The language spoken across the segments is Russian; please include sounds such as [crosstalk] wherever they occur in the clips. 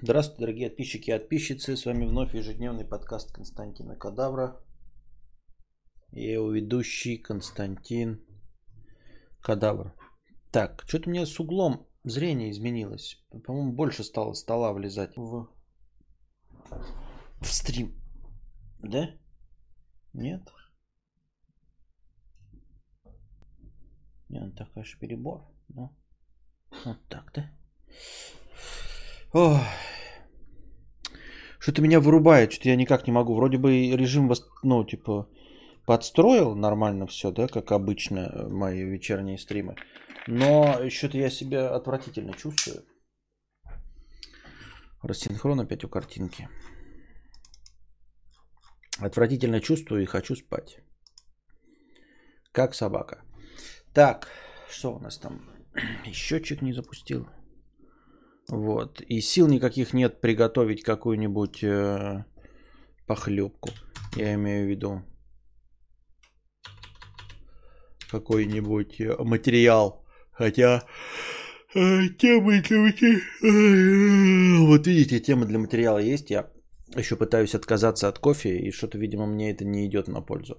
Здравствуйте, дорогие подписчики и подписчицы. С вами вновь ежедневный подкаст Константина Кадавра. Я его ведущий Константин Кадавр. Так, что-то у меня с углом зрения изменилось. По-моему, больше стало стола влезать в, в стрим. Да? Нет? Нет, так, конечно, перебор. Но вот так, да? Что-то меня вырубает, что-то я никак не могу. Вроде бы режим, ну, типа, подстроил нормально все, да, как обычно мои вечерние стримы. Но что-то я себя отвратительно чувствую. Рассинхрон опять у картинки. Отвратительно чувствую и хочу спать. Как собака. Так, что у нас там? [clears throat] И счетчик не запустил. Вот. И сил никаких нет приготовить какую-нибудь э, похлебку. Я имею в виду какой-нибудь э, материал. Хотя э, темы для материала... Вот видите, темы для материала есть. Я еще пытаюсь отказаться от кофе, и что-то, видимо, мне это не идет на пользу.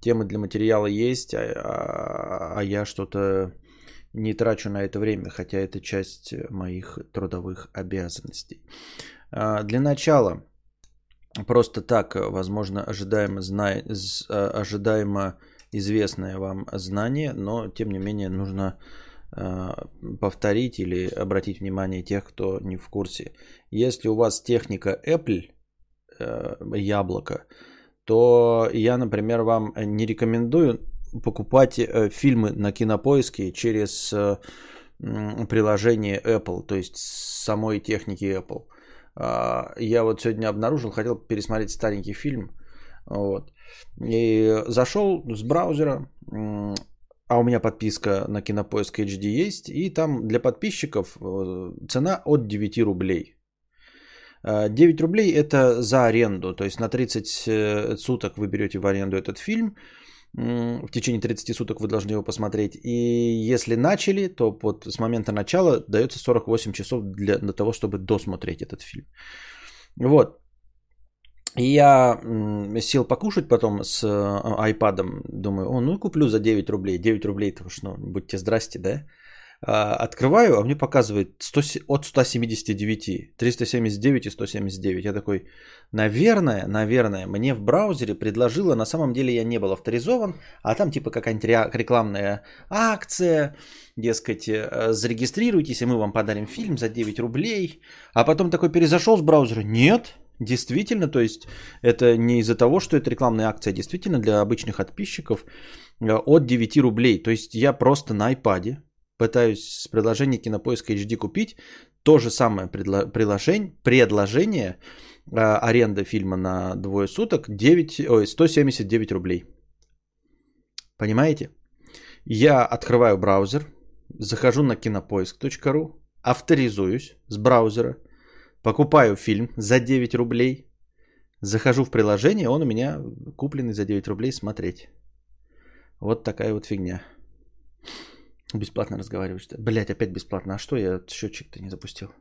Темы для материала есть, а, а, а я что-то не трачу на это время, хотя это часть моих трудовых обязанностей. А, для начала, просто так, возможно, ожидаемо, зна... А, ожидаемо известное вам знание, но тем не менее нужно а, повторить или обратить внимание тех, кто не в курсе. Если у вас техника Apple, э, яблоко, то я, например, вам не рекомендую покупать э, фильмы на кинопоиске через э, приложение Apple, то есть самой техники Apple. А, я вот сегодня обнаружил, хотел пересмотреть старенький фильм. Вот. И зашел с браузера, а у меня подписка на Кинопоиск HD есть, и там для подписчиков э, цена от 9 рублей. 9 рублей это за аренду, то есть на 30 суток вы берете в аренду этот фильм, в течение 30 суток вы должны его посмотреть. И если начали, то вот с момента начала дается 48 часов для, для того, чтобы досмотреть этот фильм. Вот. И я сел покушать потом с а, айпадом. Думаю, о, ну и куплю за 9 рублей. 9 рублей, это уж, ну, будьте здрасте, да? А, открываю, а мне показывает 100, от 179, 379 и 179. Я такой, наверное, наверное, мне в браузере предложила, на самом деле я не был авторизован, а там типа какая-нибудь рекламная акция, дескать, э, зарегистрируйтесь, и мы вам подарим фильм за 9 рублей. А потом такой перезашел с браузера, нет, Действительно, то есть это не из-за того, что это рекламная акция, действительно для обычных подписчиков э, от 9 рублей. То есть я просто на iPad пытаюсь с приложения Кинопоиска HD купить то же самое приложение, предложение э, аренда фильма на двое суток 9, ой, 179 рублей. Понимаете? Я открываю браузер, захожу на кинопоиск.ру, авторизуюсь с браузера, покупаю фильм за 9 рублей, захожу в приложение, он у меня купленный за 9 рублей смотреть. Вот такая вот фигня. Бесплатно разговариваешь. Блять, опять бесплатно. А что я счетчик-то не запустил?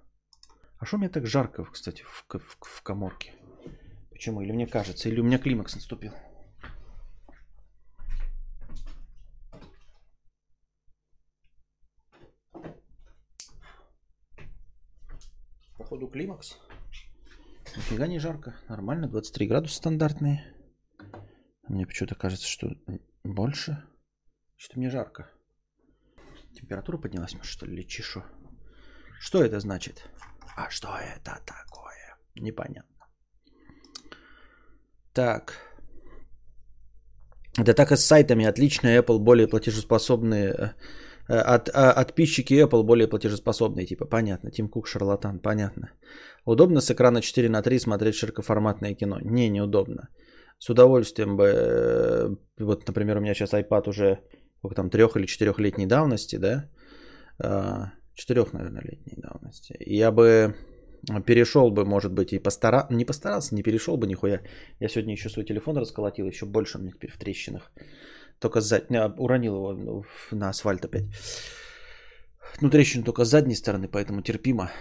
А что мне так жарко, кстати, в, в, в коморке? Почему? Или мне кажется, или у меня климакс наступил? Походу климакс. Нифига не жарко. Нормально, 23 градуса стандартные. Мне почему-то кажется, что больше. Что мне жарко. Температура поднялась, может, что ли, чешу? Что это значит? А что это такое? Непонятно. Так. Это так и с сайтами. Отличные Apple более платежеспособные. Э, от, а, подписчики Apple более платежеспособные. Типа, понятно. Тим Кук шарлатан. Понятно. Удобно с экрана 4 на 3 смотреть широкоформатное кино? Не, неудобно. С удовольствием бы... Э, вот, например, у меня сейчас iPad уже сколько там, трех или четырехлетней давности, да, а, четырех, наверное, летней давности. Я бы перешел бы, может быть, и постарался, не постарался, не перешел бы нихуя. Я сегодня еще свой телефон расколотил, еще больше у меня теперь в трещинах. Только сзади, уронил его на асфальт опять. Ну, трещина только с задней стороны, поэтому терпимо.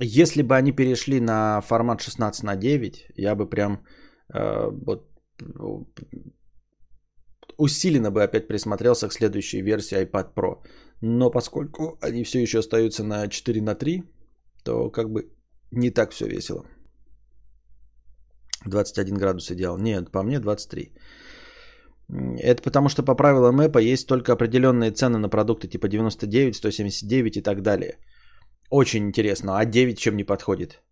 Если бы они перешли на формат 16 на 9, я бы прям вот, усиленно бы опять присмотрелся к следующей версии iPad Pro. Но поскольку они все еще остаются на 4 на 3, то как бы не так все весело. 21 градус идеал. Нет, по мне 23. Это потому что по правилам МЭПа есть только определенные цены на продукты типа 99, 179 и так далее. Очень интересно. А 9 чем не подходит?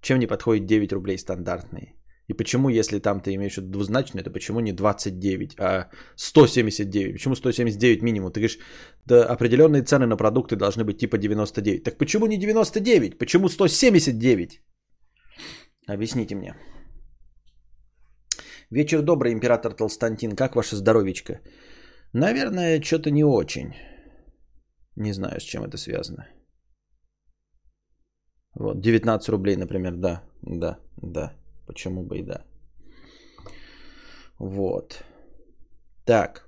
Чем не подходит 9 рублей стандартные? И почему, если там ты имеешь двузначное, то почему не 29, а 179? Почему 179 минимум? Ты говоришь, да определенные цены на продукты должны быть типа 99. Так почему не 99? Почему 179? Объясните мне. Вечер добрый, император Толстантин. Как ваше здоровечко? Наверное, что-то не очень. Не знаю, с чем это связано. Вот, 19 рублей, например, да, да, да. Почему бы и да. Вот. Так.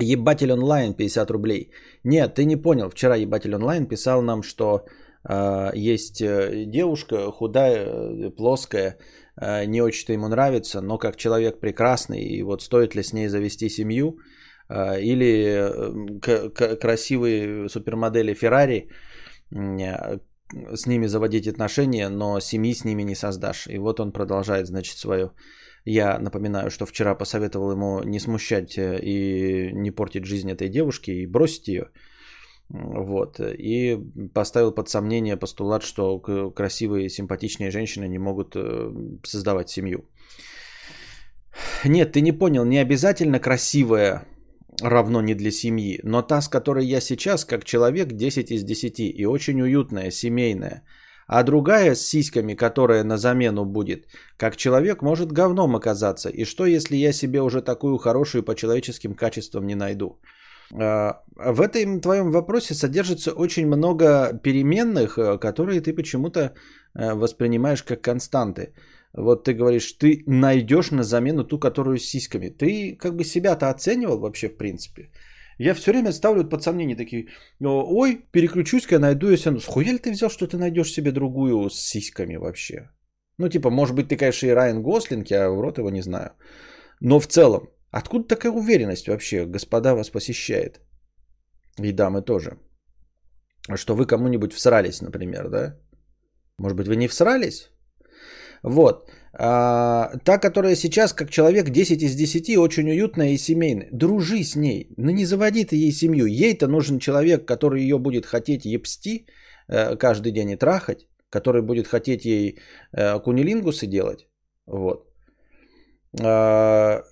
Ебатель онлайн 50 рублей. Нет, ты не понял. Вчера ебатель онлайн писал нам, что э, есть девушка худая, э, плоская, э, не очень-то ему нравится, но как человек прекрасный, и вот стоит ли с ней завести семью, э, или к- к- красивые супермодели Феррари, с ними заводить отношения, но семьи с ними не создашь. И вот он продолжает, значит, свое. Я напоминаю, что вчера посоветовал ему не смущать э, и не портить жизнь этой девушки и бросить ее. Вот. И поставил под сомнение постулат, что красивые, симпатичные женщины не могут э, создавать семью. Нет, ты не понял, не обязательно красивая равно не для семьи. Но та, с которой я сейчас, как человек, 10 из 10 и очень уютная, семейная. А другая с сиськами, которая на замену будет, как человек может говном оказаться. И что, если я себе уже такую хорошую по человеческим качествам не найду? А, в этом твоем вопросе содержится очень много переменных, э, которые ты почему-то э, воспринимаешь как константы. Вот ты говоришь, ты найдешь на замену ту, которую с сиськами. Ты как бы себя-то оценивал вообще в принципе? Я все время ставлю под сомнение такие, ой, переключусь-ка, найду себе. Схуя ли ты взял, что ты найдешь себе другую с сиськами вообще? Ну, типа, может быть, ты, конечно, и Райан Гослинг, я в рот его не знаю. Но в целом, откуда такая уверенность вообще, господа, вас посещает? И дамы тоже. Что вы кому-нибудь всрались, например, да? Может быть, вы не всрались? Вот. А, та, которая сейчас как человек 10 из 10, очень уютная и семейная. Дружи с ней. Ну не заводи ты ей семью. Ей-то нужен человек, который ее будет хотеть епсти э, каждый день и трахать. Который будет хотеть ей э, кунилингусы делать. Вот. А,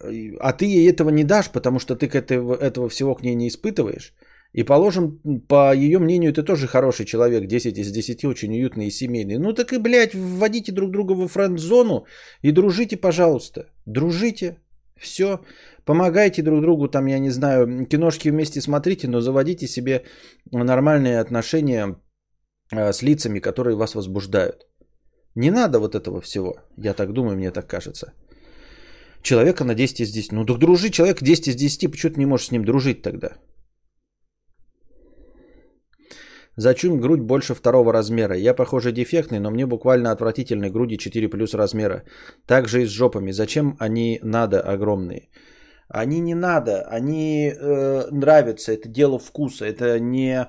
а ты ей этого не дашь, потому что ты к этого, всего к ней не испытываешь. И положим, по ее мнению, ты тоже хороший человек, 10 из 10, очень уютный и семейный. Ну так и, блядь, вводите друг друга во френд-зону и дружите, пожалуйста. Дружите, все. Помогайте друг другу, там, я не знаю, киношки вместе смотрите, но заводите себе нормальные отношения э, с лицами, которые вас возбуждают. Не надо вот этого всего. Я так думаю, мне так кажется. Человека на 10 из 10. Ну так дружи, человек 10 из 10, почему ты не можешь с ним дружить тогда? Зачем грудь больше второго размера? Я, похоже, дефектный, но мне буквально отвратительные груди 4 плюс размера. Также и с жопами. Зачем они надо огромные? Они не надо, они э, нравятся, это дело вкуса, это не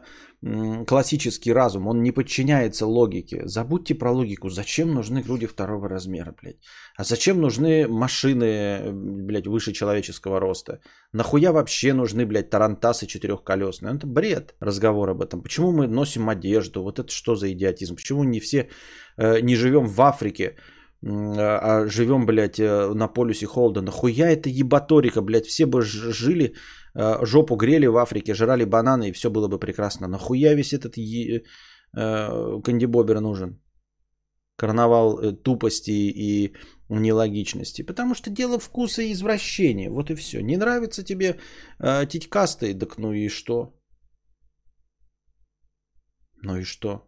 классический разум, он не подчиняется логике. Забудьте про логику, зачем нужны груди второго размера, блядь? А зачем нужны машины, блядь, выше человеческого роста? Нахуя вообще нужны, блядь, тарантасы четырехколесные? Это бред разговор об этом. Почему мы носим одежду? Вот это что за идиотизм? Почему не все э, не живем в Африке? а живем, блядь, э, на полюсе холода. Нахуя это ебаторика, блядь, все бы жили, жопу грели в Африке, жрали бананы, и все было бы прекрасно. Нахуя весь этот е- э, кандибобер нужен? Карнавал тупости и нелогичности. Потому что дело вкуса и извращения. Вот и все. Не нравится тебе э, титькастый, так ну и что? Ну и что?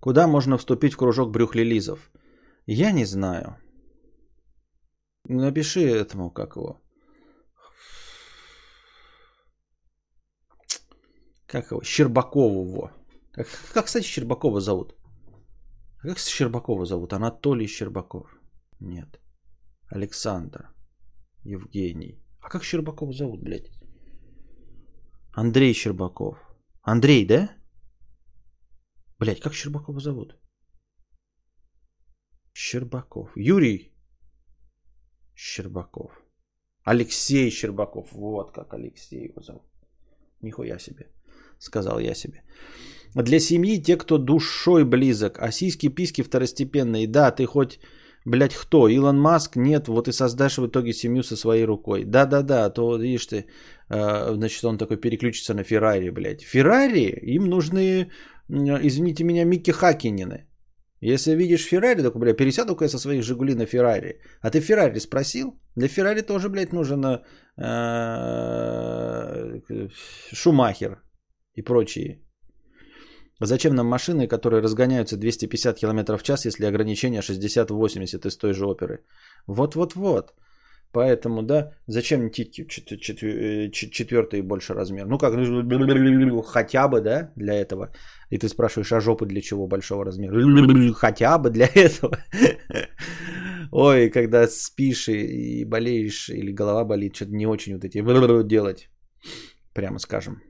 Куда можно вступить в кружок брюхлелизов? Я не знаю. Напиши этому, как его. Как его? Щербакову. Во. Как, как, кстати, Щербакова зовут? Как Щербакова зовут? Анатолий Щербаков. Нет. Александр. Евгений. А как Щербакова зовут, блядь? Андрей Щербаков. Андрей, да? Блядь, как Щербакова зовут? Щербаков. Юрий Щербаков. Алексей Щербаков. Вот как Алексей его зовут. Нихуя себе. Сказал я себе. Для семьи те, кто душой близок, а сиськи-писки второстепенные. Да, ты хоть, блядь, кто? Илон Маск? Нет, вот и создашь в итоге семью со своей рукой. Да-да-да, то, видишь ты, э, значит, он такой переключится на Феррари, блядь. Феррари? Им нужны, извините меня, Микки Хакинины. Если видишь Феррари, так, бля, пересяду-ка я со своих Жигули на Феррари. А ты Феррари спросил? Для Феррари тоже, блядь, нужен э, Шумахер и прочие. Зачем нам машины, которые разгоняются 250 км в час, если ограничение 60-80 из той же оперы? Вот-вот-вот. Поэтому, да, зачем титьки э, четвертый больше размер? Ну как, ну, хотя бы, да, для этого. И ты спрашиваешь, а жопы для чего большого размера? Хотя бы для [laughs] этого. Ой, когда спишь и болеешь, или голова болит, что-то не очень вот эти делать, прямо скажем.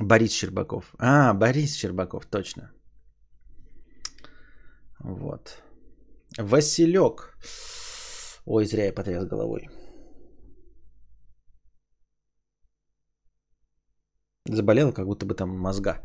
Борис Щербаков. А, Борис Щербаков, точно. Вот. Василек. Ой, зря я потряс головой. Заболел, как будто бы там мозга.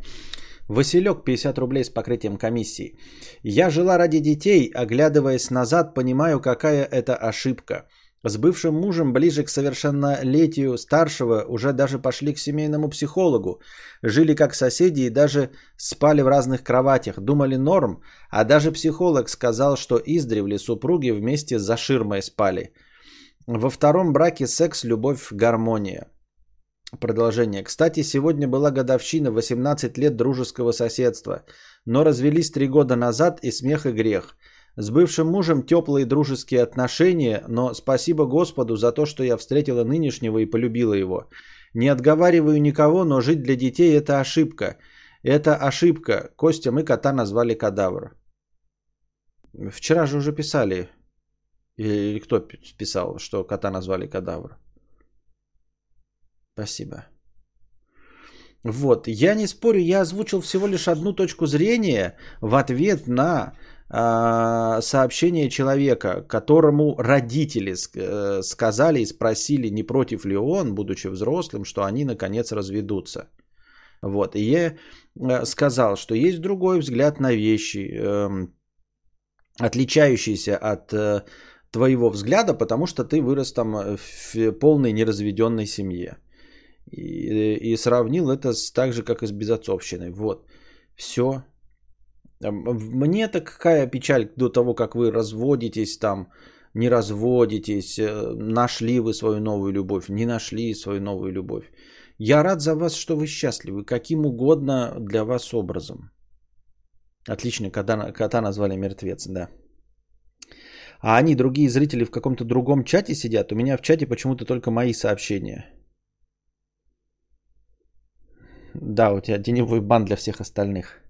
Василек, 50 рублей с покрытием комиссии. Я жила ради детей, оглядываясь назад, понимаю, какая это ошибка. С бывшим мужем ближе к совершеннолетию старшего уже даже пошли к семейному психологу. Жили как соседи и даже спали в разных кроватях. Думали норм, а даже психолог сказал, что издревле супруги вместе за ширмой спали. Во втором браке секс, любовь, гармония. Продолжение. Кстати, сегодня была годовщина 18 лет дружеского соседства, но развелись три года назад и смех и грех. С бывшим мужем теплые дружеские отношения, но спасибо Господу за то, что я встретила нынешнего и полюбила его. Не отговариваю никого, но жить для детей это ошибка. Это ошибка. Костя, мы кота назвали кадавр. Вчера же уже писали, или кто писал, что кота назвали кадавр. Спасибо. Вот, я не спорю, я озвучил всего лишь одну точку зрения в ответ на сообщение человека, которому родители э, сказали и спросили, не против ли он, будучи взрослым, что они наконец разведутся. Вот, и я э, сказал, что есть другой взгляд на вещи, э, отличающийся от э, твоего взгляда, потому что ты вырос там в полной неразведенной семье. И, и сравнил это с, так же, как и с безотцовщиной. Вот. Все. Мне-то какая печаль до того, как вы разводитесь там, не разводитесь, э, нашли вы свою новую любовь, не нашли свою новую любовь. Я рад за вас, что вы счастливы, каким угодно для вас образом. Отлично, кота, кота назвали мертвец, да. А они, другие зрители, в каком-то другом чате сидят. У меня в чате почему-то только мои сообщения. Да, у тебя теневой бан для всех остальных.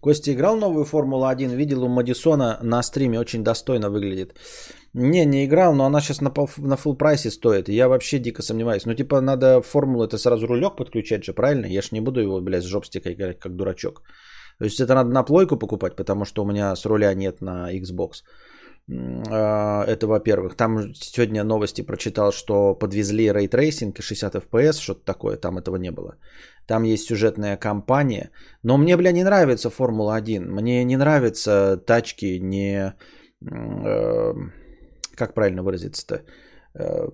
Костя играл новую Формулу-1, видел у Мадисона на стриме, очень достойно выглядит. Не, не играл, но она сейчас на, на full price е стоит. Я вообще дико сомневаюсь. Ну, типа, надо формулу это сразу рулек подключать же, правильно? Я ж не буду его, блядь, с жопстика играть, как дурачок. То есть это надо на плойку покупать, потому что у меня с руля нет на Xbox. А, это во-первых. Там сегодня новости прочитал, что подвезли ray tracing и 60 FPS, что-то такое, там этого не было. Там есть сюжетная кампания. Но мне, бля, не нравится Формула-1. Мне не нравятся тачки, не... Э, как правильно выразиться-то? Э,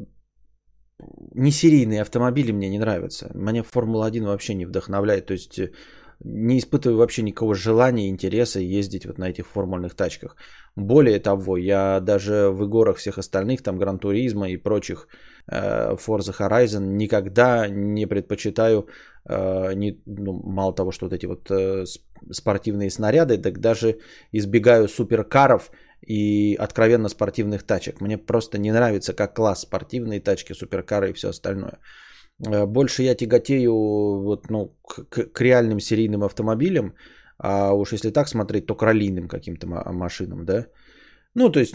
не серийные автомобили мне не нравятся. Мне Формула-1 вообще не вдохновляет. То есть не испытываю вообще никакого желания, интереса ездить вот на этих формульных тачках. Более того, я даже в играх всех остальных, там Гран Туризма и прочих э, Forza Horizon никогда не предпочитаю, э, не, ну, мало того, что вот эти вот э, спортивные снаряды, так даже избегаю суперкаров и откровенно спортивных тачек. Мне просто не нравится как класс спортивные тачки, суперкары и все остальное. Э, больше я тяготею вот, ну, к, к реальным серийным автомобилям, а уж если так смотреть, то к раллийным каким-то машинам, да. Ну, то есть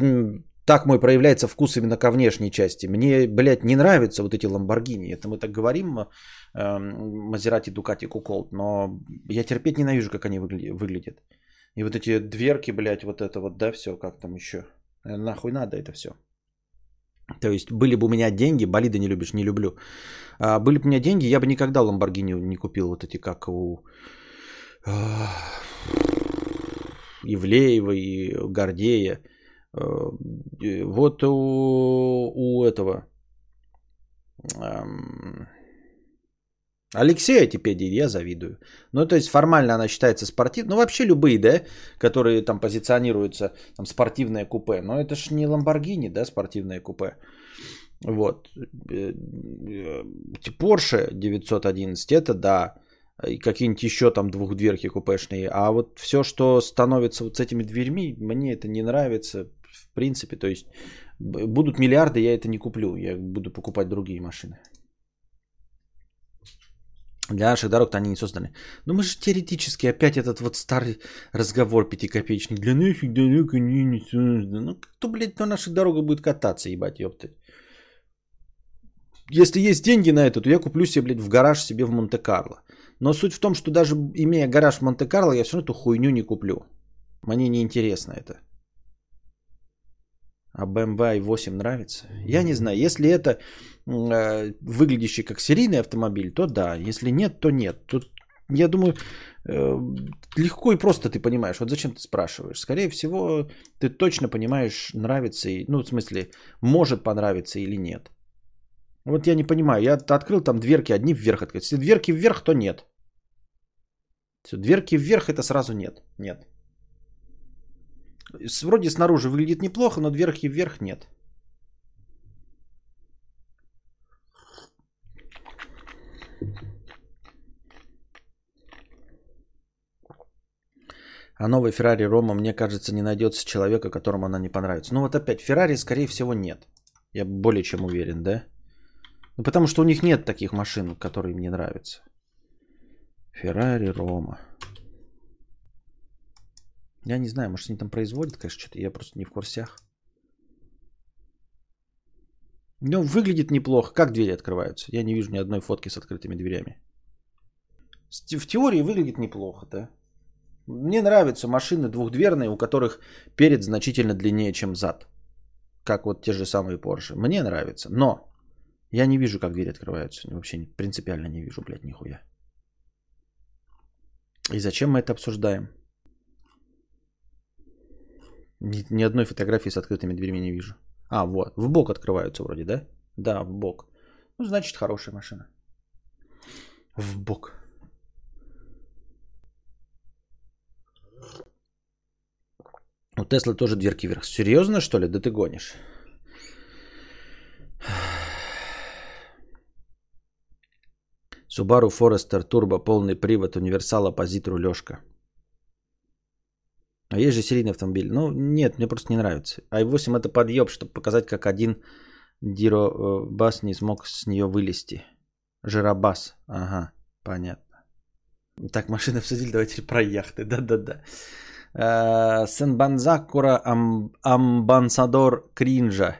так мой проявляется вкус именно ко внешней части. Мне, блядь, не нравятся вот эти Ламборгини. Это мы так говорим, Мазерати, Дукати, Куколт, но я терпеть ненавижу, как они выглядят. И вот эти дверки, блядь, вот это вот, да, все, как там еще. Э, нахуй надо это все. То есть были бы у меня деньги, болиды не любишь, не люблю. А были бы у меня деньги, я бы никогда Ламборгини не купил вот эти, как у Ивлеева и Гордея. Э, вот у, у этого Алексея Типедии я завидую. Ну, то есть формально она считается спортивной. Ну, вообще любые, да, которые там позиционируются, там, спортивное купе. Но это ж не Ламборгини, да, спортивное купе. Вот. Porsche 911, это да. И какие-нибудь еще там двухдверки купешные. А вот все, что становится вот с этими дверьми, мне это не нравится в принципе. То есть будут миллиарды, я это не куплю. Я буду покупать другие машины. Для наших дорог-то они не созданы. Но мы же теоретически опять этот вот старый разговор пятикопеечный. Для наших дорог они не созданы. Ну кто, блядь, на наших дорогах будет кататься, ебать, ёптать. Если есть деньги на это, то я куплю себе, блядь, в гараж себе в Монте-Карло. Но суть в том, что даже имея гараж в Монте-Карло, я все равно эту хуйню не куплю. Мне не интересно это. А BMW i8 нравится? Я не знаю. Если это выглядящий как серийный автомобиль, то да. Если нет, то нет. Тут, я думаю, э, легко и просто ты понимаешь. Вот зачем ты спрашиваешь? Скорее всего, ты точно понимаешь, нравится и, ну, в смысле, может понравиться или нет. Вот я не понимаю. Я открыл там дверки одни вверх открыть. Если дверки вверх, то нет. Все, дверки вверх это сразу нет. Нет. Вроде снаружи выглядит неплохо, но дверки вверх нет. А новой Феррари Рома, мне кажется, не найдется человека, которому она не понравится. Ну вот опять, Феррари, скорее всего, нет. Я более чем уверен, да? Ну потому что у них нет таких машин, которые мне нравятся. Феррари Рома. Я не знаю, может они там производят, конечно, что-то. Я просто не в курсях. Ну, выглядит неплохо. Как двери открываются? Я не вижу ни одной фотки с открытыми дверями. В теории выглядит неплохо, да. Мне нравятся машины двухдверные, у которых перед значительно длиннее, чем зад. Как вот те же самые Porsche. Мне нравится. Но я не вижу, как двери открываются. Вообще принципиально не вижу, блядь, нихуя. И зачем мы это обсуждаем? Ни, ни одной фотографии с открытыми дверьми не вижу. А, вот. В бок открываются вроде, да? Да, в бок. Ну, значит, хорошая машина. В бок. У Теслы тоже дверки вверх. Серьезно, что ли? Да ты гонишь. Subaru Forester Turbo, полный привод, универсал, оппозит, рулежка. А есть же серийный автомобиль. Ну, нет, мне просто не нравится. i8 это подъеб, чтобы показать, как один Диро э, Бас не смог с нее вылезти. Жиробас. Ага, понятно. Так, машины обсудили, давайте про яхты. Да-да-да. Э, Сенбанзакура Амбансадор Кринжа.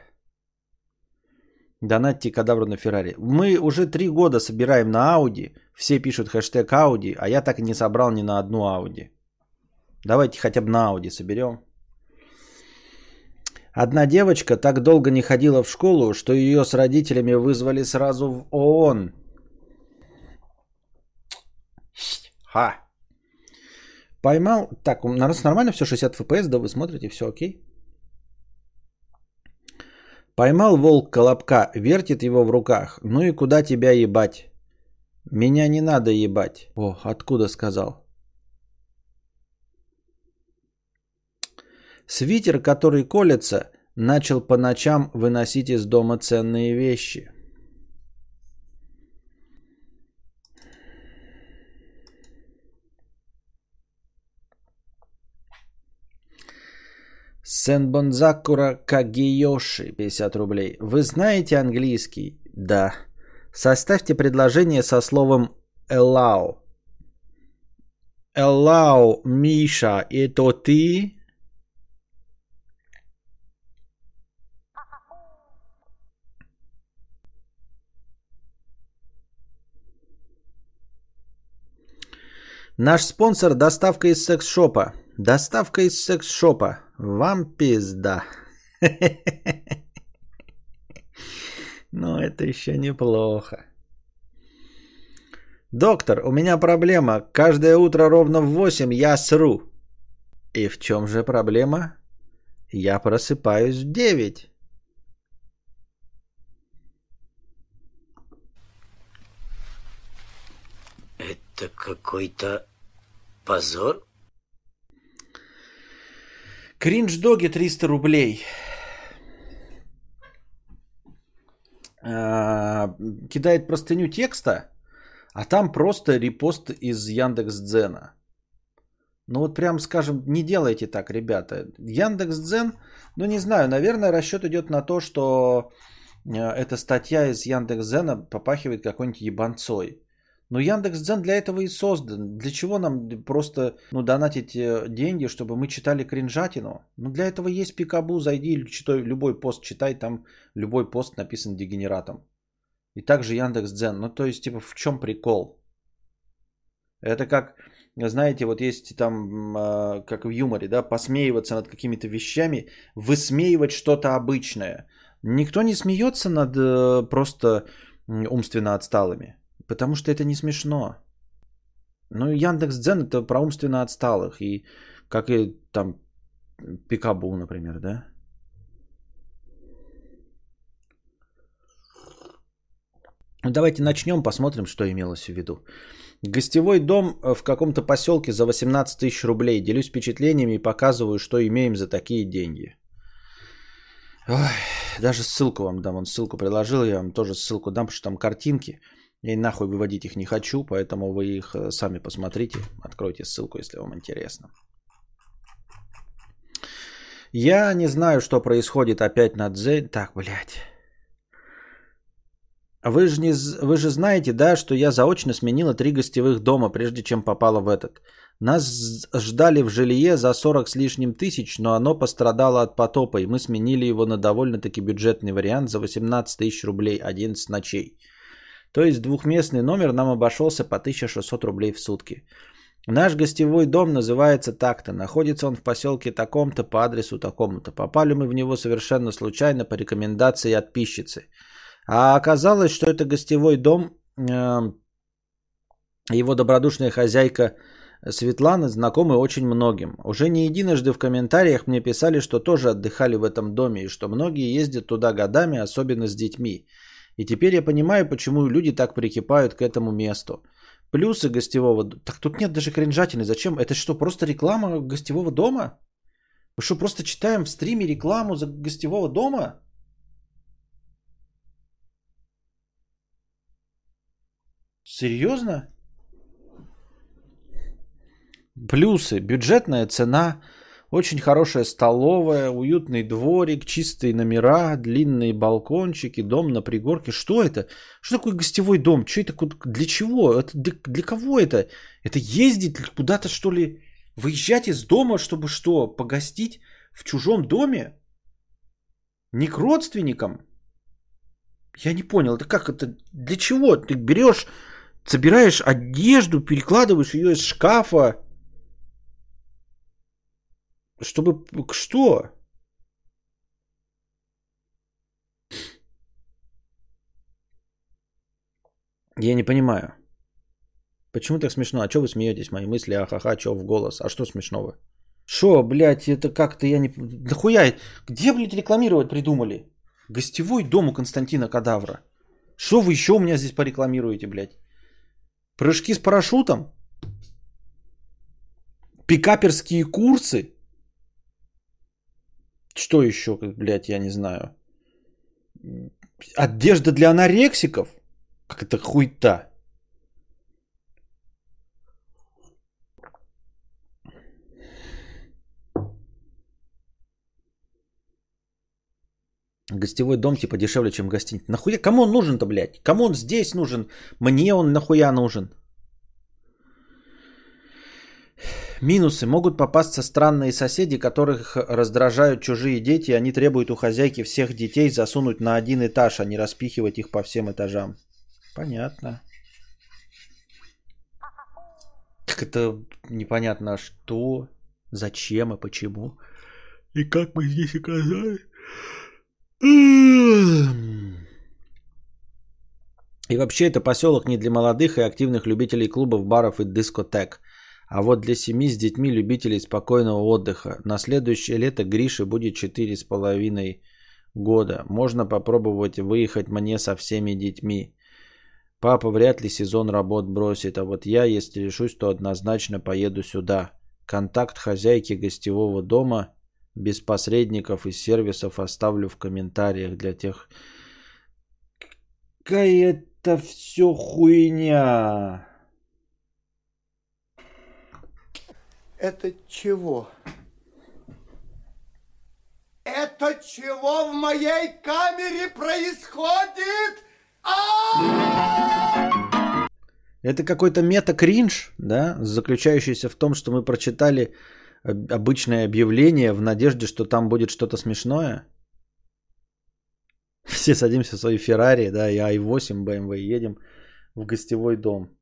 Донатьте кадавру на Феррари. Мы уже три года собираем на Ауди. Все пишут хэштег Ауди, а я так и не собрал ни на одну Ауди. Давайте хотя бы на Ауди соберем. Одна девочка так долго не ходила в школу, что ее с родителями вызвали сразу в ООН. Ха. Поймал. Так, у нас нормально все 60 FPS, да, вы смотрите, все окей. Поймал волк колобка, вертит его в руках. Ну и куда тебя ебать? Меня не надо ебать. О, откуда сказал? Свитер, который колется, начал по ночам выносить из дома ценные вещи. Сенбонзакура Кагиоши, 50 рублей. Вы знаете английский? Да. Составьте предложение со словом allow. Allow, Миша, это ты? Наш спонсор – доставка из секс-шопа. Доставка из секс-шопа. Вам пизда. Ну, это еще неплохо. Доктор, у меня проблема. Каждое утро ровно в 8 я сру. И в чем же проблема? Я просыпаюсь в 9. Это какой-то позор? Кринж-доги 300 рублей. А, кидает простыню текста, а там просто репост из Яндекс Дзена. Ну вот прям скажем, не делайте так, ребята. Яндекс Дзен, ну не знаю, наверное, расчет идет на то, что э, эта статья из Яндекс Дзена попахивает какой-нибудь ебанцой. Но Яндекс.Дзен для этого и создан. Для чего нам просто ну, донатить э, деньги, чтобы мы читали кринжатину? Ну для этого есть Пикабу, зайди читай, любой пост читай, там любой пост написан дегенератом. И также Яндекс.Дзен. Ну то есть типа в чем прикол? Это как, знаете, вот есть там, э, как в юморе, да, посмеиваться над какими-то вещами, высмеивать что-то обычное. Никто не смеется над э, просто умственно отсталыми. Потому что это не смешно. Ну, Яндекс Дзен это про умственно отсталых. И как и там Пикабу, например, да? Ну, давайте начнем, посмотрим, что имелось в виду. Гостевой дом в каком-то поселке за 18 тысяч рублей. Делюсь впечатлениями и показываю, что имеем за такие деньги. Ой, даже ссылку вам дам. Он ссылку приложил, я вам тоже ссылку дам, потому что там картинки. Я и нахуй выводить их не хочу, поэтому вы их э, сами посмотрите. Откройте ссылку, если вам интересно. Я не знаю, что происходит опять на Дзен. Так, блядь. Вы же, не, вы же знаете, да, что я заочно сменила три гостевых дома, прежде чем попала в этот. Нас ждали в жилье за 40 с лишним тысяч, но оно пострадало от потопа, и мы сменили его на довольно-таки бюджетный вариант за 18 тысяч рублей 11 ночей. То есть двухместный номер нам обошелся по 1600 рублей в сутки. Наш гостевой дом называется так-то. Находится он в поселке таком-то по адресу такому-то. Попали мы в него совершенно случайно по рекомендации подписчицы. А оказалось, что это гостевой дом, э, его добродушная хозяйка Светлана знакомы очень многим. Уже не единожды в комментариях мне писали, что тоже отдыхали в этом доме и что многие ездят туда годами, особенно с детьми. И теперь я понимаю, почему люди так прикипают к этому месту. Плюсы гостевого... Так тут нет даже кринжатины. Зачем? Это что, просто реклама гостевого дома? Мы что, просто читаем в стриме рекламу за гостевого дома? Серьезно? Плюсы. Бюджетная цена, очень хорошая столовая, уютный дворик, чистые номера, длинные балкончики, дом на пригорке. Что это? Что такое гостевой дом? Что это? Для чего? Это для, для кого это? Это ездить куда-то, что ли? Выезжать из дома, чтобы что? Погостить в чужом доме? Не к родственникам? Я не понял, это как это? Для чего? Ты берешь, собираешь одежду, перекладываешь ее из шкафа, чтобы что? Я не понимаю. Почему так смешно? А что вы смеетесь? Мои мысли, ахаха, что в голос? А что смешного? Что, блядь, это как-то я не... Да хуя, где, блядь, рекламировать придумали? Гостевой дом у Константина Кадавра. Что вы еще у меня здесь порекламируете, блядь? Прыжки с парашютом? Пикаперские курсы? Что еще, блядь, я не знаю. Одежда для анорексиков? Как это хуйта? Гостевой дом типа дешевле, чем гостиница. Нахуя? Кому он нужен-то, блядь? Кому он здесь нужен? Мне он нахуя нужен? Минусы. Могут попасться странные соседи, которых раздражают чужие дети, и они требуют у хозяйки всех детей засунуть на один этаж, а не распихивать их по всем этажам. Понятно. Как это непонятно, что, зачем и почему. И как мы здесь оказались? И вообще это поселок не для молодых и активных любителей клубов, баров и дискотек. А вот для семьи с детьми любителей спокойного отдыха. На следующее лето Грише будет четыре с половиной года. Можно попробовать выехать мне со всеми детьми. Папа вряд ли сезон работ бросит, а вот я, если решусь, то однозначно поеду сюда. Контакт хозяйки гостевого дома без посредников и сервисов оставлю в комментариях для тех. Какая это все хуйня. Это чего? Это чего в моей камере происходит? Это какой-то мета-кринж, да, заключающийся в том, что мы прочитали обычное объявление в надежде, что там будет что-то смешное. Все садимся в свои Феррари, да, и i8 BMW едем в гостевой дом.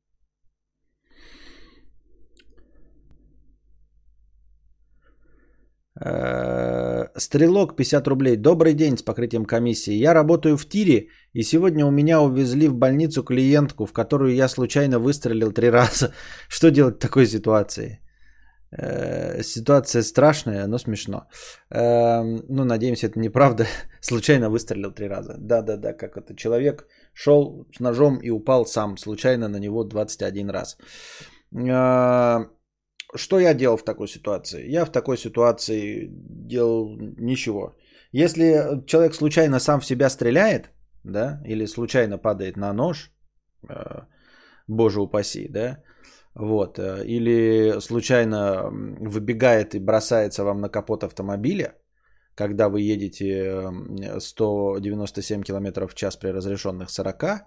Стрелок 50 рублей. Добрый день с покрытием комиссии. Я работаю в тире, и сегодня у меня увезли в больницу клиентку, в которую я случайно выстрелил три [laughs] раза. Что делать в такой ситуации? Э, ситуация страшная, но смешно. Э, ну, надеемся, это неправда. [laughs] Случайно выстрелил три раза. Да-да-да, как это. Человек шел с ножом и упал сам. Случайно на него 21 раз что я делал в такой ситуации? Я в такой ситуации делал ничего. Если человек случайно сам в себя стреляет, да, или случайно падает на нож, э, боже упаси, да, вот, э, или случайно выбегает и бросается вам на капот автомобиля, когда вы едете 197 км в час при разрешенных 40,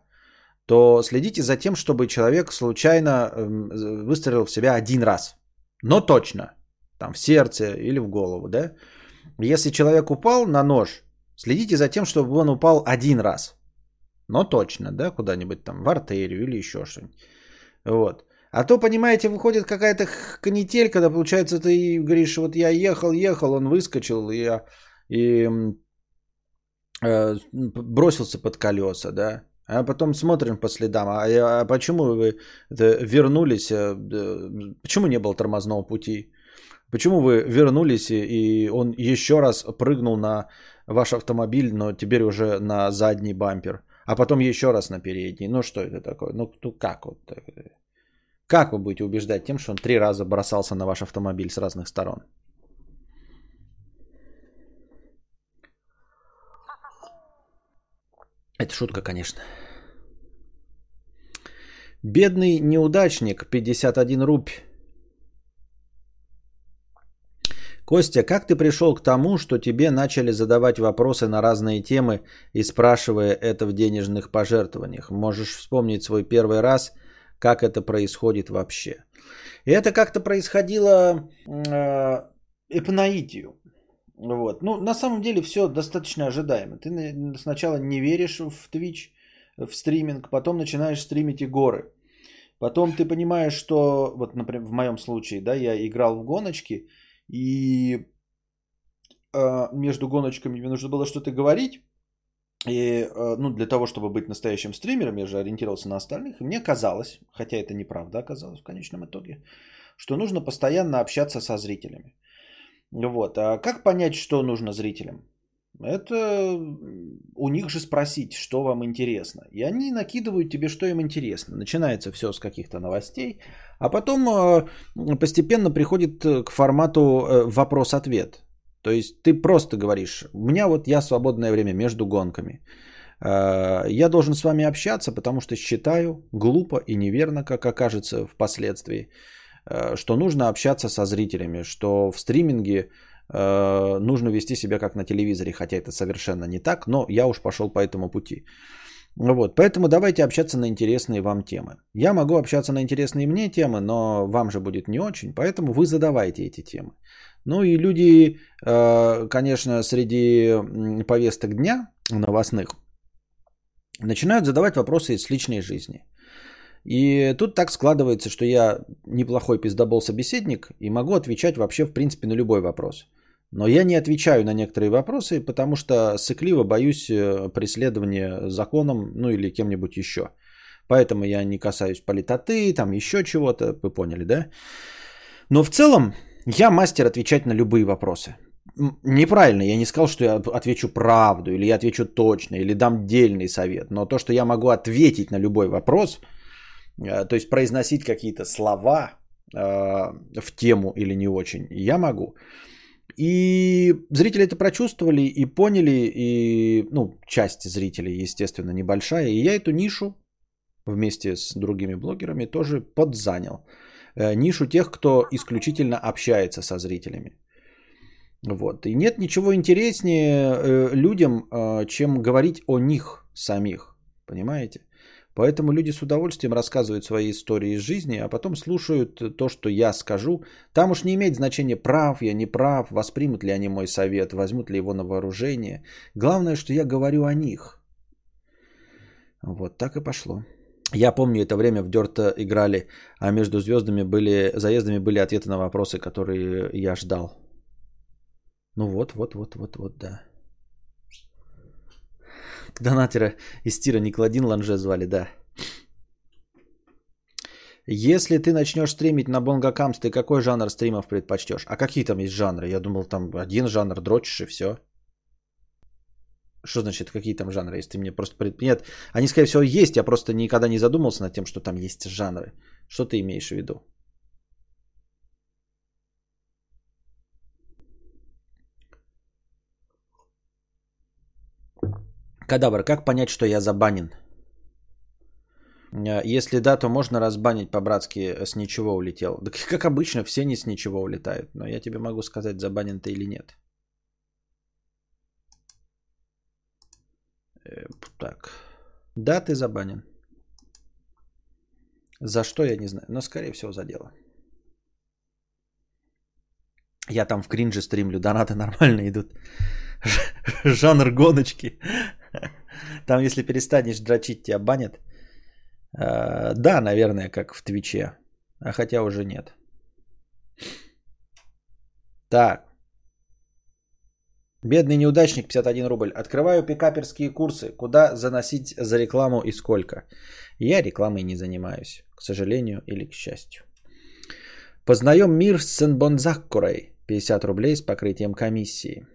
то следите за тем, чтобы человек случайно выстрелил в себя один раз но точно, там в сердце или в голову, да. Если человек упал на нож, следите за тем, чтобы он упал один раз, но точно, да, куда-нибудь там в артерию или еще что-нибудь. Вот. А то, понимаете, выходит какая-то канитель, когда, получается, ты говоришь, вот я ехал, ехал, он выскочил, и, я, и э, бросился под колеса, да. А потом смотрим по следам, а, а почему вы вернулись, э, почему не было тормозного пути? Почему вы вернулись и он еще раз прыгнул на ваш автомобиль, но теперь уже на задний бампер, а потом еще раз на передний? Ну что это такое? Ну, ну как вот? Как вы будете убеждать тем, что он три раза бросался на ваш автомобиль с разных сторон? Это шутка, конечно. Бедный неудачник, 51 рубь. Костя, как ты пришел к тому, что тебе начали задавать вопросы на разные темы и спрашивая это в денежных пожертвованиях? Можешь вспомнить свой первый раз, как это происходит вообще? И это как-то происходило э, и. Вот. Ну, на самом деле все достаточно ожидаемо. Ты сначала не веришь в Twitch, в стриминг, потом начинаешь стримить и горы. Потом ты понимаешь, что, вот, например, в моем случае, да, я играл в гоночки, и э, между гоночками мне нужно было что-то говорить, и, э, ну, для того, чтобы быть настоящим стримером, я же ориентировался на остальных, и мне казалось, хотя это неправда оказалось в конечном итоге, что нужно постоянно общаться со зрителями. Вот. А как понять, что нужно зрителям? Это у них же спросить, что вам интересно. И они накидывают тебе, что им интересно. Начинается все с каких-то новостей, а потом э, постепенно приходит к формату э, вопрос-ответ. То есть ты просто говоришь, у меня вот я свободное время между гонками. Э, я должен с вами общаться, потому что считаю глупо и неверно, как окажется впоследствии, что нужно общаться со зрителями, что в стриминге э, нужно вести себя как на телевизоре, хотя это совершенно не так, но я уж пошел по этому пути. Вот, поэтому давайте общаться на интересные вам темы. Я могу общаться на интересные мне темы, но вам же будет не очень, поэтому вы задавайте эти темы. Ну и люди, э, конечно, среди повесток дня новостных начинают задавать вопросы из личной жизни. И тут так складывается, что я неплохой пиздобол собеседник и могу отвечать вообще в принципе на любой вопрос. Но я не отвечаю на некоторые вопросы, потому что сыкливо боюсь э, преследования законом, ну или кем-нибудь еще. Поэтому я не касаюсь политоты, там еще чего-то, вы поняли, да? Но в целом я мастер отвечать на любые вопросы. Неправильно, я не сказал, что я отвечу правду, или я отвечу точно, или дам дельный совет. Но то, что я могу ответить на любой вопрос, то есть произносить какие-то слова э, в тему или не очень, я могу. И зрители это прочувствовали и поняли, и, ну, часть зрителей, естественно, небольшая. И я эту нишу вместе с другими блогерами тоже подзанял. Э, нишу тех, кто исключительно общается со зрителями. Вот. И нет ничего интереснее э, людям, э, чем говорить о них самих. Понимаете? Поэтому люди с удовольствием рассказывают свои истории из жизни, а потом слушают то, что я скажу. Там уж не имеет значения, прав я, не прав, воспримут ли они мой совет, возьмут ли его на вооружение. Главное, что я говорю о них. Вот так и пошло. Я помню, это время в Дерта играли, а между звездами были, заездами были ответы на вопросы, которые я ждал. Ну вот, вот, вот, вот, вот, да. Донатера из тира Никладин Ланже звали, да. Если ты начнешь стримить на Бонгакамс, ты какой жанр стримов предпочтешь? А какие там есть жанры? Я думал, там один жанр, дрочишь и все. Что значит, какие там жанры, если ты мне просто... Пред... Нет, они, скорее всего, есть, я просто никогда не задумывался над тем, что там есть жанры. Что ты имеешь в виду? Кадавр, как понять, что я забанен? Э, если да, то можно разбанить по-братски э, с ничего улетел. Да как обычно, все не с ничего улетают. Но я тебе могу сказать, забанен ты или нет. Э, так. Да, ты забанен. За что, я не знаю. Но, скорее всего, за дело. Я там в кринже стримлю, донаты нормально идут. [laughs] Жанр гоночки. Там, если перестанешь дрочить, тебя банят. А, да, наверное, как в Твиче. А хотя уже нет. Так. Бедный неудачник, 51 рубль. Открываю пикаперские курсы. Куда заносить за рекламу и сколько? Я рекламой не занимаюсь, к сожалению или к счастью. Познаем мир с Сенбонзаккурой. 50 рублей с покрытием комиссии.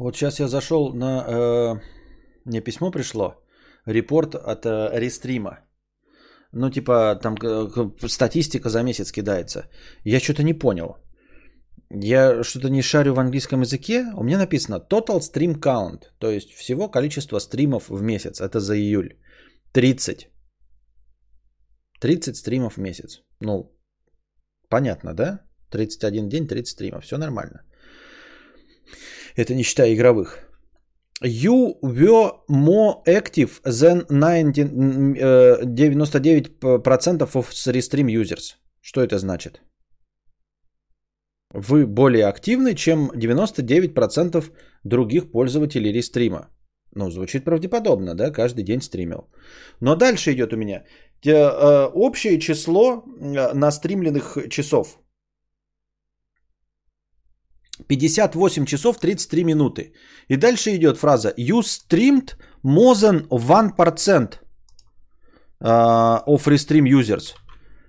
Вот сейчас я зашел на... Э, мне письмо пришло. Репорт от э, Рестрима. Ну, типа, там э, статистика за месяц кидается. Я что-то не понял. Я что-то не шарю в английском языке. У меня написано Total Stream Count. То есть всего количество стримов в месяц. Это за июль. 30. 30 стримов в месяц. Ну, понятно, да? 31 день, 30 стримов. Все нормально. Это не считая игровых. You were more active than 99% of Restream users. Что это значит? Вы более активны, чем 99% других пользователей рестрима. Ну, звучит правдеподобно, да, каждый день стримил. Но дальше идет у меня э, общее число э, настримленных часов. 58 часов 33 минуты. И дальше идет фраза You streamed more than 1% а, of restream users.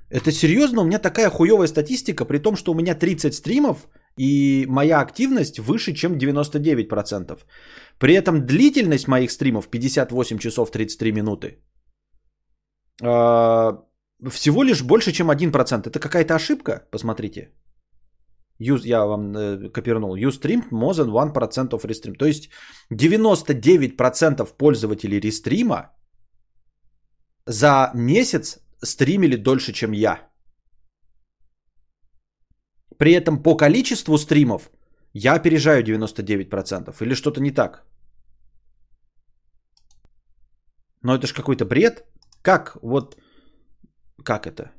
Это серьезно? У меня такая хуевая статистика, при том, что у меня 30 стримов и моя активность выше, чем 99%. При этом длительность моих стримов 58 часов 33 минуты. А, всего лишь больше, чем 1%. Это какая-то ошибка? Посмотрите. Use, я вам э, копирнул, you streamed more than 1% of restream. То есть 99% пользователей рестрима за месяц стримили дольше, чем я. При этом по количеству стримов я опережаю 99%. Или что-то не так? Но это ж какой-то бред. Как вот... Как это?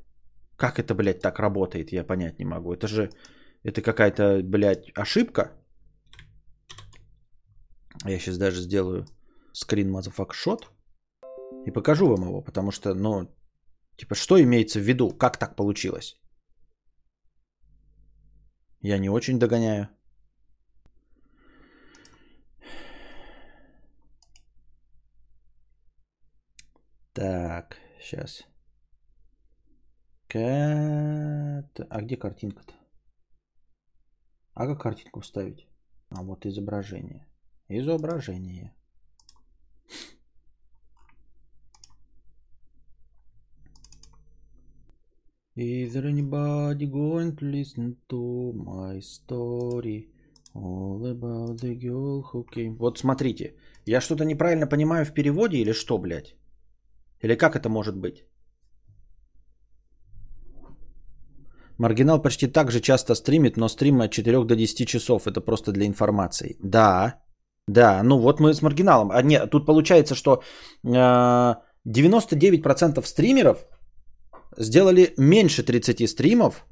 Как это, блядь, так работает, я понять не могу. Это же... Это какая-то, блядь, ошибка. Я сейчас даже сделаю скрин shot и покажу вам его, потому что, ну, типа, что имеется в виду, как так получилось? Я не очень догоняю. Так, сейчас. А где картинка-то? А как картинку вставить? А вот изображение. Изображение. Is anybody going to listen to my story? All about the girl who came... Вот смотрите, я что-то неправильно понимаю в переводе или что, блядь? Или как это может быть? Маргинал почти так же часто стримит, но стрим от 4 до 10 часов. Это просто для информации. Да, да, ну вот мы с маргиналом. А нет, тут получается, что э, 99% стримеров сделали меньше 30 стримов,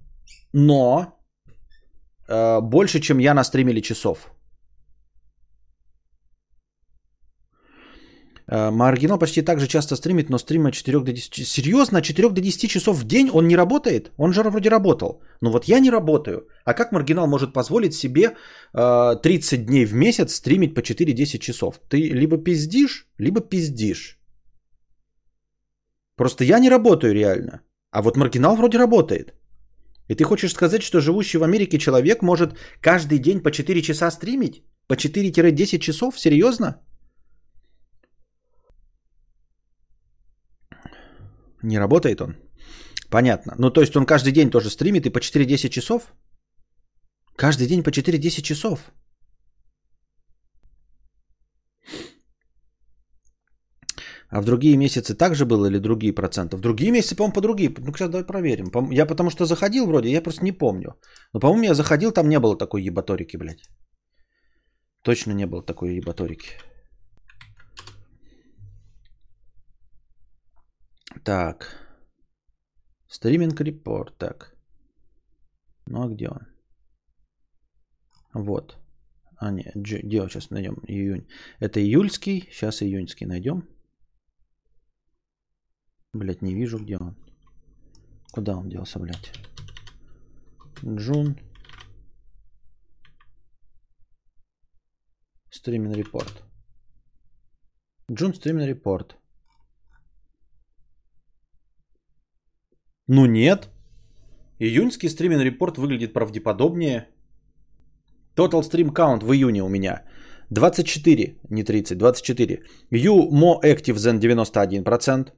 но э, больше, чем я на стримили часов. Маргинал почти так же часто стримит, но стрима от 4 до 10 Серьезно? От 4 до 10 часов в день он не работает? Он же вроде работал. Но вот я не работаю. А как Маргинал может позволить себе э, 30 дней в месяц стримить по 4-10 часов? Ты либо пиздишь, либо пиздишь. Просто я не работаю реально. А вот Маргинал вроде работает. И ты хочешь сказать, что живущий в Америке человек может каждый день по 4 часа стримить? По 4-10 часов? Серьезно? Не работает он? Понятно. Ну, то есть он каждый день тоже стримит и по 4-10 часов? Каждый день по 4-10 часов? А в другие месяцы также было или другие проценты? В другие месяцы, по-моему, по другие. Ну, сейчас давай проверим. Я потому что заходил вроде, я просто не помню. Но, по-моему, я заходил, там не было такой ебаторики, блядь. Точно не было такой ебаторики. Так. Стриминг репорт. Так. Ну а где он? Вот. А, нет, где он сейчас найдем? Июнь. Это июльский. Сейчас июньский найдем. Блять, не вижу, где он. Куда он делся, блядь? Джун. Стриминг репорт. Джун стриминг репорт. Ну нет. Июньский стриминг репорт выглядит правдеподобнее. Total Stream Count в июне у меня 24, не 30, 24. You more active than 91%.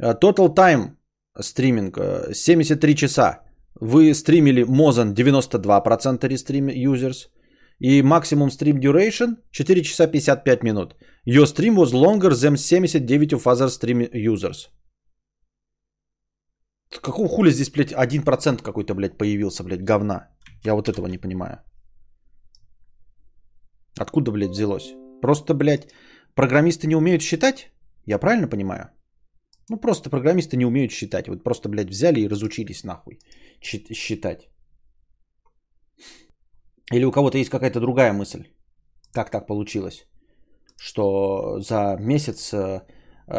Total time стриминг 73 часа. Вы стримили Мозан 92% рестрим users. И максимум стрим duration 4 часа 55 минут. Your stream was longer than 79 of other stream users. Какого хуля здесь, блядь, 1% какой-то, блядь, появился, блядь, говна? Я вот этого не понимаю. Откуда, блядь, взялось? Просто, блядь, программисты не умеют считать? Я правильно понимаю? Ну, просто программисты не умеют считать. Вот просто, блядь, взяли и разучились нахуй считать. Или у кого-то есть какая-то другая мысль. Как так получилось? Что за месяц э,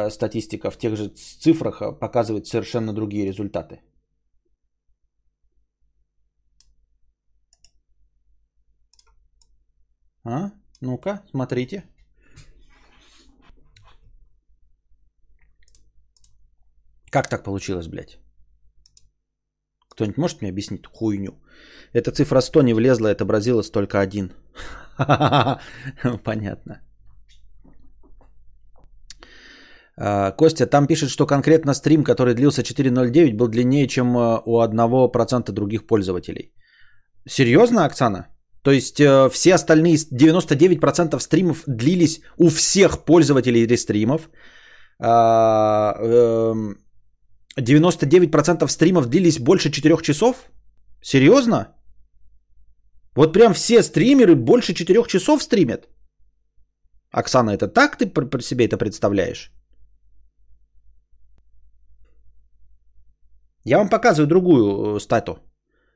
статистика в тех же цифрах э, показывает совершенно другие результаты. А? Ну-ка, смотрите. Как так получилось, блядь? Кто-нибудь может мне объяснить хуйню? Эта цифра 100 не влезла, отобразилась только один. [laughs] Понятно. А, Костя, там пишет, что конкретно стрим, который длился 4.09, был длиннее, чем э, у 1% других пользователей. Серьезно, Оксана? То есть э, все остальные 99% стримов длились у всех пользователей рестримов. А, э, 99% стримов длились больше 4 часов? Серьезно? Вот прям все стримеры больше 4 часов стримят? Оксана, это так ты про себе это представляешь? Я вам показываю другую э, стату.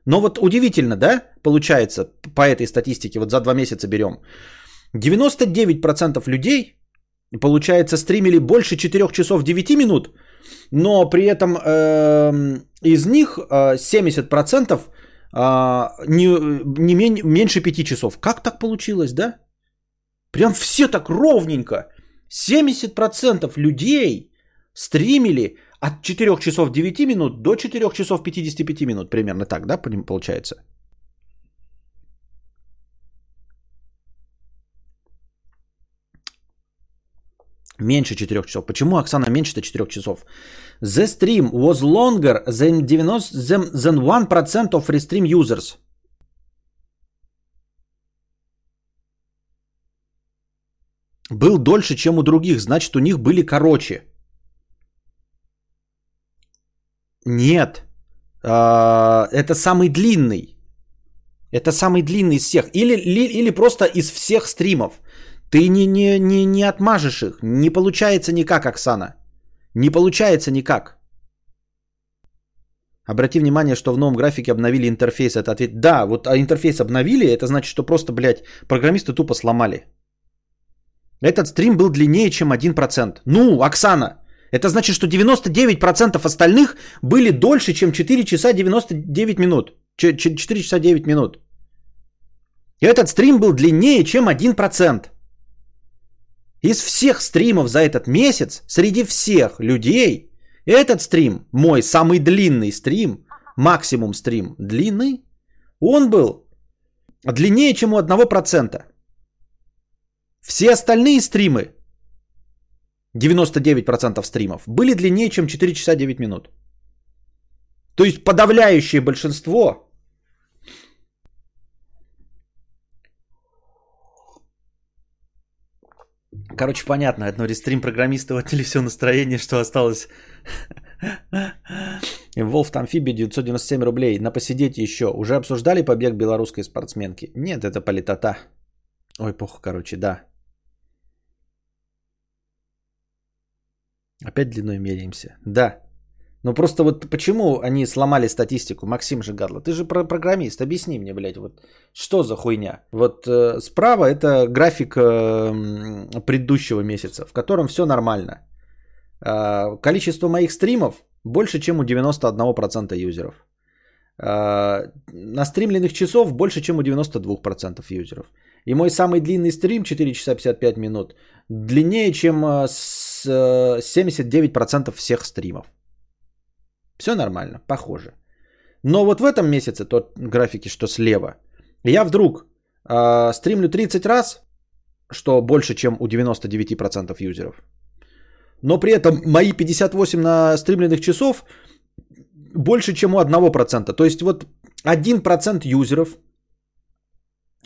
Но вот удивительно, да, получается, по этой статистике, вот за два месяца берем. 99% людей, получается, стримили больше 4 часов 9 минут, но при этом э, из них э, 70% э, не, не мен, меньше 5 часов. Как так получилось, да? Прям все так ровненько. 70% людей стримили от 4 часов 9 минут до 4 часов 55 минут. Примерно так, да, получается? Меньше 4 часов. Почему, Оксана, меньше 4 часов? The stream was longer than, 90, than, than 1% of restream users. Был дольше, чем у других, значит, у них были короче. Нет. А, это самый длинный. Это самый длинный из всех. Или, или, просто из всех стримов. Ты не, не, не, не отмажешь их. Не получается никак, Оксана. Не получается никак. Обрати внимание, что в новом графике обновили интерфейс. Это ответ. Да, вот а интерфейс обновили, это значит, что просто, блядь, программисты тупо сломали. Этот стрим был длиннее, чем 1%. Ну, Оксана, это значит, что 99% остальных были дольше, чем 4 часа 99 минут. 4 часа 9 минут. И этот стрим был длиннее, чем 1%. Из всех стримов за этот месяц, среди всех людей, этот стрим, мой самый длинный стрим, максимум стрим длинный, он был длиннее, чем у 1%. Все остальные стримы 99% стримов, были длиннее, чем 4 часа 9 минут. То есть подавляющее большинство Короче, понятно, одно рестрим программистов отняли все настроение, что осталось. Волф Тамфиби 997 рублей. На посидеть еще. Уже обсуждали побег белорусской спортсменки? Нет, это политота. Ой, похуй, короче, да. Опять длиной меряемся. Да. Но просто вот почему они сломали статистику, Максим Жигадло? Ты же про программист, объясни мне, блядь, вот что за хуйня? Вот э, справа это график э, предыдущего месяца, в котором все нормально. Э, количество моих стримов больше, чем у 91% юзеров. Э, настримленных часов больше, чем у 92% юзеров. И мой самый длинный стрим 4 часа 55 минут длиннее, чем э, с 79% э, всех стримов. Все нормально, похоже. Но вот в этом месяце, тот графики, что слева, я вдруг э, стримлю 30 раз, что больше, чем у 99% юзеров. Но при этом мои 58 на стримленных часов больше, чем у 1%. То есть вот 1% юзеров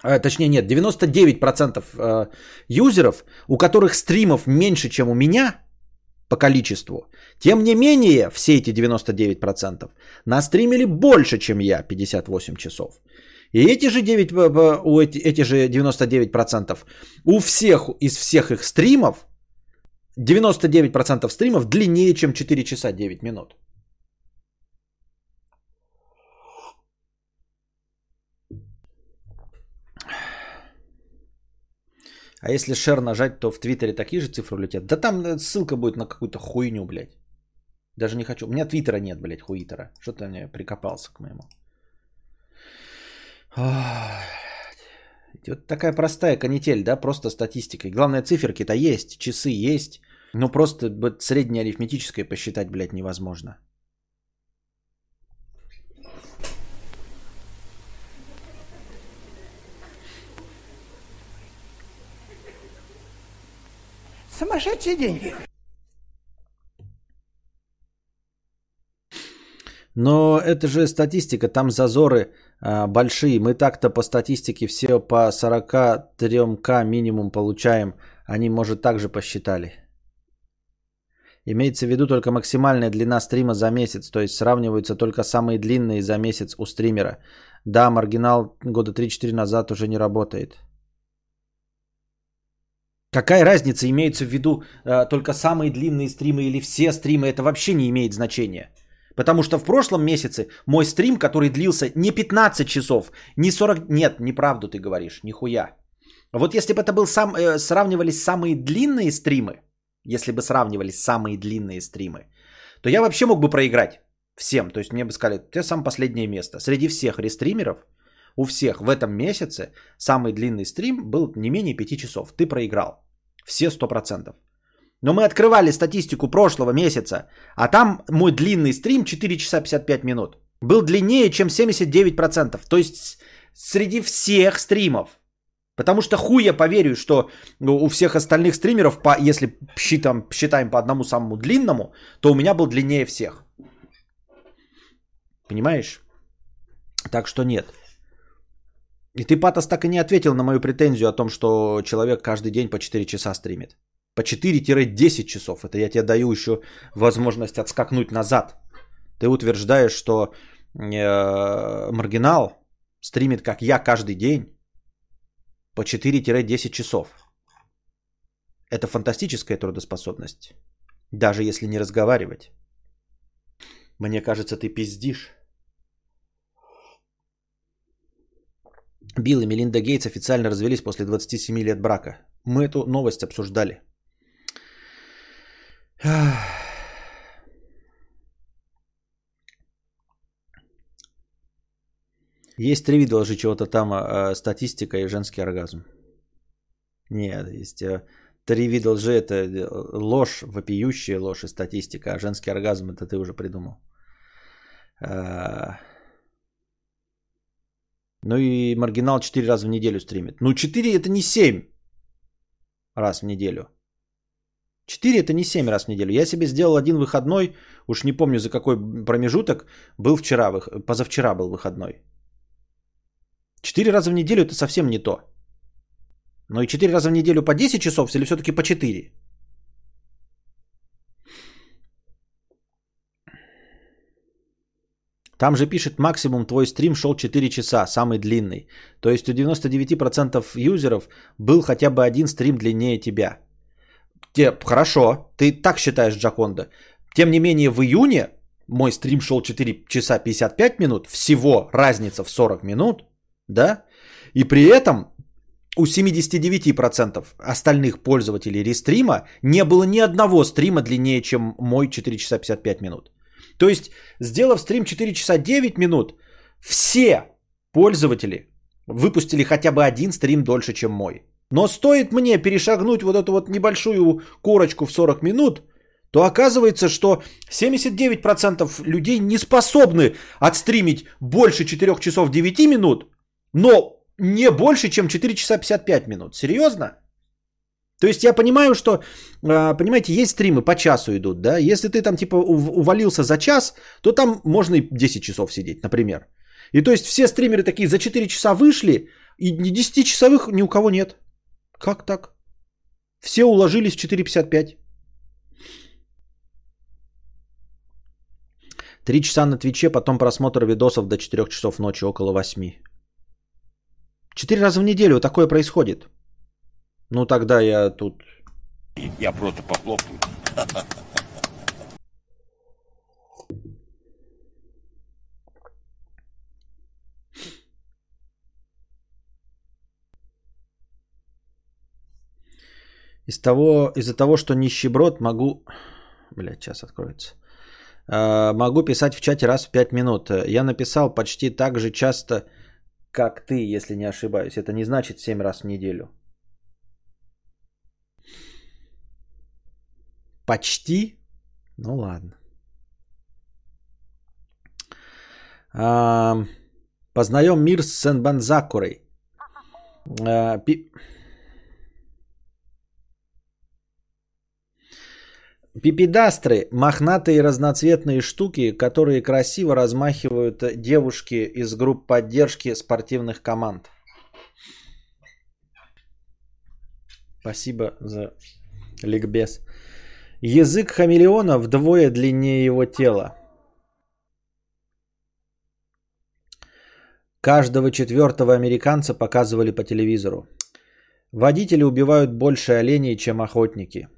а, точнее нет, 99% э, юзеров, у которых стримов меньше, чем у меня по количеству, тем не менее все эти 99% настримили больше, чем я, 58 часов. И эти же, 9, у эти, эти же 99% у всех из всех их стримов, 99% стримов длиннее, чем 4 часа 9 минут. А если шер нажать, то в Твиттере такие же цифры улетят. Да там э, ссылка будет на какую-то хуйню, блядь. Даже не хочу. У меня Твиттера нет, блядь, хуитера. Что ты мне прикопался к моему. Вот такая простая канитель, да, просто статистикой. Главное, циферки-то есть, часы есть. Но просто вот среднее арифметическое посчитать, блядь, невозможно. Сумасшедшие деньги. Но это же статистика, там зазоры а, большие. Мы так-то по статистике все по 43к минимум получаем. Они, может, также посчитали. Имеется в виду только максимальная длина стрима за месяц, то есть сравниваются только самые длинные за месяц у стримера. Да, маргинал года 3-4 назад уже не работает. Какая разница, имеется в виду э, только самые длинные стримы или все стримы, это вообще не имеет значения. Потому что в прошлом месяце мой стрим, который длился не 15 часов, не 40... Нет, неправду ты говоришь, нихуя. Вот если бы это был сам... Э, сравнивались самые длинные стримы, если бы сравнивались самые длинные стримы, то я вообще мог бы проиграть всем. То есть мне бы сказали, ты сам последнее место. Среди всех рестримеров, у всех в этом месяце самый длинный стрим был не менее 5 часов. Ты проиграл. Все 100%. Но мы открывали статистику прошлого месяца, а там мой длинный стрим 4 часа 55 минут. Был длиннее, чем 79%. То есть среди всех стримов. Потому что хуй я поверю, что у всех остальных стримеров, по, если считаем, считаем по одному самому длинному, то у меня был длиннее всех. Понимаешь? Так что нет. И ты, Патос, так и не ответил на мою претензию о том, что человек каждый день по 4 часа стримит. По 4-10 часов. Это я тебе даю еще возможность отскакнуть назад. Ты утверждаешь, что э, маргинал стримит, как я, каждый день по 4-10 часов. Это фантастическая трудоспособность. Даже если не разговаривать. Мне кажется, ты пиздишь. Билл и Мелинда Гейтс официально развелись после 27 лет брака. Мы эту новость обсуждали. [sighs] Есть три вида чего-то там э, статистика и женский оргазм. Нет, есть э, три вида лжи. Это э, ложь, вопиющая ложь и статистика. А женский оргазм это ты уже придумал. Э, ну и маргинал 4 раза в неделю стримит. Ну 4 это не 7 раз в неделю. 4 это не 7 раз в неделю. Я себе сделал один выходной, уж не помню за какой промежуток, был вчера, позавчера был выходной. 4 раза в неделю это совсем не то. Но и 4 раза в неделю по 10 часов или все-таки по 4? Там же пишет максимум твой стрим шел 4 часа, самый длинный. То есть у 99% юзеров был хотя бы один стрим длиннее тебя. Те, хорошо, ты так считаешь, Джаконда. Тем не менее, в июне мой стрим шел 4 часа 55 минут, всего разница в 40 минут, да? И при этом у 79% остальных пользователей рестрима не было ни одного стрима длиннее, чем мой 4 часа 55 минут. То есть, сделав стрим 4 часа 9 минут, все пользователи выпустили хотя бы один стрим дольше, чем мой. Но стоит мне перешагнуть вот эту вот небольшую корочку в 40 минут, то оказывается, что 79% людей не способны отстримить больше 4 часов 9 минут, но не больше, чем 4 часа 55 минут. Серьезно? То есть я понимаю, что, а, понимаете, есть стримы по часу идут, да? Если ты там типа увалился за час, то там можно и 10 часов сидеть, например. И то есть все стримеры такие за 4 часа вышли, и 10 часовых ни у кого нет. Как так? Все уложились в 4.55. Три часа на Твиче, потом просмотр видосов до 4 часов ночи, около 8. Четыре раза в неделю такое происходит. Ну тогда я тут... Я просто похлопаю. Из того, из-за того, что нищеброд, могу... Блять, сейчас откроется. Э, могу писать в чате раз в 5 минут. Я написал почти так же часто, как ты, если не ошибаюсь. Это не значит 7 раз в неделю. Почти? Ну ладно. А, познаем мир с Сенбанзакурой. А, пи... Пипедастры – мохнатые разноцветные штуки, которые красиво размахивают девушки из групп поддержки спортивных команд. Спасибо за ликбез. Язык хамелеона вдвое длиннее его тела. Каждого четвертого американца показывали по телевизору. Водители убивают больше оленей, чем охотники.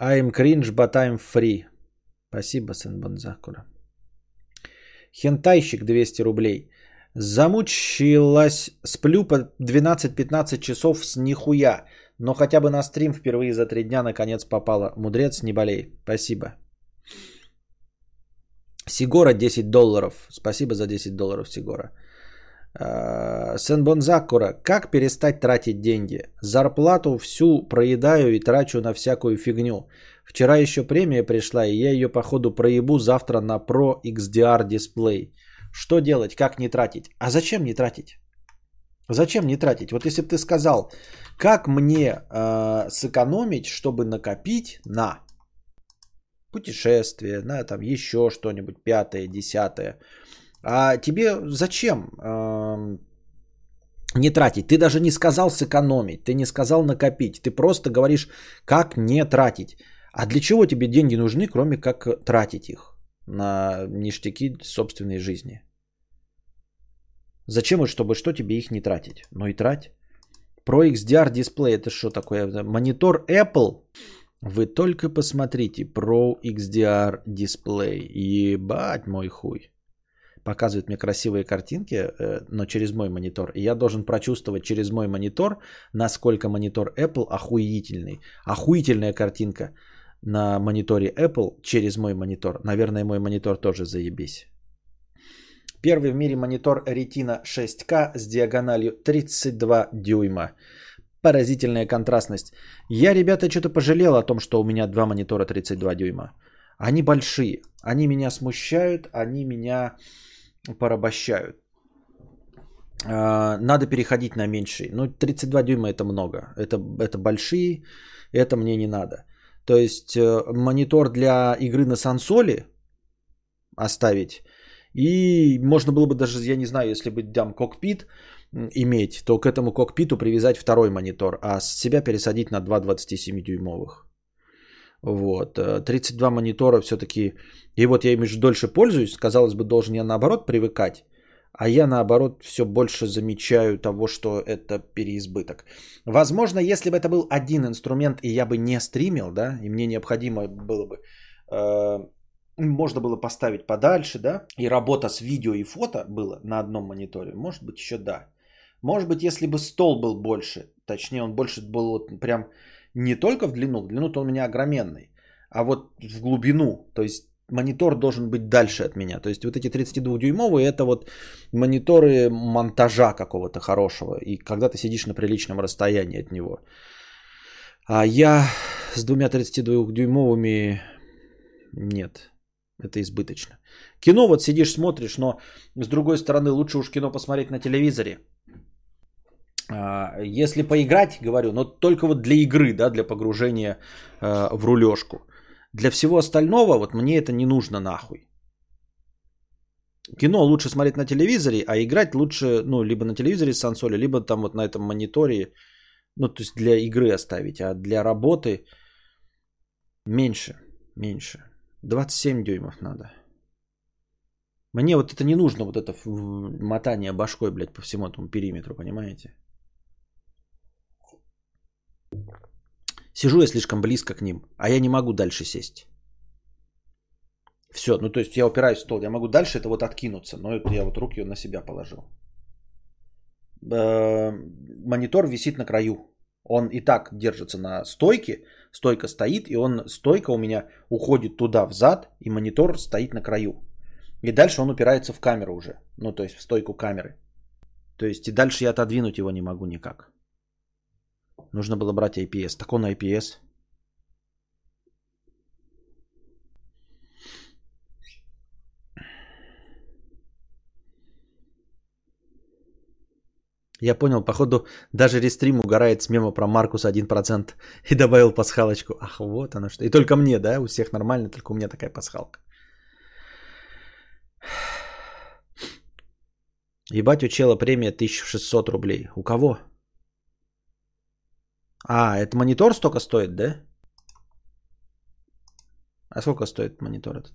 I'm cringe, but I'm free. Спасибо, сын Бонзакура. Хентайщик 200 рублей. Замучилась, сплю по 12-15 часов с нихуя, но хотя бы на стрим впервые за три дня наконец попала. Мудрец, не болей. Спасибо. Сигора 10 долларов. Спасибо за 10 долларов, Сигора. А, Сен Бонзакура. Как перестать тратить деньги? Зарплату всю проедаю и трачу на всякую фигню. Вчера еще премия пришла, и я ее походу проебу завтра на Pro XDR дисплей. Что делать? Как не тратить? А зачем не тратить? Зачем не тратить? Вот если бы ты сказал, как мне э, сэкономить, чтобы накопить на путешествие, на там еще что-нибудь, пятое, десятое. А тебе зачем э, не тратить? Ты даже не сказал сэкономить, ты не сказал накопить, ты просто говоришь, как не тратить. А для чего тебе деньги нужны, кроме как тратить их на ништяки собственной жизни? Зачем и чтобы что тебе их не тратить? Ну и трать. Pro XDR дисплей это что такое? Монитор Apple вы только посмотрите, Pro XDR дисплей. Ебать мой хуй. Показывает мне красивые картинки, э, но через мой монитор. И я должен прочувствовать через мой монитор, насколько монитор Apple охуительный. Охуительная картинка на мониторе Apple через мой монитор. Наверное, мой монитор тоже заебись. Первый в мире монитор Retina 6K с диагональю 32 дюйма поразительная контрастность. Я, ребята, что-то пожалел о том, что у меня два монитора 32 дюйма. Они большие, они меня смущают, они меня порабощают. А, надо переходить на меньшие. Ну, 32 дюйма это много. Это, это большие, это мне не надо. То есть э, монитор для игры на сансоле оставить. И можно было бы даже, я не знаю, если бы дам кокпит, иметь, то к этому кокпиту привязать второй монитор, а с себя пересадить на два 27-дюймовых. Вот. 32 э, монитора все-таки. И вот я ими же дольше пользуюсь. Казалось бы, должен я наоборот привыкать. А я наоборот все больше замечаю того, что это переизбыток. Возможно, если бы это был один инструмент, и я бы не стримил, да, и мне необходимо было бы, э, можно было поставить подальше, да, и работа с видео и фото было на одном мониторе, может быть, еще да. Может быть, если бы стол был больше, точнее, он больше был прям не только в длину, в длину-то он у меня огроменный, а вот в глубину, то есть монитор должен быть дальше от меня. То есть вот эти 32-дюймовые это вот мониторы монтажа какого-то хорошего. И когда ты сидишь на приличном расстоянии от него. А я с двумя 32-дюймовыми нет. Это избыточно. Кино вот сидишь, смотришь, но с другой стороны лучше уж кино посмотреть на телевизоре. А, если поиграть, говорю, но только вот для игры, да, для погружения э, в рулежку. Для всего остального вот мне это не нужно нахуй. Кино лучше смотреть на телевизоре, а играть лучше, ну, либо на телевизоре с сансоли, либо там вот на этом мониторе, ну, то есть для игры оставить, а для работы меньше, меньше. 27 дюймов надо. Мне вот это не нужно, вот это мотание башкой, блядь, по всему этому периметру, понимаете? Сижу я слишком близко к ним, а я не могу дальше сесть. Все, ну то есть я упираюсь в стол, я могу дальше это вот откинуться, но это я вот руки на себя положил. Э, монитор висит на краю. Он и так держится на стойке, стойка стоит, и он, стойка у меня уходит туда взад, и монитор стоит на краю. И дальше он упирается в камеру уже, ну то есть в стойку камеры. То есть и дальше я отодвинуть его не могу никак. Нужно было брать IPS. Так он IPS. Я понял, походу, даже рестрим угорает с мема про Маркус 1% и добавил пасхалочку. Ах, вот оно что. И только мне, да? У всех нормально, только у меня такая пасхалка. Ебать, у чела премия 1600 рублей. У кого? А, это монитор столько стоит, да? А сколько стоит монитор этот?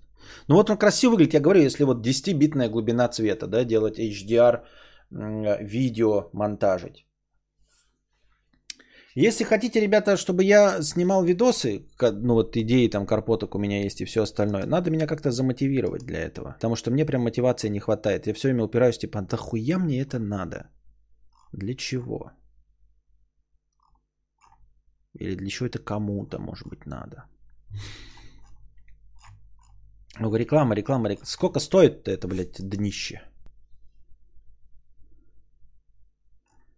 Ну вот он красиво выглядит. Я говорю, если вот 10-битная глубина цвета, да, делать HDR видео монтажить. Если хотите, ребята, чтобы я снимал видосы, ну вот идеи там карпоток у меня есть и все остальное, надо меня как-то замотивировать для этого. Потому что мне прям мотивации не хватает. Я все время упираюсь, типа, да хуя мне это надо? Для чего? Или для чего это кому-то, может быть, надо? Ну, реклама, реклама, реклама. Сколько стоит это, блядь, днище?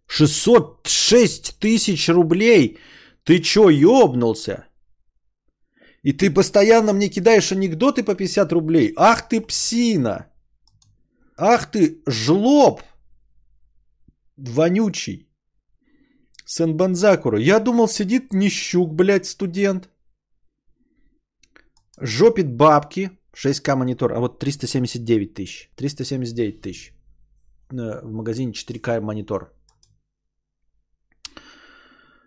606 тысяч рублей. Ты чё, ёбнулся? И ты постоянно мне кидаешь анекдоты по 50 рублей. Ах ты псина. Ах ты жлоб. Вонючий. Сенбанзакуру. Я думал, сидит нищук, блядь, студент. Жопит бабки. 6К монитор. А вот 379 тысяч. 379 тысяч. Э, в магазине 4К монитор.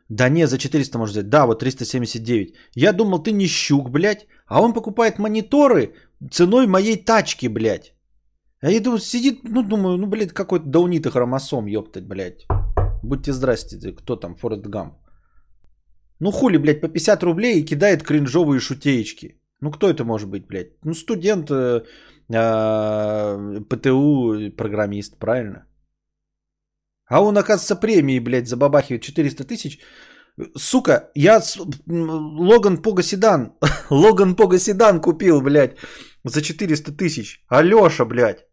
Да не, за 400 можно взять. Да, вот 379. Я думал, ты не щук, блядь. А он покупает мониторы ценой моей тачки, блядь. А я думаю, сидит, ну, думаю, ну, блядь, какой-то даунитый хромосом, ёптать, блядь. Будьте здрасте, кто там, Форест Гамп. Ну, хули, блядь, по 50 рублей и кидает кринжовые шутеечки. Ну, кто это может быть, блядь? Ну, студент э, э, ПТУ, программист, правильно? А он, оказывается, премии, блядь, забабахивает 400 тысяч. Сука, я Логан Пога Седан, [laughs] Логан Пога Седан купил, блядь, за 400 тысяч. Алеша, блядь.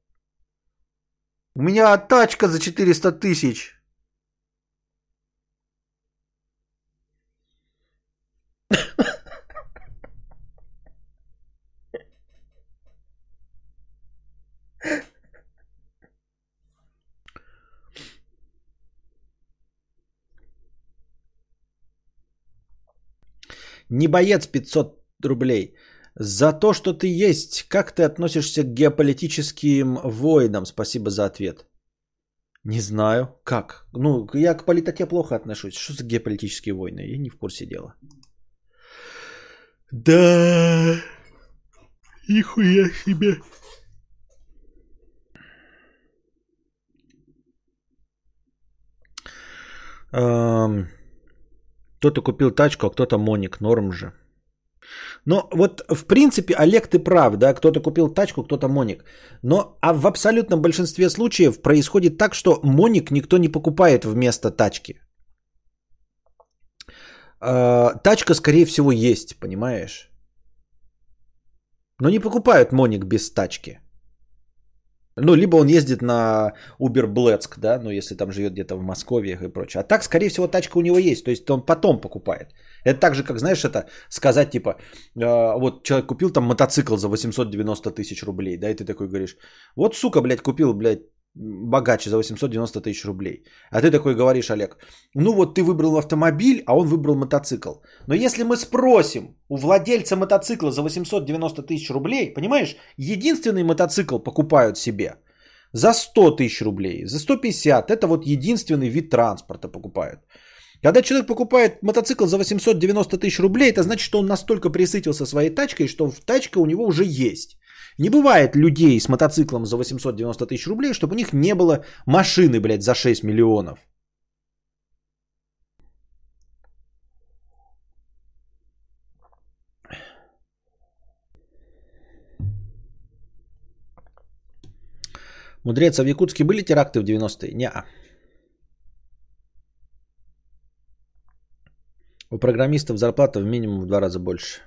У меня тачка за 400 тысяч. Не боец 500 рублей. За то, что ты есть, как ты относишься к геополитическим войнам? Спасибо за ответ. Не знаю. Как? Ну, я к политоте плохо отношусь. Что за геополитические войны? Я не в курсе дела. Да. Нихуя себе. Um, кто-то купил тачку, а кто-то моник, норм же. Но вот в принципе, Олег, ты прав, да, кто-то купил тачку, кто-то моник. Но а в абсолютном большинстве случаев происходит так, что моник никто не покупает вместо тачки. Э, тачка, скорее всего, есть, понимаешь? Но не покупают моник без тачки. Ну, либо он ездит на Uber Блэцк, да, ну, если там живет где-то в Москве и прочее. А так, скорее всего, тачка у него есть, то есть он потом покупает. Это так же, как, знаешь, это сказать, типа, э, вот человек купил там мотоцикл за 890 тысяч рублей, да, и ты такой говоришь, вот, сука, блядь, купил, блядь, богаче за 890 тысяч рублей. А ты такой говоришь, Олег, ну вот ты выбрал автомобиль, а он выбрал мотоцикл. Но если мы спросим у владельца мотоцикла за 890 тысяч рублей, понимаешь, единственный мотоцикл покупают себе за 100 тысяч рублей, за 150, это вот единственный вид транспорта покупают. Когда человек покупает мотоцикл за 890 тысяч рублей, это значит, что он настолько присытился своей тачкой, что тачка у него уже есть. Не бывает людей с мотоциклом за 890 тысяч рублей, чтобы у них не было машины, блядь, за 6 миллионов. Мудрец, а в Якутске были теракты в 90-е? Неа. У программистов зарплата в минимум в два раза больше.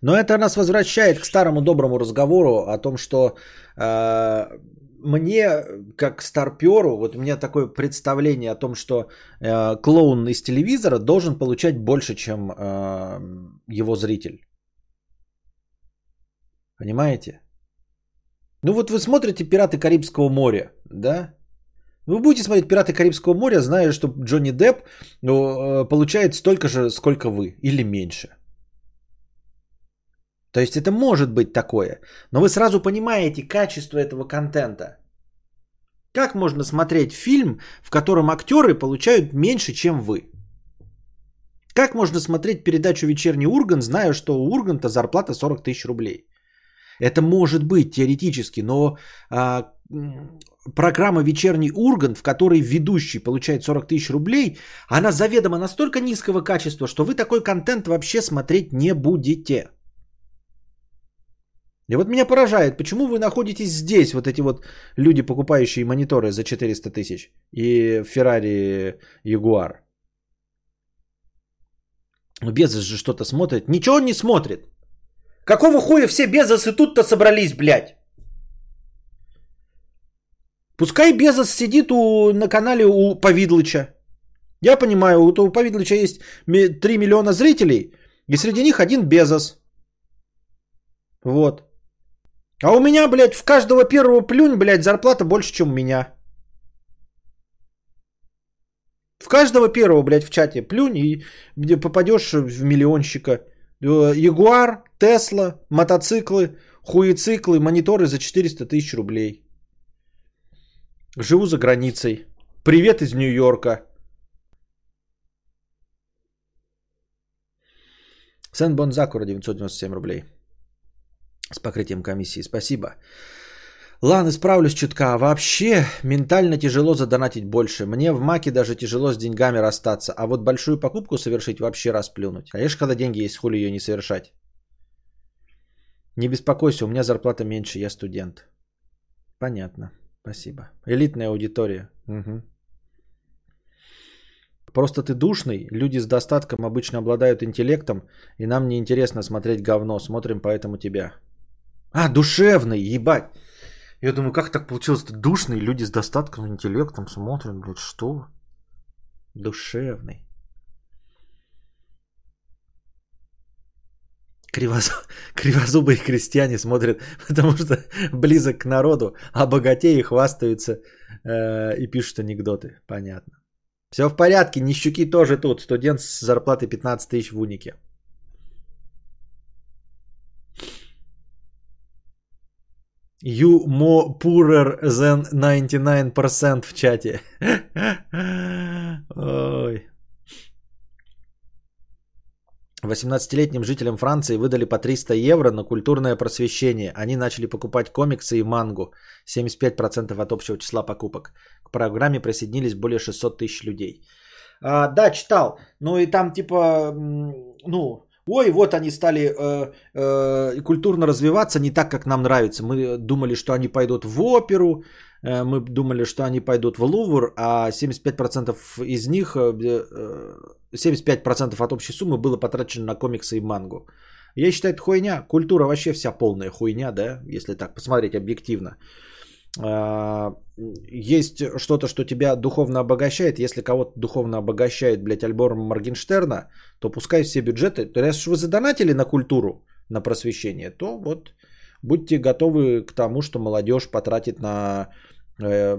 Но это нас возвращает к старому доброму разговору о том, что э, мне, как старперу, вот у меня такое представление о том, что э, клоун из телевизора должен получать больше, чем э, его зритель. Понимаете? Ну вот вы смотрите «Пираты Карибского моря», да? Вы будете смотреть «Пираты Карибского моря», зная, что Джонни Депп ну, получает столько же, сколько вы, или меньше. То есть это может быть такое. Но вы сразу понимаете качество этого контента. Как можно смотреть фильм, в котором актеры получают меньше, чем вы? Как можно смотреть передачу «Вечерний Ургант», зная, что у Урганта зарплата 40 тысяч рублей? Это может быть теоретически, но а, программа «Вечерний Ургант», в которой ведущий получает 40 тысяч рублей, она заведомо настолько низкого качества, что вы такой контент вообще смотреть не будете. И вот меня поражает, почему вы находитесь здесь, вот эти вот люди, покупающие мониторы за 400 тысяч и Ferrari Jaguar. Ну, Безос же что-то смотрит. Ничего он не смотрит. Какого хуя все Безосы тут-то собрались, блядь? Пускай Безос сидит у, на канале у Повидлыча. Я понимаю, у, у Повидлыча есть 3 миллиона зрителей, и среди них один Безос. Вот. А у меня, блядь, в каждого первого плюнь, блядь, зарплата больше, чем у меня. В каждого первого, блядь, в чате плюнь и где попадешь в миллионщика. Э, Ягуар, Тесла, мотоциклы, хуециклы, мониторы за 400 тысяч рублей. Живу за границей. Привет из Нью-Йорка. Сен Бонзакура 997 рублей. С покрытием комиссии. Спасибо. Ладно, исправлюсь чутка. Вообще ментально тяжело задонатить больше. Мне в маке даже тяжело с деньгами расстаться. А вот большую покупку совершить вообще расплюнуть. Конечно, когда деньги есть, хули ее не совершать. Не беспокойся, у меня зарплата меньше, я студент. Понятно. Спасибо. Элитная аудитория. Угу. Просто ты душный, люди с достатком обычно обладают интеллектом, и нам не интересно смотреть говно, смотрим поэтому тебя. А, душевный, ебать. Я думаю, как так получилось? -то? Душный, люди с достатком, интеллектом смотрим, блядь, что? Душевный. Кривозу... [laughs] Кривозубые крестьяне смотрят, [laughs] потому что близок к народу, а богатеи хвастаются э, и пишут анекдоты. Понятно. Все в порядке, нищуки тоже тут. Студент с зарплатой 15 тысяч в унике. You more poorer than 99% в чате. Ой. 18-летним жителям Франции выдали по 300 евро на культурное просвещение. Они начали покупать комиксы и мангу. 75% от общего числа покупок. К программе присоединились более 600 тысяч людей. А, да, читал. Ну и там типа, ну, ой, вот они стали э, э, культурно развиваться не так, как нам нравится. Мы думали, что они пойдут в оперу, э, мы думали, что они пойдут в Лувр, а 75% из них, э, 75% от общей суммы было потрачено на комиксы и мангу. Я считаю, это хуйня. Культура вообще вся полная хуйня, да, если так посмотреть объективно. А, есть что-то, что тебя духовно обогащает. Если кого-то духовно обогащает, блядь, альбом Моргенштерна, то пускай все бюджеты... То если вы задонатили на культуру, на просвещение, то вот будьте готовы к тому, что молодежь потратит на э,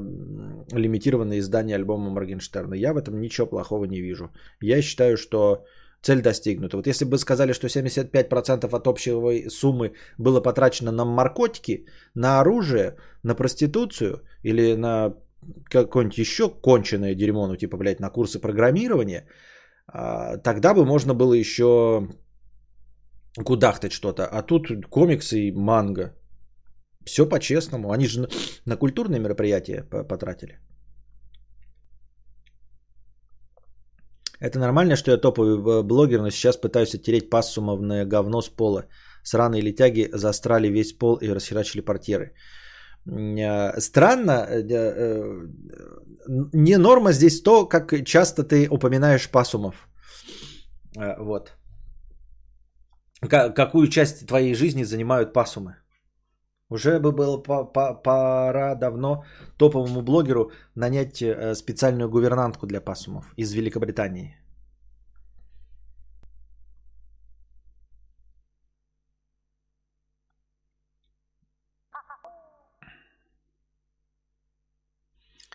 лимитированное издание альбома Моргенштерна. Я в этом ничего плохого не вижу. Я считаю, что цель достигнута. Вот если бы сказали, что 75% от общей суммы было потрачено на наркотики, на оружие, на проституцию или на какое-нибудь еще конченое дерьмо, ну типа, блядь, на курсы программирования, а, тогда бы можно было еще кудахтать что-то. А тут комиксы и манга. Все по-честному. Они же на культурные мероприятия потратили. Это нормально, что я топовый э, блогер, но сейчас пытаюсь оттереть пассумовное говно с пола. Сраные летяги застрали весь пол и расхерачили портьеры. Э, странно, э, не норма здесь то, как часто ты упоминаешь пассумов. Вот. Какую часть твоей жизни занимают пассумы? Уже бы было пора давно топовому блогеру нанять э, специальную гувернантку для пасумов из Великобритании.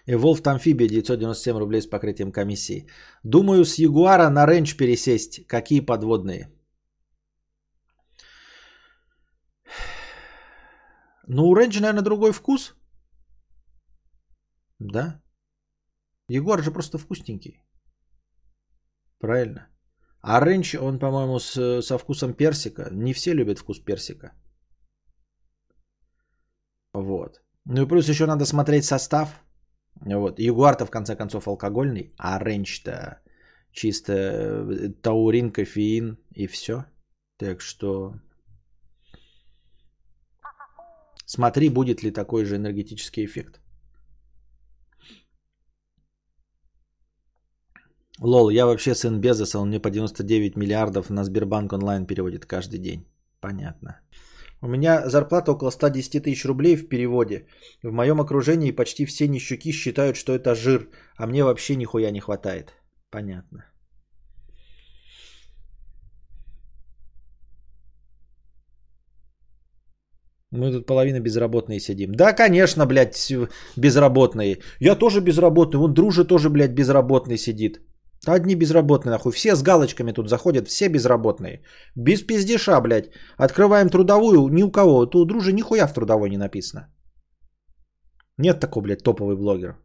Evolve Амфибия 997 рублей с покрытием комиссии. Думаю, с Ягуара на рейндж пересесть. Какие подводные? Ну, у рейнджа, наверное, другой вкус. Да? Ягуар же просто вкусненький. Правильно. А рейндж, он, по-моему, с, со вкусом персика. Не все любят вкус персика. Вот. Ну и плюс еще надо смотреть состав. Вот. Ягуар-то в конце концов алкогольный, а рейндж-то чисто э, таурин, кофеин и все. Так что смотри, будет ли такой же энергетический эффект. Лол, я вообще сын Безоса, он мне по 99 миллиардов на Сбербанк онлайн переводит каждый день. Понятно. У меня зарплата около 110 тысяч рублей в переводе. В моем окружении почти все нищуки считают, что это жир, а мне вообще нихуя не хватает. Понятно. Мы тут половина безработные сидим. Да, конечно, блядь, безработные. Я тоже безработный. Вон дружи тоже, блядь, безработный сидит. Одни безработные, нахуй. Все с галочками тут заходят, все безработные. Без пиздеша, блядь. Открываем трудовую, ни у кого. Тут у дружи нихуя в трудовой не написано. Нет такого, блядь, топовый блогер.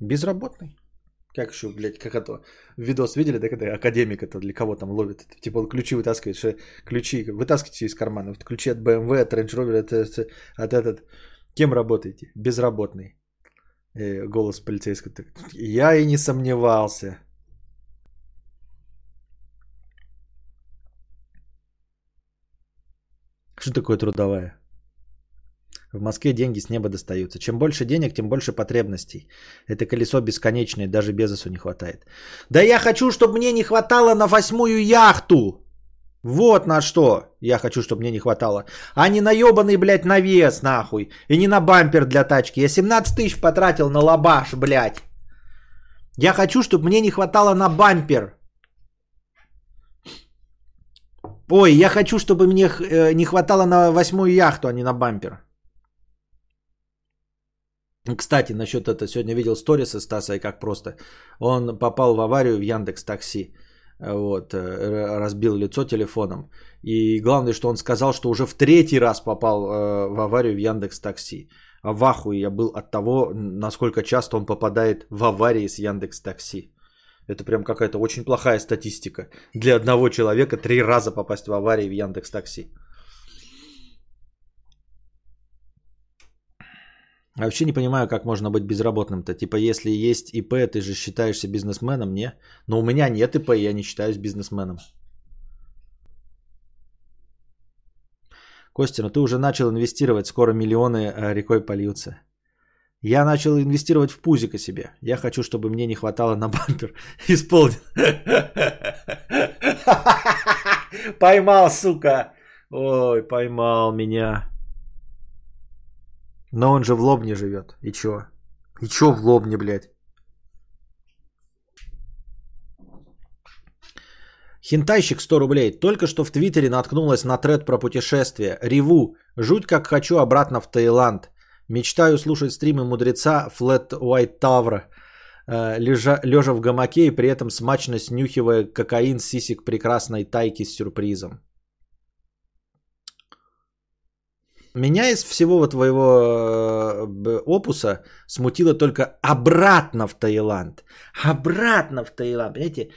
Безработный. Как еще, блядь, как это, видос видели, да, когда академик это для кого там ловит, типа он ключи вытаскивает, что ключи, вытаскивайте из кармана, ключи от BMW, от Range Rover, от, от этот, кем работаете? Безработный. И голос полицейского. Я и не сомневался. Что такое трудовая? В Москве деньги с неба достаются. Чем больше денег, тем больше потребностей. Это колесо бесконечное, даже Безосу не хватает. Да я хочу, чтобы мне не хватало на восьмую яхту. Вот на что я хочу, чтобы мне не хватало. А не на ебаный, блядь, навес, нахуй. И не на бампер для тачки. Я 17 тысяч потратил на лабаш, блядь. Я хочу, чтобы мне не хватало на бампер. Ой, я хочу, чтобы мне э, не хватало на восьмую яхту, а не на бампер. Кстати, насчет этого, сегодня видел сторисы Стаса, и как просто. Он попал в аварию в Яндекс Такси. Вот, э, разбил лицо телефоном. И главное, что он сказал, что уже в третий раз попал э, в аварию в Яндекс Такси. А в ахуе я был от того, насколько часто он попадает в аварии с Яндекс Такси. Это прям какая-то очень плохая статистика. Для одного человека три раза попасть в аварии в Яндекс Такси. А вообще не понимаю, как можно быть безработным-то. Типа, если есть ИП, ты же считаешься бизнесменом, не? Но у меня нет ИП, я не считаюсь бизнесменом. Костя, ну ты уже начал инвестировать, скоро миллионы э, рекой польются. Я начал инвестировать в пузико себе. Я хочу, чтобы мне не хватало на бампер. [laughs] Исполнил. [laughs] Поймал, сука. Ой, поймал меня. Но он же в Лобне живет. И чё? И чё в Лобне, блядь? Хентайщик 100 рублей. Только что в Твиттере наткнулась на тред про путешествие. Реву. Жуть как хочу обратно в Таиланд. Мечтаю слушать стримы мудреца Flat White Tower, э, лежа, лежа в гамаке и при этом смачно снюхивая кокаин сисик прекрасной тайки с сюрпризом. Меня из всего твоего э, опуса смутило только обратно в Таиланд. Обратно в Таиланд. Понимаете,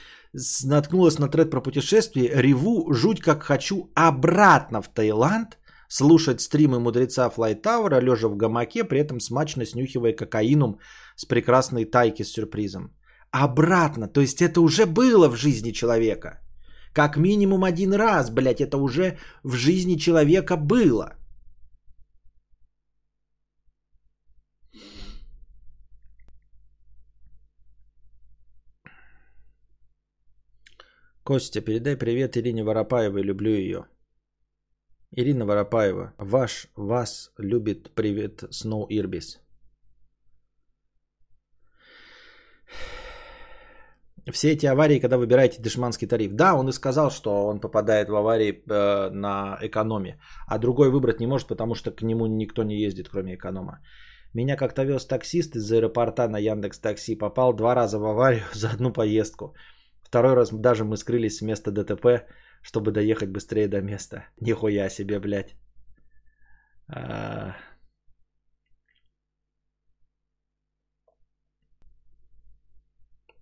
наткнулась на тред про путешествие, реву, жуть как хочу обратно в Таиланд, слушать стримы мудреца Флайтаура, лежа в гамаке, при этом смачно снюхивая кокаином с прекрасной тайки с сюрпризом. Обратно, то есть это уже было в жизни человека. Как минимум один раз, блядь, это уже в жизни человека было. Костя, передай привет Ирине Воропаевой, люблю ее. Ирина Воропаева, ваш, вас любит привет Snow Ирбис. Все эти аварии, когда выбираете дешманский тариф. Да, он и сказал, что он попадает в аварии э, на экономе, а другой выбрать не может, потому что к нему никто не ездит, кроме эконома. Меня как-то вез таксист из аэропорта на Яндекс Такси. Попал два раза в аварию [laughs] за одну поездку. Второй раз даже мы скрылись с места ДТП, чтобы доехать быстрее до места. Нихуя себе, блядь. А...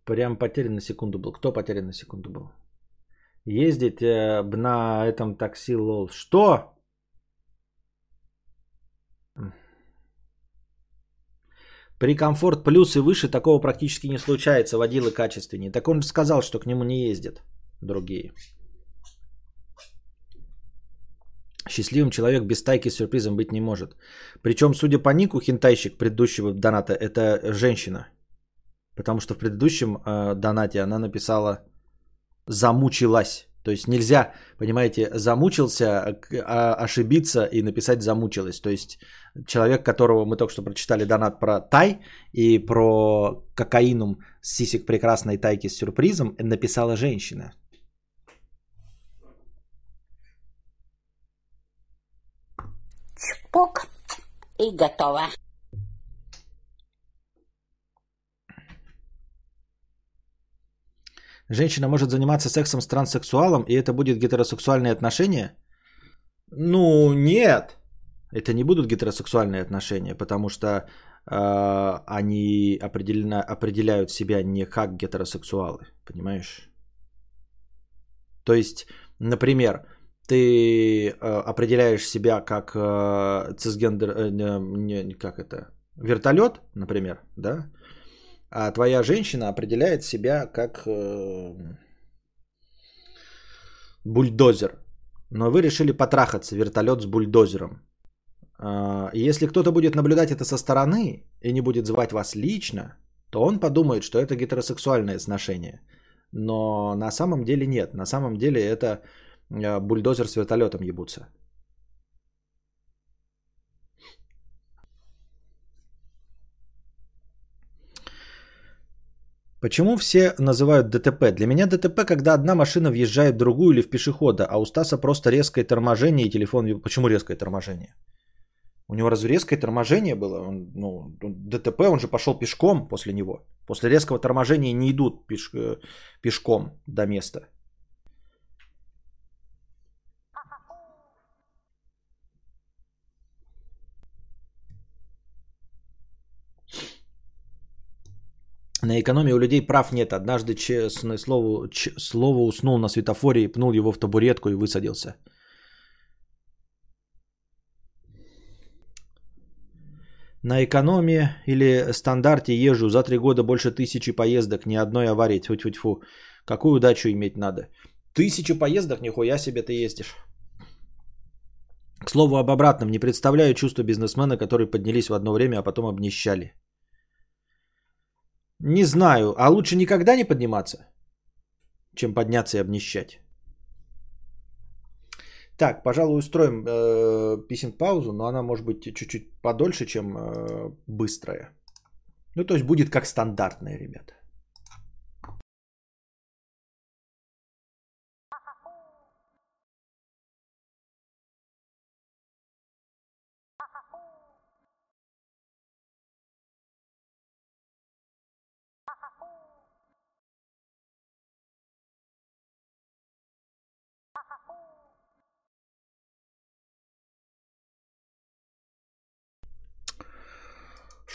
Прям потерян на секунду был. Кто потерян на секунду был? Ездить э, на этом такси лол. Что? При комфорт плюс и выше такого практически не случается, водилы качественнее. Так он же сказал, что к нему не ездят другие. Счастливым человек без тайки с сюрпризом быть не может. Причем, судя по нику, хентайщик предыдущего доната – это женщина. Потому что в предыдущем э, донате она написала «замучилась». То есть нельзя, понимаете, замучился, а, ошибиться и написать замучилась. То есть человек, которого мы только что прочитали донат про тай и про кокаинум сисек прекрасной тайки с сюрпризом, написала женщина. Чпок и готово. Женщина может заниматься сексом с транссексуалом, и это будет гетеросексуальные отношения? Ну, нет. Это не будут гетеросексуальные отношения, потому что э, они определенно, определяют себя не как гетеросексуалы, понимаешь? То есть, например, ты э, определяешь себя как э, цисгендер, э, не, как это, вертолет, например, да? А твоя женщина определяет себя как э, бульдозер. Но вы решили потрахаться, вертолет с бульдозером. Э, если кто-то будет наблюдать это со стороны и не будет звать вас лично, то он подумает, что это гетеросексуальное сношение. Но на самом деле нет. На самом деле это э, бульдозер с вертолетом ебутся. Почему все называют ДТП? Для меня ДТП, когда одна машина въезжает в другую или в пешехода, а у Стаса просто резкое торможение и телефон... Почему резкое торможение? У него разве резкое торможение было? Он, ну, ДТП, он же пошел пешком после него. После резкого торможения не идут пеш... Э, пешком до места. На экономии у людей прав нет. Однажды честное слово, ч, слово уснул на светофоре и пнул его в табуретку и высадился. На экономии или стандарте езжу за три года больше тысячи поездок, ни одной аварии. Тьфу -тьфу -тьфу. Какую удачу иметь надо? Тысячу поездок, нихуя себе ты ездишь. К слову об обратном, не представляю чувство бизнесмена, которые поднялись в одно время, а потом обнищали. Не знаю, а лучше никогда не подниматься, чем подняться и обнищать. Так, пожалуй, устроим э, писем паузу, но она может быть чуть-чуть подольше, чем э, быстрая. Ну, то есть будет как стандартная, ребята.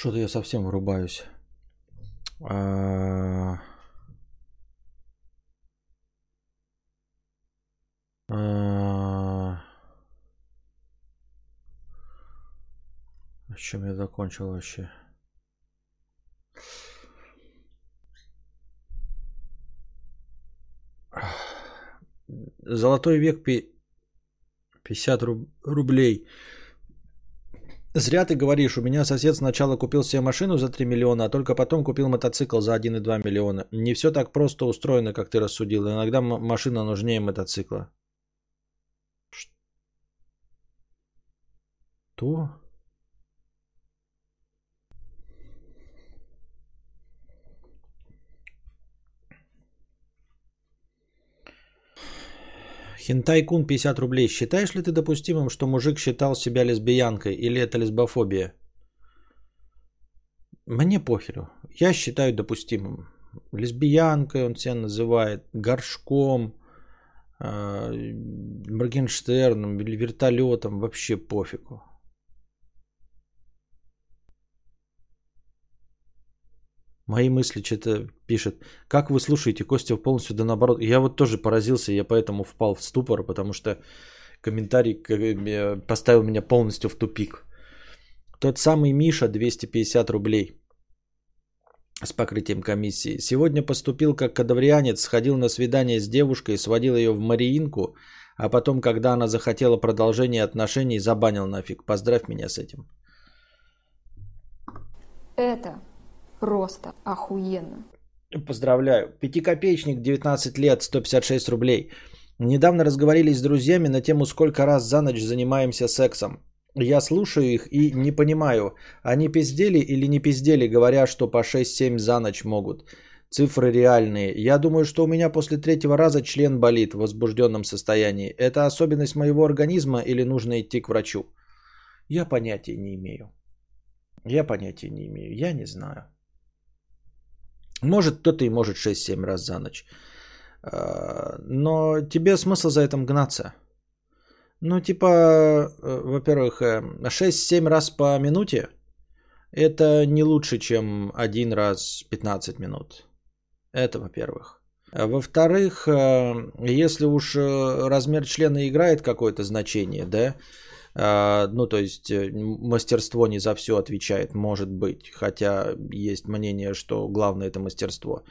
Что-то я совсем вырубаюсь. А... А... С чем я закончил вообще? Золотой век 50 рублей. Зря ты говоришь, у меня сосед сначала купил себе машину за 3 миллиона, а только потом купил мотоцикл за 1,2 миллиона. Не все так просто устроено, как ты рассудил. Иногда машина нужнее мотоцикла. Что? Хентай-кун 50 рублей. Считаешь ли ты допустимым, что мужик считал себя лесбиянкой или это лесбофобия? Мне похеру. Я считаю допустимым. Лесбиянкой он себя называет, горшком, э, Моргенштерном вертолетом. Вообще пофигу. Мои мысли что-то пишет. Как вы слушаете, Костя полностью да наоборот. Я вот тоже поразился, я поэтому впал в ступор, потому что комментарий э, поставил меня полностью в тупик. Тот самый Миша 250 рублей с покрытием комиссии. Сегодня поступил как кадаврианец, сходил на свидание с девушкой, сводил ее в Мариинку, а потом, когда она захотела продолжения отношений, забанил нафиг. Поздравь меня с этим. Это просто охуенно. Поздравляю. Пятикопеечник, 19 лет, 156 рублей. Недавно разговорились с друзьями на тему, сколько раз за ночь занимаемся сексом. Я слушаю их и не понимаю, они пиздели или не пиздели, говоря, что по 6-7 за ночь могут. Цифры реальные. Я думаю, что у меня после третьего раза член болит в возбужденном состоянии. Это особенность моего организма или нужно идти к врачу? Я понятия не имею. Я понятия не имею. Я не знаю. Может, кто-то и может 6-7 раз за ночь. А, но тебе смысл за этим гнаться? Ну, типа, э, во-первых, 6-7 э, раз по минуте это не лучше, чем один раз 15 минут. Это во-первых. А во-вторых, э, если уж размер члена играет какое-то значение, да, ну, то есть мастерство не за все отвечает, может быть, хотя есть мнение, что главное это мастерство,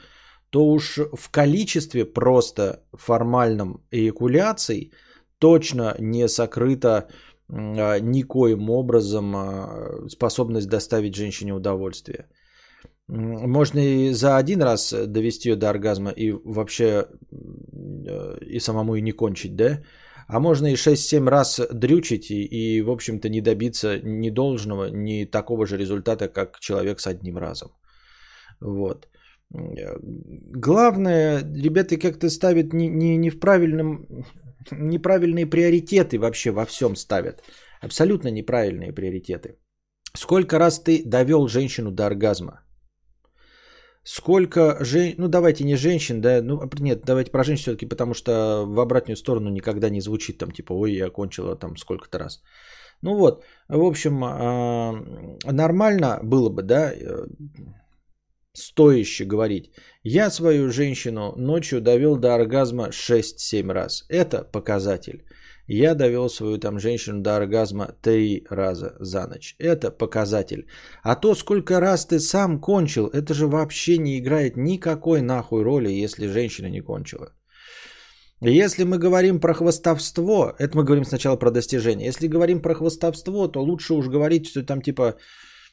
то уж в количестве просто формальном эякуляций – точно не сокрыта а, никоим образом а, способность доставить женщине удовольствие. Можно и за один раз довести ее до оргазма и вообще э, и самому и не кончить, да? А можно и 6-7 раз дрючить и, и, в общем-то, не добиться ни должного, ни такого же результата, как человек с одним разом. Вот. Главное, ребята как-то ставят не, не, не в правильном неправильные приоритеты вообще во всем ставят. Абсолютно неправильные приоритеты. Сколько раз ты довел женщину до оргазма? Сколько жен... Ну, давайте не женщин, да, ну, нет, давайте про женщин все-таки, потому что в обратную сторону никогда не звучит там, типа, ой, я окончила там сколько-то раз. Ну вот, в общем, а, нормально было бы, да, э, стояще говорить. Я свою женщину ночью довел до оргазма 6-7 раз. Это показатель. Я довел свою там женщину до оргазма 3 раза за ночь. Это показатель. А то, сколько раз ты сам кончил, это же вообще не играет никакой нахуй роли, если женщина не кончила. Если мы говорим про хвостовство, это мы говорим сначала про достижение. Если говорим про хвостовство, то лучше уж говорить, что там типа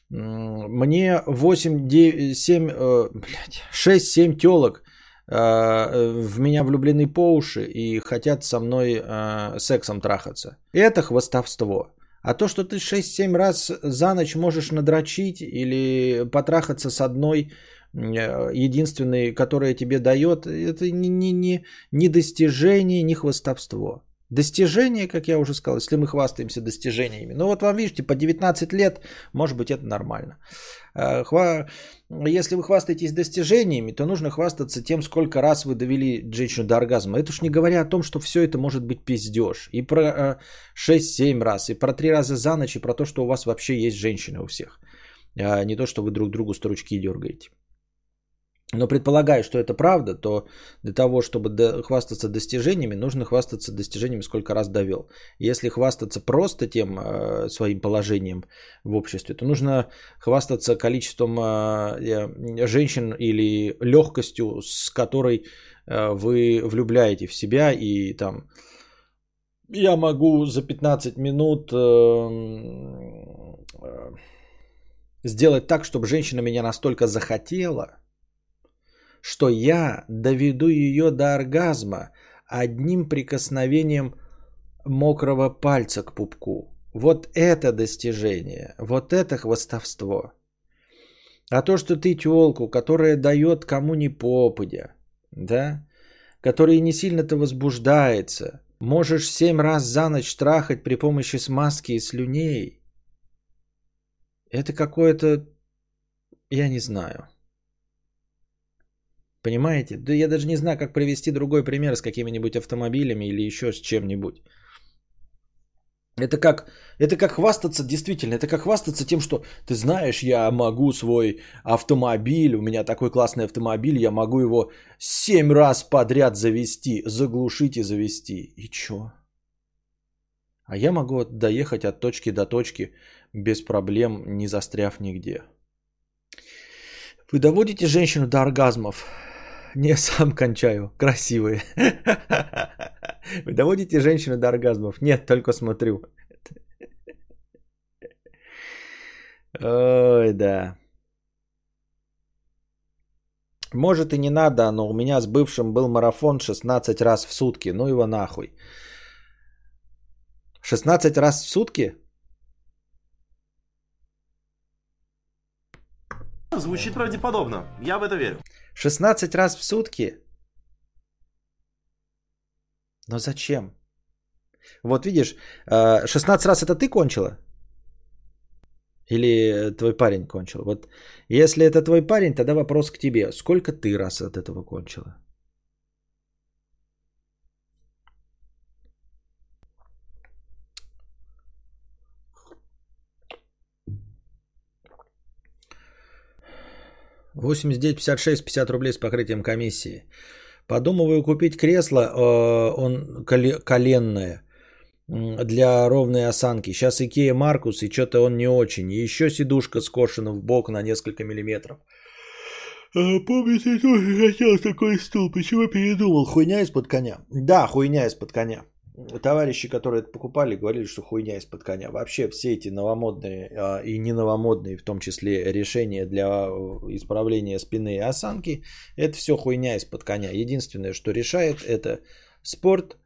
мне 8, 9, 7, блядь, 6-7 телок в меня влюблены по уши и хотят со мной э, сексом трахаться. Это хвостовство. А то, что ты 6-7 раз за ночь можешь надрочить или потрахаться с одной э, единственной, которая тебе дает, это не, не, не, не достижение, не хвостовство. Достижения, как я уже сказал, если мы хвастаемся достижениями. Ну вот вам видите, по 19 лет, может быть, это нормально. Э, если вы хвастаетесь достижениями, то нужно хвастаться тем, сколько раз вы довели женщину до оргазма. Это уж не говоря о том, что все это может быть пиздеж. И про 6-7 э, раз, и про 3 раза за ночь, и про то, что у вас вообще есть женщина у всех. А не то, что вы друг другу стручки дергаете. Но предполагаю, что это правда, то для того, чтобы хвастаться достижениями, нужно хвастаться достижениями, сколько раз довел. Если хвастаться просто тем э, своим положением в обществе, то нужно хвастаться количеством э, женщин или легкостью, с которой э, вы влюбляете в себя и там я могу за 15 минут эм, э, сделать так, чтобы женщина меня настолько захотела – что я доведу ее до оргазма одним прикосновением мокрого пальца к пупку. Вот это достижение, вот это хвостовство. А то, что ты телку, которая дает кому ни попадя, да, которая не сильно-то возбуждается, можешь семь раз за ночь трахать при помощи смазки и слюней, это какое-то Я не знаю. Понимаете? Да я даже не знаю, как привести другой пример с какими-нибудь автомобилями или еще с чем-нибудь. Это как, это как хвастаться, действительно, это как хвастаться тем, что ты знаешь, я могу свой автомобиль, у меня такой классный автомобиль, я могу его семь раз подряд завести, заглушить и завести. И чё? А я могу доехать от точки до точки без проблем, не застряв нигде. Вы доводите женщину до оргазмов? [laughs] Не, сам кончаю. Красивые. [laughs] Вы доводите женщину до оргазмов? Нет, только смотрю. [laughs] Ой, да. Может и не надо, но у меня с бывшим был марафон 16 раз в сутки. Ну его нахуй. 16 раз в сутки? Звучит правдеподобно. Я в это верю. 16 раз в сутки? Но зачем? Вот видишь, 16 раз это ты кончила? Или твой парень кончил? Вот если это твой парень, тогда вопрос к тебе. Сколько ты раз от этого кончила? Восемьдесят девять, пятьдесят шесть, пятьдесят рублей с покрытием комиссии. Подумываю купить кресло, э, он коленное, для ровной осанки. Сейчас Икея Маркус, и что-то он не очень. И еще сидушка скошена в бок на несколько миллиметров. А, помните, я тоже хотел такой стул. Почему передумал? Хуйня из-под коня. Да, хуйня из-под коня. Товарищи, которые это покупали, говорили, что хуйня из-под коня. Вообще все эти новомодные а, и не новомодные, в том числе решения для э, исправления спины и осанки, это все хуйня из-под коня. Единственное, что решает, это спорт,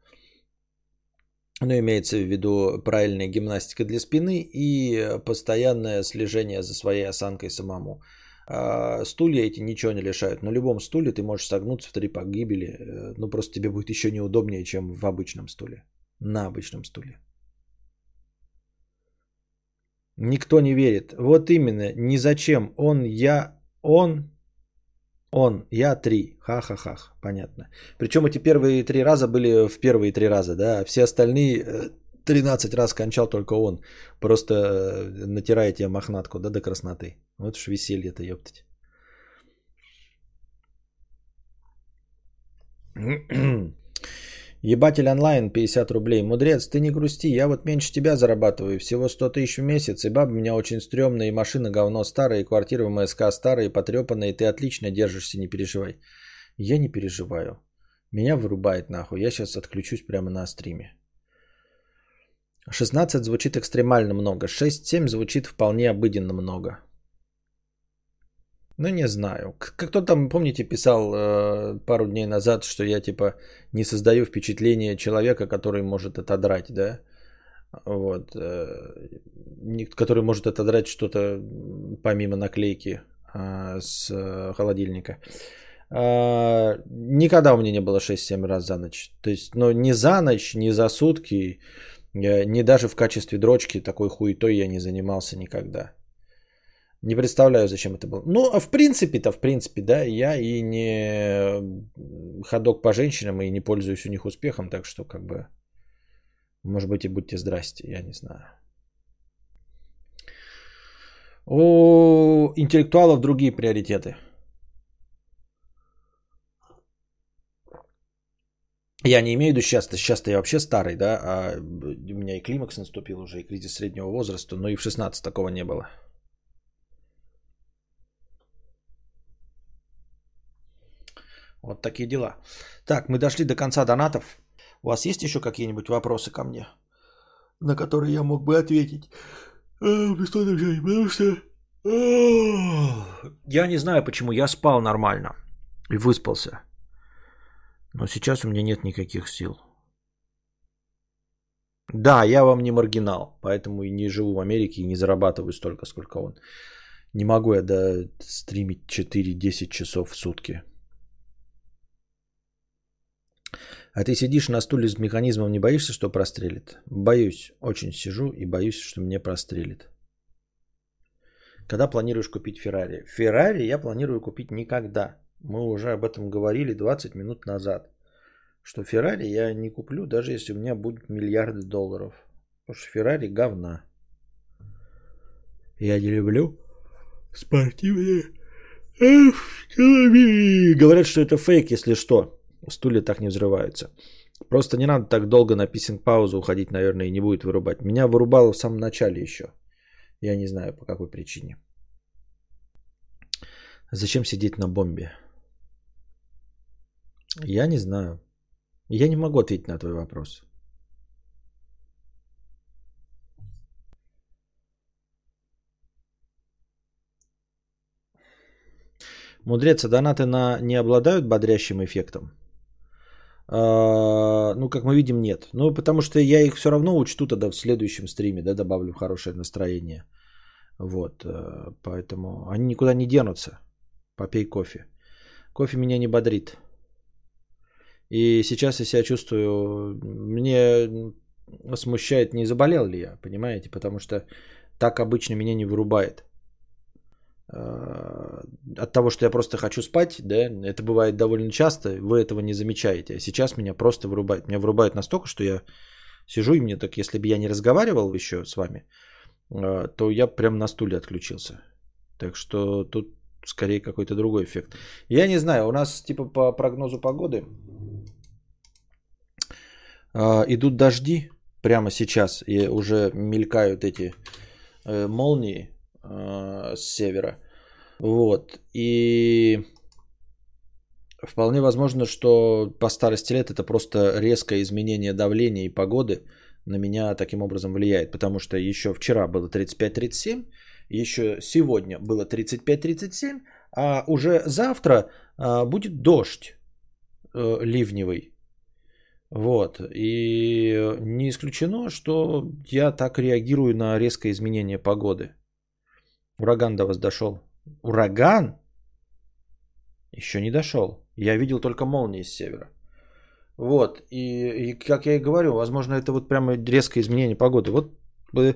ну, имеется в виду правильная гимнастика для спины и постоянное слежение за своей осанкой самому. А стулья эти ничего не лишают. На любом стуле ты можешь согнуться в три погибели. Э, ну, просто тебе будет еще неудобнее, чем в обычном стуле. На обычном стуле. Никто не верит. Вот именно, ни зачем. Он, я, он, он, я три. Ха-ха-ха. Понятно. Причем эти первые три раза были в первые три раза, да. Все остальные 13 э, раз кончал только он. Просто э, натирая тебе мохнатку, да, до красноты. Вот уж веселье-то, ёптать. [clears throat] Ебатель онлайн 50 рублей. Мудрец, ты не грусти, я вот меньше тебя зарабатываю. Всего 100 тысяч в месяц, и баба меня очень стрёмная, и машина говно старая, и квартира в МСК старая, и потрепанная, и ты отлично держишься, не переживай. Я не переживаю. Меня вырубает нахуй. Я сейчас отключусь прямо на стриме. 16 звучит экстремально много. 6-7 звучит вполне обыденно много. Ну, не знаю. Кто там, помните, писал э, пару дней назад, что я типа не создаю впечатление человека, который может отодрать, да? Вот. Э, который может отодрать что-то помимо наклейки э, с э, холодильника. Э, никогда у меня не было 6-7 раз за ночь. То есть, ну, не за ночь, не за сутки, э, не даже в качестве дрочки такой хуетой я не занимался никогда. Не представляю, зачем это было. Ну, а в принципе-то, в принципе, да, я и не ходок по женщинам и не пользуюсь у них успехом, так что как бы, может быть, и будьте здрасте, я не знаю. У интеллектуалов другие приоритеты. Я не имею в виду сейчас, сейчас я вообще старый, да, а у меня и климакс наступил уже, и кризис среднего возраста, но и в 16 такого не было. Вот такие дела. Так, мы дошли до конца донатов. У вас есть еще какие-нибудь вопросы ко мне, на которые я мог бы ответить? Потому что... Я не знаю, почему я спал нормально и выспался. Но сейчас у меня нет никаких сил. Да, я вам не маргинал, поэтому и не живу в Америке и не зарабатываю столько, сколько он. Не могу я до стримить 4-10 часов в сутки. А ты сидишь на стуле с механизмом, не боишься, что прострелит? Боюсь, очень сижу и боюсь, что мне прострелит. Когда планируешь купить Феррари? Феррари я планирую купить никогда. Мы уже об этом говорили 20 минут назад. Что Феррари я не куплю, даже если у меня будут миллиарды долларов. Потому что Феррари говна. Я не люблю спортивные автомобили. Говорят, что это фейк, если что. Стулья так не взрываются. Просто не надо так долго на писинг-паузу уходить, наверное, и не будет вырубать. Меня вырубало в самом начале еще. Я не знаю, по какой причине. Зачем сидеть на бомбе? Я не знаю. Я не могу ответить на твой вопрос. Мудрец, а донаты на не обладают бодрящим эффектом? А, ну, как мы видим, нет. Ну, потому что я их все равно учту тогда в следующем стриме, да, добавлю хорошее настроение. Вот, э, поэтому они никуда не денутся. Попей кофе. Кофе меня не бодрит. И сейчас я себя чувствую, мне смущает, не заболел ли я, понимаете, потому что так обычно меня не вырубает. Э, от того, что я просто хочу спать, да, это бывает довольно часто, вы этого не замечаете. А сейчас меня просто вырубает. Меня вырубает настолько, что я сижу, и мне так, если бы я не разговаривал еще с вами, э, то я прям на стуле отключился. Так что тут скорее какой-то другой эффект. Я не знаю, у нас типа по прогнозу погоды э, идут дожди прямо сейчас, и уже мелькают эти молнии, с севера. Вот. И вполне возможно, что по старости лет это просто резкое изменение давления и погоды на меня таким образом влияет. Потому что еще вчера было 35-37, еще сегодня было 35-37, а уже завтра а, будет дождь э, ливневый. Вот. И не исключено, что я так реагирую на резкое изменение погоды. Ураган до вас дошел. Ураган? Еще не дошел. Я видел только молнии с севера. Вот. И, и как я и говорю, возможно, это вот прямо резкое изменение погоды. Вот вы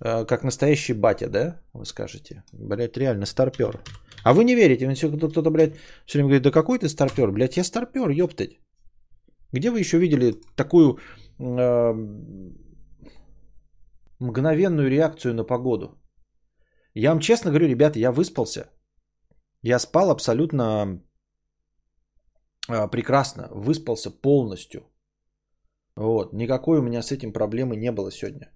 э, как настоящий батя, да, вы скажете? Блять, реально старпер. А вы не верите, кто-то, блядь, все время говорит, да какой ты старпер? Блядь, я старпер, ёптать. Где вы еще видели такую э, мгновенную реакцию на погоду? Я вам честно говорю, ребята, я выспался. Я спал абсолютно а, прекрасно, выспался полностью. Вот, никакой у меня с этим проблемы не было сегодня.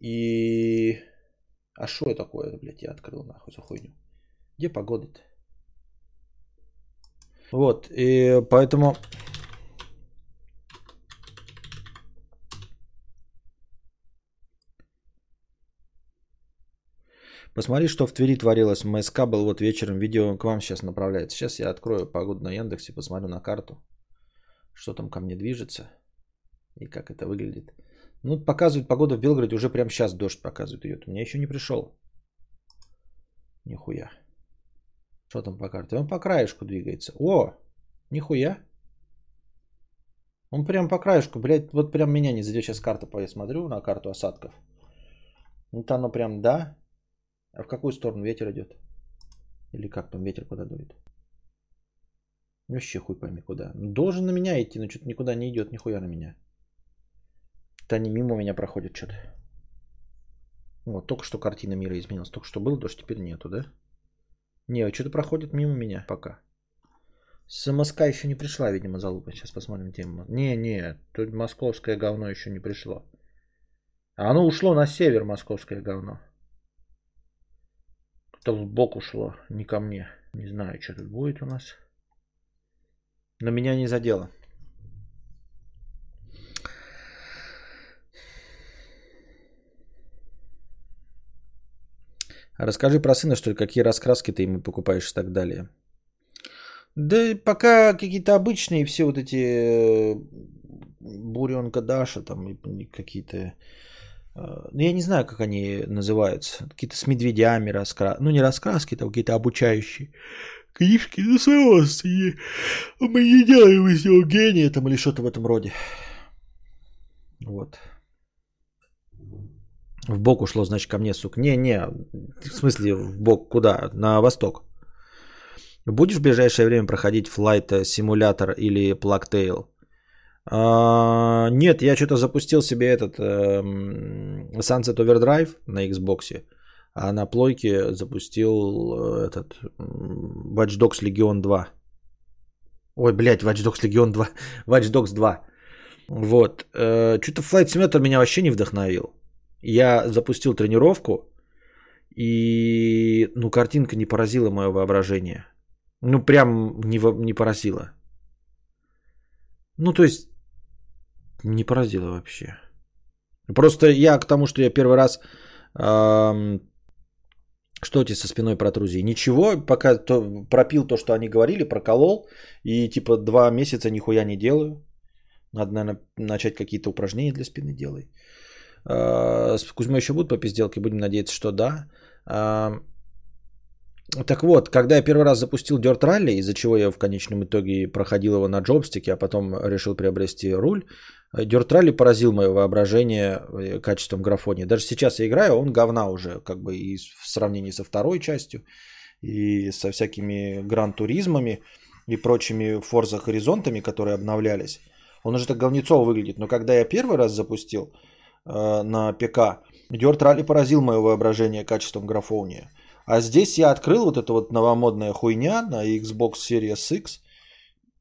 И... А что такое, блядь, я открыл нахуй за хуйню? Где погода-то? Вот, и поэтому Посмотри, что в Твери творилось. МСК был вот вечером. Видео к вам сейчас направляется. Сейчас я открою погоду на Яндексе, посмотрю на карту. Что там ко мне движется. И как это выглядит. Ну, показывает погода в Белгороде. Уже прямо сейчас дождь показывает идет. У меня еще не пришел. Нихуя. Что там по карте? Он по краешку двигается. О, нихуя. Он прям по краешку, блядь, вот прям меня не задет. Сейчас карта, я смотрю на карту осадков. Вот оно прям, да, а в какую сторону ветер идет? Или как там ветер куда дует? Вообще хуй пойми куда. Ну, должен на меня идти, но что-то никуда не идет, нихуя на меня. Да они мимо меня проходят что-то. Вот, только что картина мира изменилась. Только что был дождь, теперь нету, да? Не, что-то проходит мимо меня пока. СМСК еще не пришла, видимо, залупа. Сейчас посмотрим тему. Не, не, тут московское говно еще не пришло. А оно ушло на север, московское говно. То в бок ушло, не ко мне. Не знаю, что тут будет у нас. Но меня не задело. Расскажи про сына, что ли, какие раскраски ты ему покупаешь и так далее. Да пока какие-то обычные все вот эти э, буренка Даша там и какие-то ну, я не знаю, как они называются. Какие-то с медведями раскраски. Ну, не раскраски, там какие-то обучающие книжки. Ну, своего Мы не делаем из него гения там или что-то в этом роде. Вот. В бок ушло, значит, ко мне, сука. Не-не, в смысле, в бок куда? На восток. Будешь в ближайшее время проходить Flight Simulator или Plugtail? А, нет, я что-то запустил себе этот эм, Sunset Overdrive на Xbox, а на плойке запустил э, этот Watch Dogs Legion 2. Ой, блядь, Watch Dogs Legion 2. [laughs] Watch Dogs 2. Вот. Э, что-то Flight Simulator меня вообще не вдохновил. Я запустил тренировку, и ну, картинка не поразила мое воображение. Ну, прям не, не поразила. Ну, то есть, не поразила вообще. Просто я к тому, что я первый раз... ам, что эти со спиной протрузии? Ничего, пока то, пропил то, что они говорили, проколол. И типа два месяца нихуя не делаю. Надо, наверное, начать какие-то упражнения для спины делай. А, С Кузьмой еще будут по пизделке? Будем надеяться, что да. Так вот, когда я первый раз запустил Dirt Rally, из-за чего я в конечном итоге проходил его на джобстике, а потом решил приобрести руль, Dirt Rally поразил мое воображение э, качеством графония. Даже сейчас я играю, он говна уже, как бы и в сравнении со второй частью, и со всякими гран-туризмами и прочими Forza горизонтами, которые обновлялись. Он уже так говнецово выглядит. Но когда я первый раз запустил э, на ПК, Dirt Rally поразил мое воображение качеством графония. А здесь я открыл вот эту вот новомодная хуйня на Xbox Series X.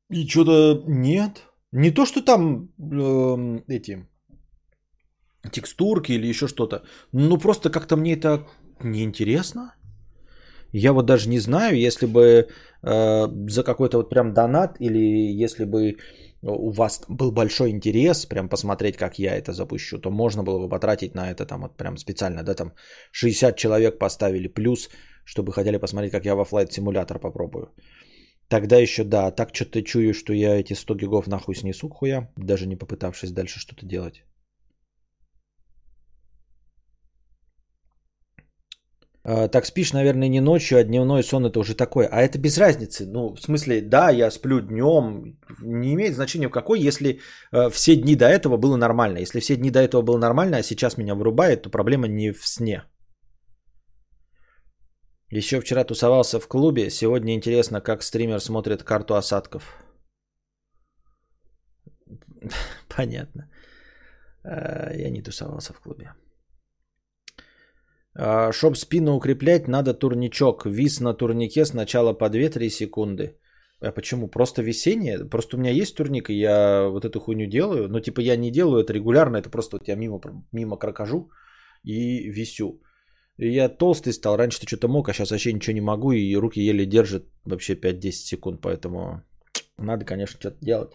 И что-то нет. Не то, что там эм, эти текстурки или еще что-то. Ну просто как-то мне это неинтересно. Я вот даже не знаю, если бы э, за какой-то вот прям донат или если бы у вас был большой интерес прям посмотреть, как я это запущу, то можно было бы потратить на это там вот прям специально, да, там 60 человек поставили плюс, чтобы хотели посмотреть, как я во Flight Simulator попробую. Тогда еще да, так что-то чую, что я эти 100 гигов нахуй снесу хуя, даже не попытавшись дальше что-то делать. Так спишь, наверное, не ночью, а дневной сон это уже такое. А это без разницы. Ну, в смысле, да, я сплю днем. Не имеет значения в какой, если э, все дни до этого было нормально. Если все дни до этого было нормально, а сейчас меня вырубает, то проблема не в сне. Еще вчера тусовался в клубе. Сегодня интересно, как стример смотрит карту осадков. [laughs] Понятно. Э, Я не тусовался в клубе. А, Чтоб спину укреплять, надо турничок. Вис на турнике сначала по 2-3 секунды. А почему? Просто висение? Просто у меня есть турник, и я вот эту хуйню делаю. Но типа я не делаю это регулярно, это просто вот я мимо, мимо крокожу и висю. И я толстый стал, раньше ты что-то мог, а сейчас вообще ничего не могу, и руки еле держат вообще 5-10 секунд, поэтому [tsk] надо, конечно, что-то делать.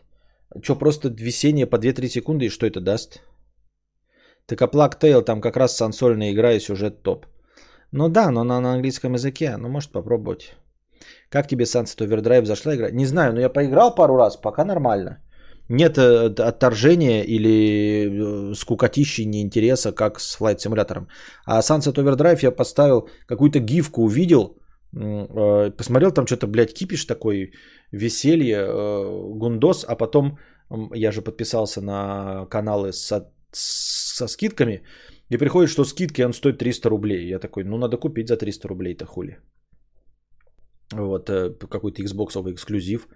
Что, просто висение по 2-3 секунды, и что это даст? Так а Plague Tale там как раз сансольная игра и сюжет топ. Ну да, но она на английском языке, ну может попробовать. Как тебе Sunset Overdrive зашла игра? Не знаю, но я поиграл пару раз, пока нормально. Нет э, отторжения или э, скукотищи, неинтереса, как с Flight Simulator. А Sunset Overdrive я поставил, какую-то гифку увидел, э, посмотрел там что-то, блядь, кипиш такой, веселье, гундос, а потом я же подписался на каналы со, со скидками, и приходит, что скидки он стоит 300 рублей. Я такой, ну надо купить за 300 рублей-то хули. Вот, э, какой-то Xbox эксклюзив.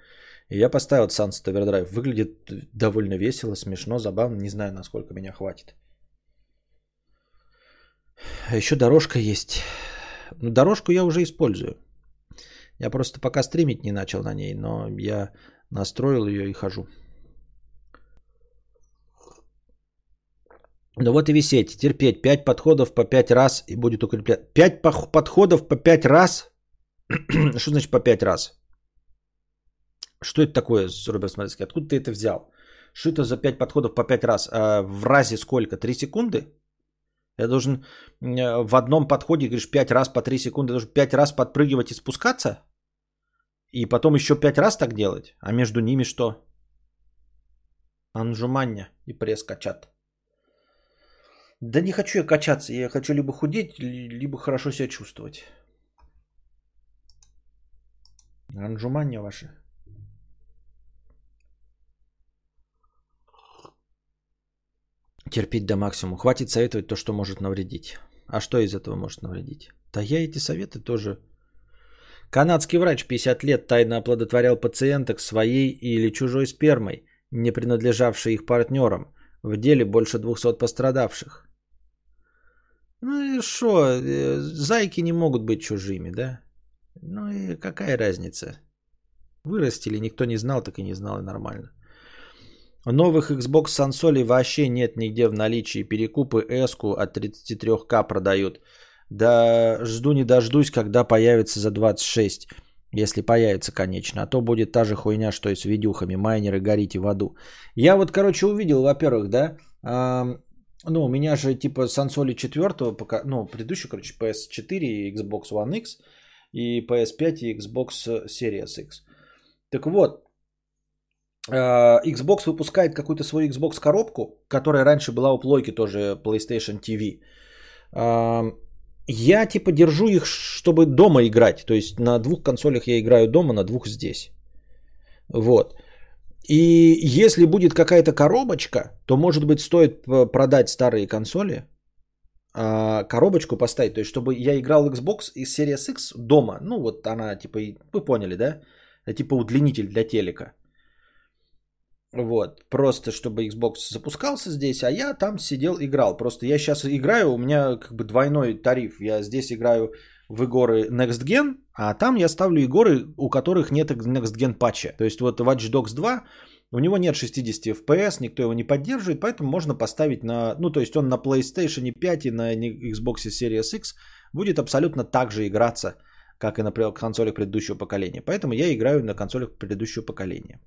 И я поставил Sunset Overdrive. Выглядит довольно весело, смешно, забавно. Не знаю, насколько меня хватит. А еще дорожка есть. Ну, дорожку я уже использую. Я просто пока стримить не начал на ней, но я настроил ее и хожу. Ну вот и висеть, терпеть. 5 подходов по 5 раз и будет укреплять. 5 пох- подходов по 5 раз? [clears throat] Что значит по 5 раз? Что это такое, Роберт Смолецкий? Откуда ты это взял? Что это за 5 подходов по 5 раз? А в разе сколько? 3 секунды? Я должен э, в одном подходе, говоришь, 5 раз по 3 секунды, я должен 5 раз подпрыгивать и спускаться? И потом еще 5 раз так делать? А между ними что? Анжуманья и пресс качат. Да не хочу я качаться, я хочу либо худеть, ли- либо хорошо себя чувствовать. Анжуманья ваши. Терпеть до максимума. Хватит советовать то, что может навредить. А что из этого может навредить? Да я эти советы тоже... Канадский врач 50 лет тайно оплодотворял пациенток своей или чужой спермой, не принадлежавшей их партнерам. В деле больше 200 пострадавших. Ну и что, зайки не могут быть чужими, да? Ну и какая разница? Вырастили, никто не знал, так и не знал, и нормально. Новых Xbox консолей вообще нет нигде в наличии. Перекупы s от 33к продают. Да жду не дождусь, когда появится за 26. Если появится, конечно. А то будет та же хуйня, что и с видюхами. Майнеры горите в аду. Я вот, короче, увидел, во-первых, да, э, ну, у меня же типа сансоли четвертого, пока, ну, предыдущий, короче, PS4 и Xbox One X и PS5 и Xbox Series X. Так вот, Э, Xbox выпускает какую-то свою Xbox коробку, которая раньше была у плойки тоже PlayStation TV. Я типа держу их, чтобы дома играть. То есть на двух консолях я играю дома, на двух здесь. Вот. И если будет какая-то коробочка, то может быть стоит продать старые консоли, а коробочку поставить. То есть чтобы я играл Xbox из Series X дома. Ну вот она типа, вы поняли, да? Это типа удлинитель для телека. Вот, просто чтобы Xbox запускался здесь, а я там сидел, играл. Просто я сейчас играю, у меня как бы двойной тариф. Я здесь играю в игры Next Gen, а там я ставлю игры, у которых нет Next Gen патча. То есть вот Watch Dogs 2, у него нет 60 FPS, никто его не поддерживает, поэтому можно поставить на, ну то есть он на PlayStation 5 и на Xbox Series X будет абсолютно так же играться, как и на консолях предыдущего поколения. Поэтому я играю на консолях предыдущего поколения.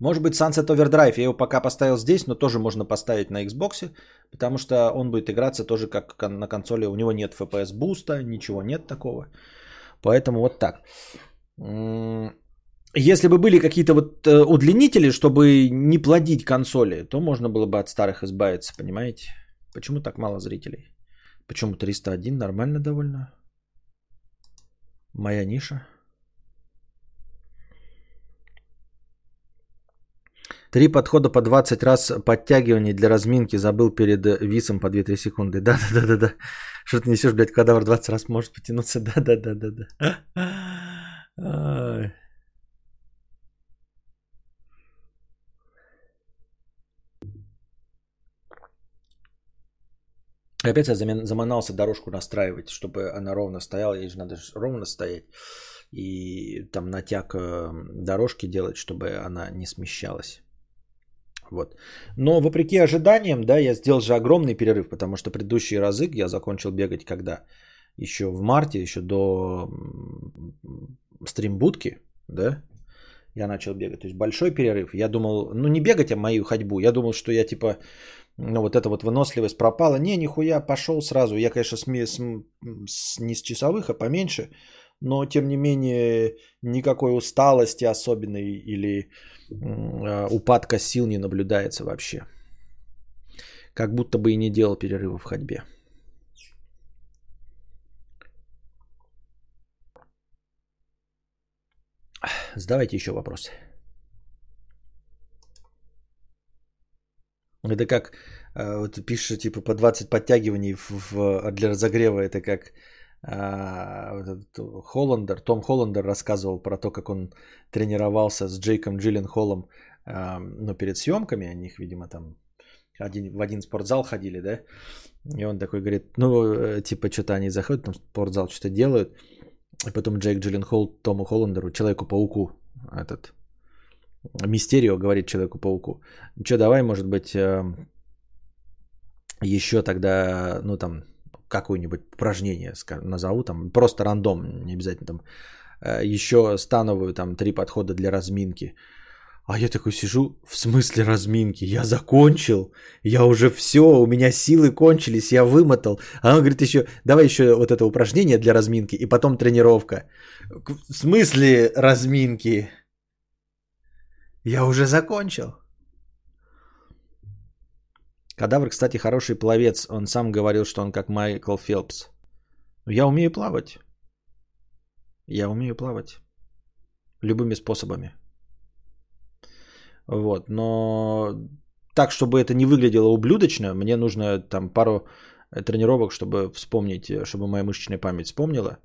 Может быть Sunset Overdrive, я его пока поставил здесь, но тоже можно поставить на Xbox, потому что он будет играться тоже как на консоли, у него нет FPS буста, ничего нет такого. Поэтому вот так. Если бы были какие-то вот э, удлинители, чтобы не плодить консоли, то можно было бы от старых избавиться, понимаете? Почему так мало зрителей? Почему 301 нормально довольно? Моя ниша. Три подхода по 20 раз подтягиваний для разминки забыл перед висом по 2-3 секунды. Да-да-да-да-да. Что ты несешь, блядь, кадавр 20 раз может потянуться. Да-да-да-да-да. Опять я заманался дорожку настраивать, чтобы она ровно стояла. Ей же надо ровно стоять. И там натяг э, дорожки делать, чтобы она не смещалась. Вот. Но вопреки ожиданиям, да, я сделал же огромный перерыв, потому что предыдущие разы я закончил бегать когда? Еще в марте, еще до стримбудки, да, я начал бегать. То есть большой перерыв. Я думал, ну не бегать, а мою ходьбу. Я думал, что я типа, ну вот эта вот выносливость пропала. Не, нихуя, пошел сразу. Я, конечно, с, с, с, не с часовых, а поменьше но тем не менее никакой усталости особенной или а, упадка сил не наблюдается вообще. Как будто бы и не делал перерыва в ходьбе. Задавайте еще вопросы. Это как, а, вот пишешь, типа, по 20 подтягиваний в, в, для разогрева, это как а, Холландер, Том Холландер рассказывал про то, как он тренировался с Джейком Джиллен Холлом, а, ну, перед съемками, они их, видимо, там один, в один спортзал ходили, да, и он такой говорит, ну, э, типа, что-то они заходят, там спортзал что-то делают, и потом Джейк Джилленхол Тому Холландеру, Человеку-пауку, этот, Мистерио говорит Человеку-пауку, что, давай, может быть, э, еще тогда, ну, там, какое-нибудь упражнение назову, там просто рандом, не обязательно там, э, еще становую там три подхода для разминки. А я такой сижу, в смысле разминки? Я закончил, я уже все, у меня силы кончились, я вымотал. А он говорит еще, давай еще вот это упражнение для разминки и потом тренировка. В смысле разминки? Я уже закончил. Кадавр, кстати, хороший пловец. Он сам говорил, что он как Майкл Фелпс. Я умею плавать. Я умею плавать. Любыми способами. Вот, но так, чтобы это не выглядело ублюдочно, мне нужно там пару э, тренировок, чтобы вспомнить, э, чтобы моя мышечная память вспомнила.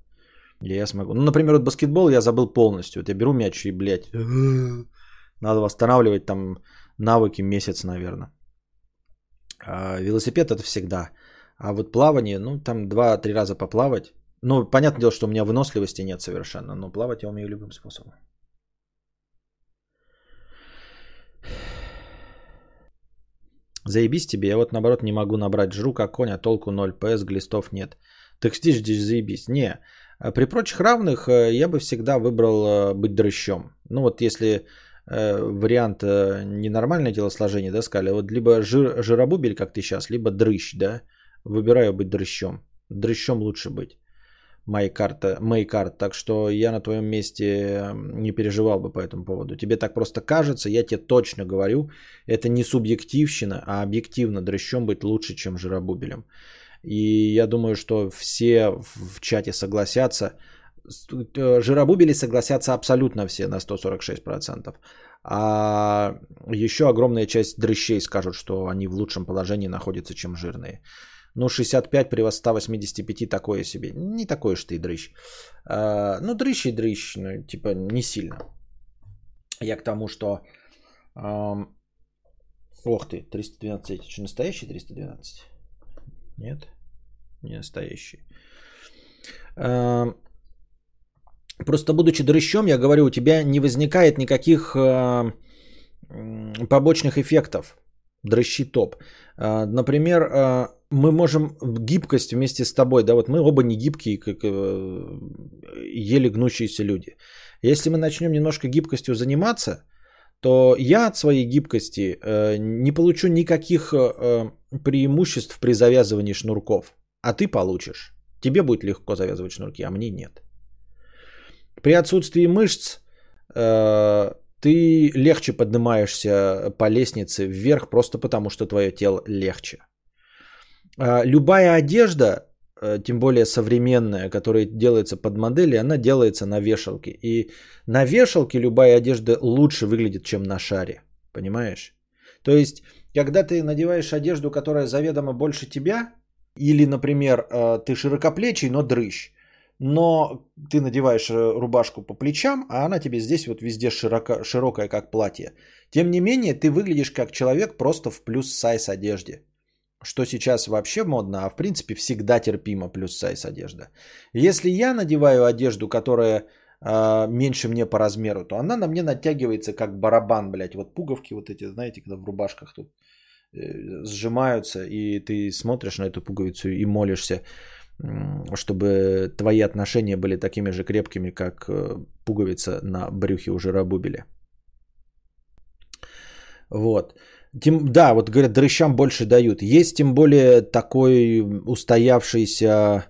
И я смогу. Ну, например, вот баскетбол я забыл полностью. Вот я беру мяч и, блядь, [sniffs] надо восстанавливать там навыки месяц, наверное. А велосипед это всегда. А вот плавание, ну, там 2-3 раза поплавать. Ну, понятное дело, что у меня выносливости нет совершенно, но плавать я умею любым способом. Заебись тебе, я вот наоборот не могу набрать жру как конь, а толку 0 ПС, глистов нет. Так здесь здесь заебись. Не, а при прочих равных э, я бы всегда выбрал э, быть дрыщом. Ну вот если вариант э, ненормальное телосложение, да, сказали, вот либо жир, жиробубель, как ты сейчас, либо дрыщ, да, выбираю быть дрыщом. Дрыщом лучше быть. Моя карта, мои карты. Так что я на твоем месте не переживал бы по этому поводу. Тебе так просто кажется, я тебе точно говорю, это не субъективщина, а объективно дрыщом быть лучше, чем жиробубелем. И я думаю, что все в чате согласятся. Э, жиробубели согласятся абсолютно все на 146%. А еще огромная часть дрыщей скажут, что они в лучшем положении находятся, чем жирные. Ну, 65 при 185 такое себе. Не такой уж ты дрыщ. А, ну, дрыщ и дрыщ, ну, типа, не сильно. Я к тому, что... Ох ты, 312. Это что, настоящий 312? Нет, не настоящий. Просто будучи дрыщом, я говорю, у тебя не возникает никаких э, побочных эффектов. Дрыщи топ. Э, например, э, мы можем гибкость вместе с тобой, да, вот мы оба не гибкие, как еле гнущиеся люди. Если мы начнем немножко гибкостью заниматься, то я от своей гибкости не получу никаких преимуществ при завязывании шнурков, а ты получишь. Тебе будет легко завязывать шнурки, а мне нет. При отсутствии мышц э, ты легче поднимаешься по лестнице вверх просто потому, что твое тело легче. А, любая одежда, э, тем более современная, которая делается под модели, она делается на вешалке. И на вешалке любая одежда лучше выглядит, чем на шаре. Понимаешь? То есть, когда ты надеваешь одежду, которая заведомо больше тебя, или, например, э, ты широкоплечий, но дрыщ, но ты надеваешь э, рубашку по плечам, а она тебе здесь вот везде широко, широкая, как платье. Тем не менее, ты выглядишь как человек просто в плюс сайз одежде что сейчас вообще модно, а в принципе всегда терпимо плюс сайз одежда. Если я надеваю одежду, которая э, меньше мне по размеру, то она на мне натягивается как барабан, блядь. Вот пуговки вот эти, знаете, когда в рубашках тут э, сжимаются, и ты смотришь на эту пуговицу и молишься, чтобы твои отношения были такими же крепкими, как э, пуговица на брюхе у жиробубеля. Вот. Тем, да, вот говорят, дрыщам больше дают. Есть тем более такой устоявшийся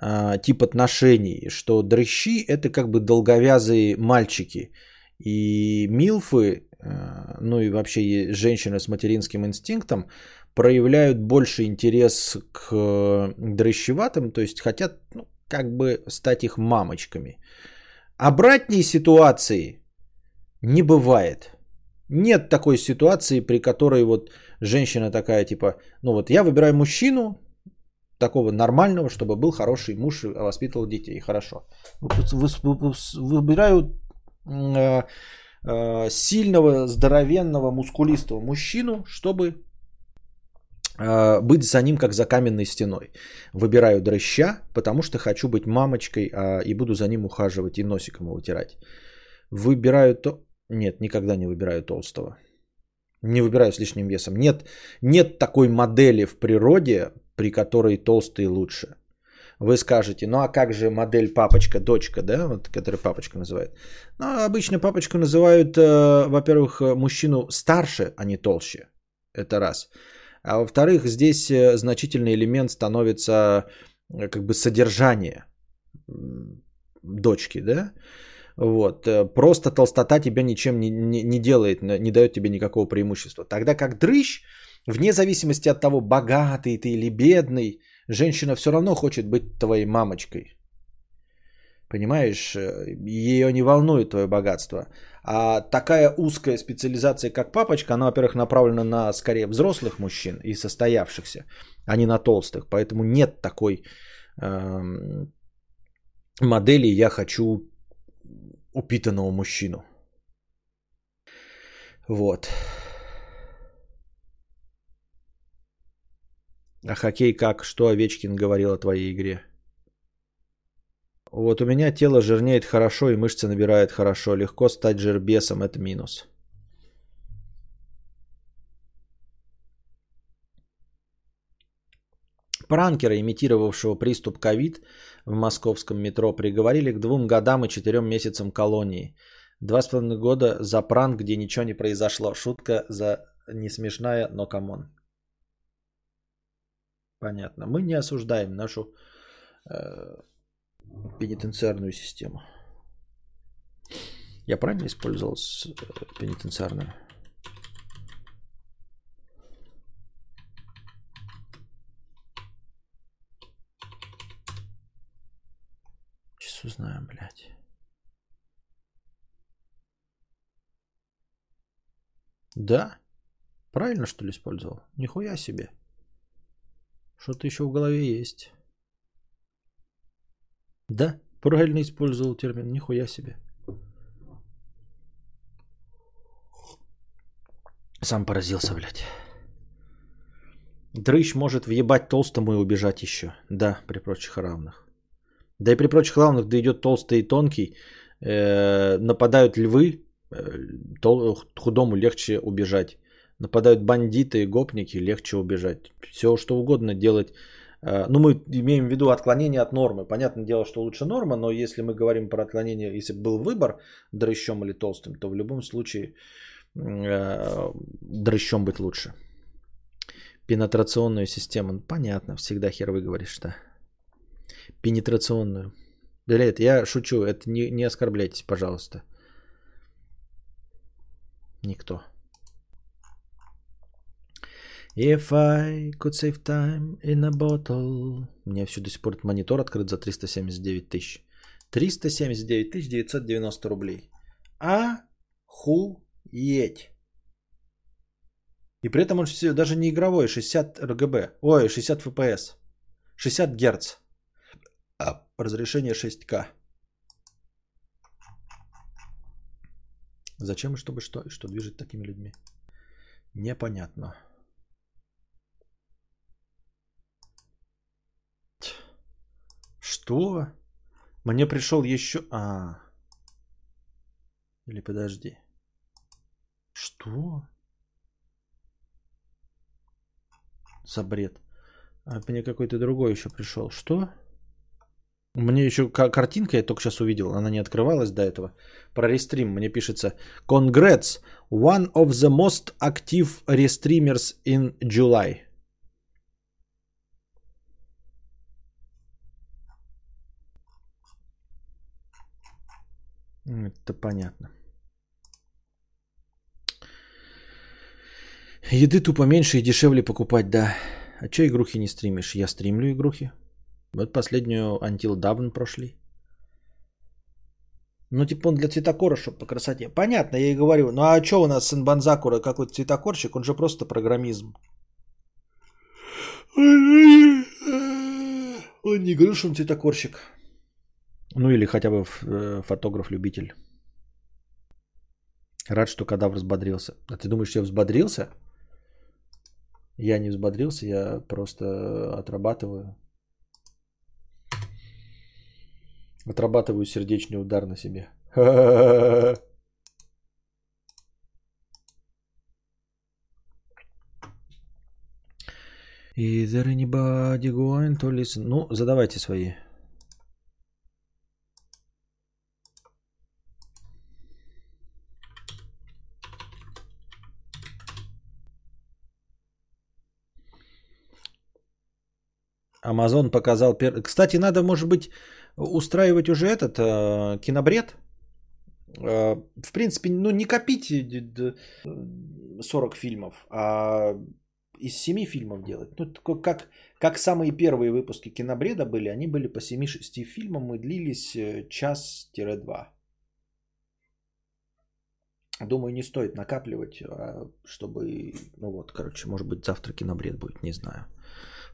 э, тип отношений, что дрыщи это как бы долговязые мальчики. И милфы, э, ну и вообще женщины с материнским инстинктом проявляют больше интерес к дрыщеватым, то есть хотят ну, как бы стать их мамочками. Обратной ситуации не бывает. Нет такой ситуации, при которой вот женщина такая, типа, ну вот я выбираю мужчину, такого нормального, чтобы был хороший муж и воспитывал детей. Хорошо. Выбираю э, э, сильного, здоровенного, мускулистого мужчину, чтобы э, быть за ним как за каменной стеной. Выбираю дрыща, потому что хочу быть мамочкой а, и буду за ним ухаживать и носиком его вытирать. Выбираю то... Нет, никогда не выбираю толстого. Не выбираю с лишним весом. Нет, нет такой модели в природе, при которой толстый лучше. Вы скажете, ну а как же модель папочка, дочка, да, вот, которую папочка называет? Ну, обычно папочку называют, э, во-первых, мужчину старше, а не толще. Это раз. А во-вторых, здесь э, значительный элемент становится э, как бы содержание дочки, да? Вот. Э, просто толстота тебя ничем не, не, не делает, не дает тебе никакого преимущества. Тогда как дрыщ, вне зависимости от того, богатый ты или бедный, женщина все равно хочет быть твоей мамочкой. Понимаешь, ее не волнует твое богатство. А такая узкая специализация, как папочка, она, во-первых, направлена на скорее взрослых мужчин и состоявшихся, а не на толстых. Поэтому нет такой эм, модели «я хочу упитанного мужчину». Вот. А хоккей как? Что Овечкин говорил о твоей игре? Вот у меня тело жирнеет хорошо и мышцы набирают хорошо. Легко стать жирбесом, это минус. Пранкера, имитировавшего приступ ковид в московском метро, приговорили к двум годам и четырем месяцам колонии. Два с половиной года за пранк, где ничего не произошло. Шутка за не смешная, но come on. Понятно. Мы не осуждаем нашу э, пенитенциарную систему. Я правильно использовал э, пенитенциарную? Сейчас узнаем, блядь. Да? Правильно, что ли, использовал? Нихуя себе. Что-то еще в голове есть. Да, правильно использовал термин. Нихуя себе. Сам поразился, блядь. Дрыщ может въебать толстому и убежать еще. Да, при прочих равных. Да и при прочих равных да идет толстый и тонкий. Э, нападают львы, э, худому легче убежать. Нападают бандиты и гопники, легче убежать. Все что угодно делать. Э, Ну, мы имеем в виду отклонение от нормы. Понятное дело, что лучше норма, но если мы говорим про отклонение, если бы был выбор дрыщом или толстым, то в любом случае э, дрыщом быть лучше. Пенетрационную систему. Ну, Понятно, всегда хер выговоришь, да. Пенетрационную. Да нет, я шучу, это не, не оскорбляйтесь, пожалуйста. Никто. If I could save time in a bottle. У меня все до сих пор монитор открыт за 379 тысяч. 379 тысяч 990 рублей. Охуеть. И при этом он все, даже не игровой, 60 РГБ. Ой, 60 FPS. 60 Гц. А, разрешение 6К. Зачем и чтобы что? И что движет такими людьми? Непонятно. Что? Мне пришел еще... А. Или подожди. Что? За бред. А мне какой-то другой еще пришел. Что? Мне еще ка- картинка, я только сейчас увидел, она не открывалась до этого. Про рестрим мне пишется Congrats, one of the most active restreamers in July. Это понятно. Еды тупо меньше и дешевле покупать, да. А че игрухи не стримишь? Я стримлю игрухи. Вот последнюю Until Dawn прошли. Ну, типа он для цветокора, чтобы по красоте. Понятно, я и говорю. Ну, а что у нас сын Банзакура какой-то цветокорщик? Он же просто программизм. Он не говорил, что он цветокорщик. Ну, или хотя бы э, фотограф-любитель. Рад, что кадавр взбодрился. А ты думаешь, я взбодрился? Я не взбодрился, я просто отрабатываю. Отрабатываю сердечный удар на себе. [laughs] Is there anybody going to listen? Ну, задавайте свои. Амазон показал... Пер... Кстати, надо, может быть, устраивать уже этот э, кинобред. Э, в принципе, ну не копить э, д- 40 фильмов, а из 7 фильмов делать. Ну, как, как самые первые выпуски кинобреда были, они были по 7-6 фильмам и длились э, час-два. Думаю, не стоит накапливать, а чтобы, ну вот, короче, может быть, завтра кинобред будет, не знаю.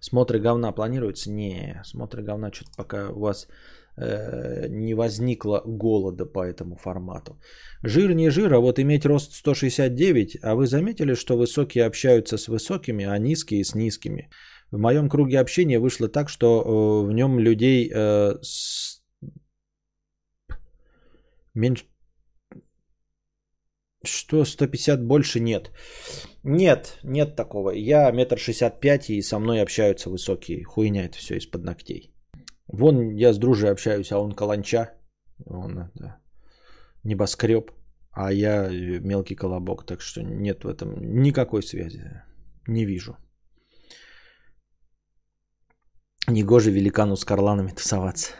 Смотры говна планируется? Не, смотры говна что-то пока у вас э, не возникло голода по этому формату. Жир не жир, а вот иметь рост 169, а вы заметили, что высокие общаются с высокими, а низкие с низкими? В моем круге общения вышло так, что э, в нем людей э, с... меньше... Что, 150 больше нет? Нет, нет такого. Я метр шестьдесят пять, и со мной общаются высокие. Хуйня это все из-под ногтей. Вон я с дружей общаюсь, а он каланча. Он да, небоскреб, а я мелкий колобок. Так что нет в этом никакой связи. Не вижу. Негоже великану с карланами тусоваться.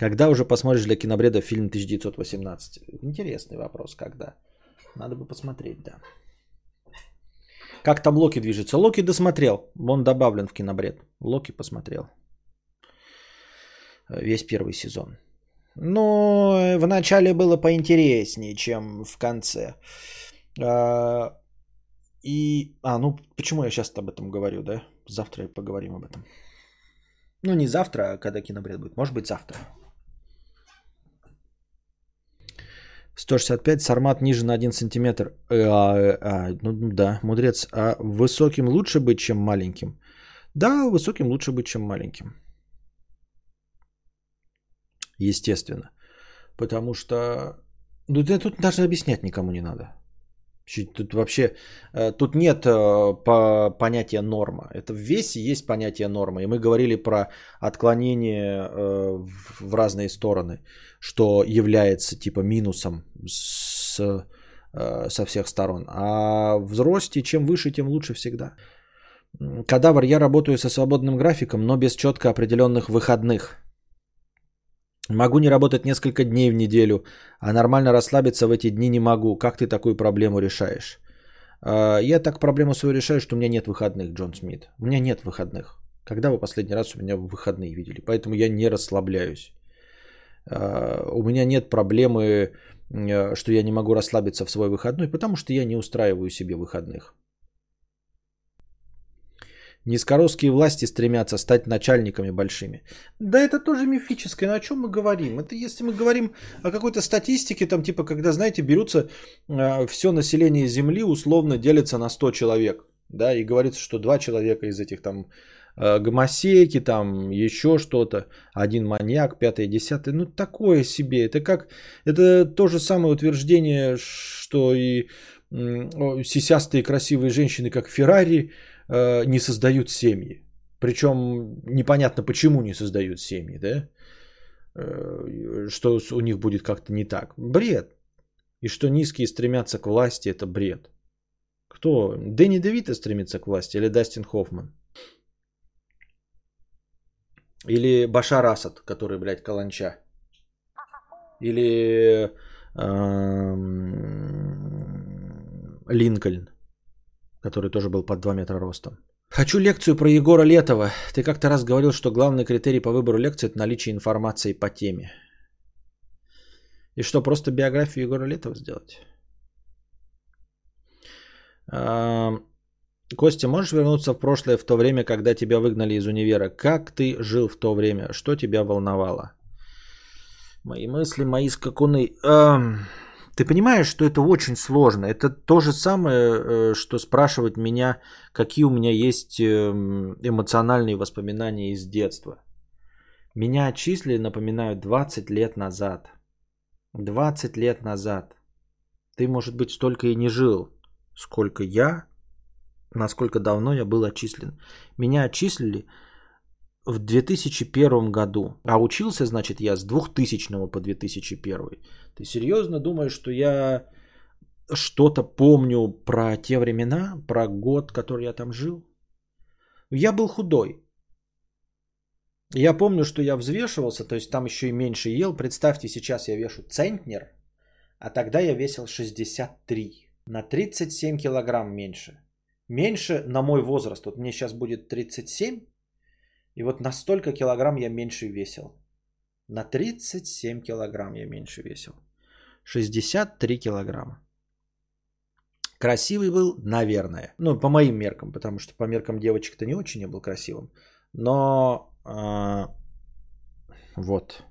Когда уже посмотришь для кинобреда фильм 1918? Интересный вопрос, когда? Надо бы посмотреть, да. Как там Локи движется? Локи досмотрел. Он добавлен в кинобред. Локи посмотрел. Весь первый сезон. Но в начале было поинтереснее, чем в конце. А, и... А, ну почему я сейчас об этом говорю, да? Завтра поговорим об этом. Ну, не завтра, а когда кинобред будет. Может быть, завтра. 165, сармат ниже на 1 сантиметр. Э, а, а, ну да, мудрец. А высоким лучше быть, чем маленьким? Да, высоким лучше быть, чем маленьким. Естественно. Потому что... Ну, да тут даже объяснять никому не надо. Тут вообще, э, тут нет э, по понятия норма. Это в весе есть понятие норма. И мы говорили про отклонение э, в разные стороны, что является типа минусом с, со всех сторон. А в росте чем выше, тем лучше всегда. Кадавр, я работаю со свободным графиком, но без четко определенных выходных. Могу не работать несколько дней в неделю, а нормально расслабиться в эти дни не могу. Как ты такую проблему решаешь? А, я так проблему свою решаю, что у меня нет выходных, Джон Смит. У меня нет выходных. Когда вы последний раз у меня выходные видели? Поэтому я не расслабляюсь. А, у меня нет проблемы, что я не могу расслабиться в свой выходной, потому что я не устраиваю себе выходных. Низкоросские власти стремятся стать начальниками большими. Да это тоже мифическое. Но о чем мы говорим? Это если мы говорим о какой-то статистике, там типа, когда, знаете, берутся э, все население Земли условно делится на 100 человек. Да, и говорится, что два человека из этих там э, гомосеки, там еще что-то, один маньяк, пятый, десятый, ну такое себе. Это как, это то же самое утверждение, что и сисястые красивые женщины, как Феррари, Э, не создают семьи. Причем непонятно, почему не создают семьи, да? Э, что у них будет как-то не так. Бред. И что низкие стремятся к власти, это бред. Кто? Дэнни Девита стремится к власти или Дастин Хоффман? Или Башар Асад, который, блядь, каланча? Или эм, Линкольн? Который тоже был под 2 метра ростом. Хочу лекцию про Егора Летова. Ты как-то раз говорил, что главный критерий по выбору лекции – это наличие информации по теме. И что, просто биографию Егора Летова сделать? Костя, можешь вернуться в прошлое, в то время, когда тебя выгнали из универа? Как ты жил в то время? Что тебя волновало? Мои мысли, мои скакуны. Ты понимаешь, что это очень сложно. Это то же самое, э, что спрашивать меня, какие у меня есть эм, эмоциональные воспоминания из детства. Меня отчислили, напоминаю, 20 лет назад. 20 лет назад. Ты, может быть, столько и не жил, сколько я, насколько давно я был отчислен. Меня отчислили в 2001 году. А учился, значит, я с 2000 по 2001. Ты серьезно думаешь, что я что-то помню про те времена, про год, который я там жил? Я был худой. Я помню, что я взвешивался, то есть там еще и меньше ел. Представьте, сейчас я вешу центнер, а тогда я весил 63. На 37 килограмм меньше. Меньше на мой возраст. Вот мне сейчас будет 37, и вот на столько килограмм я меньше весил. На 37 килограмм я меньше весил. 63 килограмма. Красивый был, наверное. Ну, по моим меркам, потому что по меркам девочек-то не очень не был красивым. Но а, вот.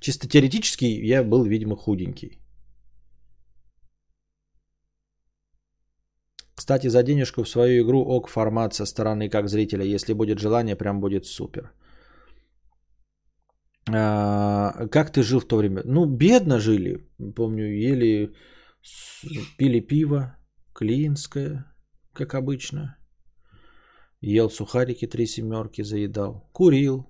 Чисто теоретически я был, видимо, худенький. Кстати, за денежку в свою игру ок формат со стороны как зрителя. Если будет желание, прям будет супер. А, как ты жил в то время? Ну, бедно жили. Помню, ели, пили пиво, клинское, как обычно. Ел сухарики три семерки, заедал. Курил.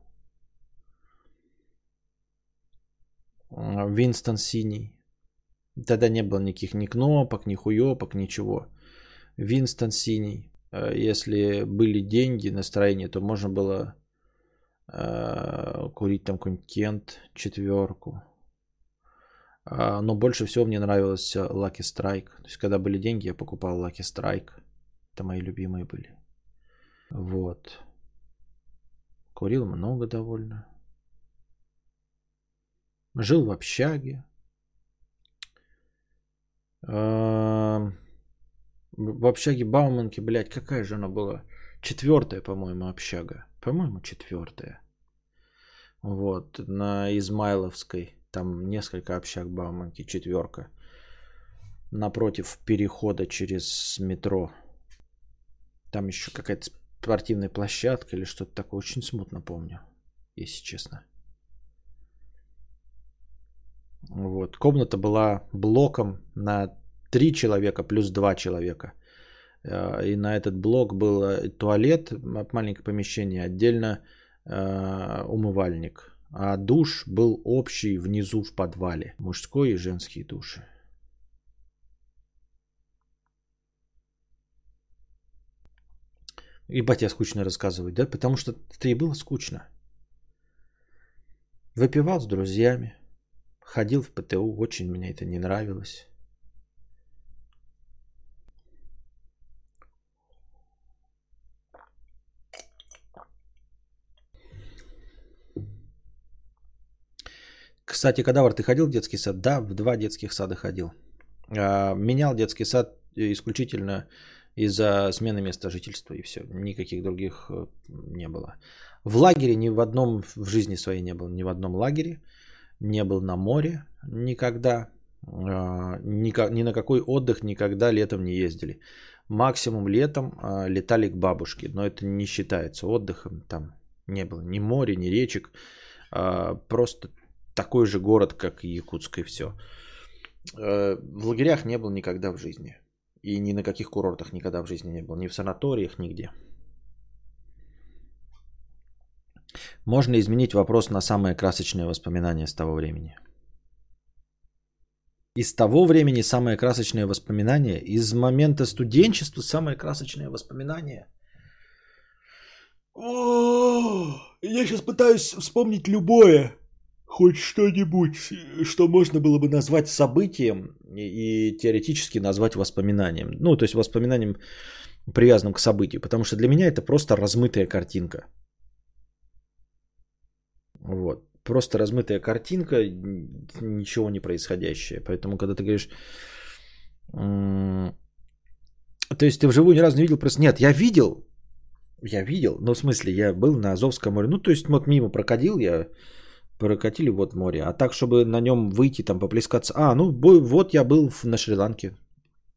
А, Винстон синий. Тогда не было никаких ни кнопок, ни хуёпок, ничего. Винстон синий. Э, Если были деньги, настроение, то можно было э, курить там какой-нибудь Кент четверку. А, Но больше всего мне нравился Lucky Strike. То есть, когда были деньги, я покупал Lucky Strike. Это мои любимые были. Вот. Курил много довольно. Жил в общаге. А, В общаге Бауманки, блядь, какая же она была? Четвертая, по-моему, общага. По-моему, четвертая. Вот, на Измайловской. Там несколько общаг Бауманки, четверка. Напротив перехода через метро. Там еще какая-то спортивная площадка или что-то такое. Очень смутно помню, если честно. Вот. Комната была блоком на три человека плюс два человека. Э, И на этот блок был э, туалет, маленькое помещение, отдельно э, умывальник. А душ был общий внизу в подвале. Мужской и женские души. Ебать, я скучно рассказываю, да? Потому что это и было скучно. Выпивал с друзьями. Ходил в ПТУ, очень мне это не нравилось. Кстати, Кадавр, ты ходил в детский сад? Да, в два детских сада ходил. А, Менял детский сад исключительно из-за смены места жительства и все. Никаких других э, не было. В лагере ни в одном в жизни своей не был. Ни в одном лагере. Не был на море никогда. А, Ни, на какой отдых никогда летом не ездили. Максимум летом а, летали к бабушке. Но это не считается отдыхом. Там не было ни моря, ни речек. Просто такой же город, как и Якутск, и все. В лагерях не был никогда в жизни. И ни на каких курортах никогда в жизни не был. Ни в санаториях, нигде. Можно изменить вопрос на самые красочные воспоминания с того времени. Из того времени самые красочные воспоминания. Из момента студенчества самые красочные воспоминания. О, я сейчас пытаюсь вспомнить любое хоть что-нибудь, что можно было бы назвать событием и, и теоретически назвать воспоминанием. Ну, то есть воспоминанием, привязанным к событию. Потому что для меня это просто размытая картинка. Вот. Просто размытая картинка, ничего не происходящее. Поэтому, когда ты говоришь... То есть ты вживую ни разу не видел просто... Нет, я видел. Я видел. Ну, в смысле, я был на Азовском море. Ну, то есть вот мимо прокатил я прокатили вот море. А так, чтобы на нем выйти, там, поплескаться. А, ну, вот я был на Шри-Ланке.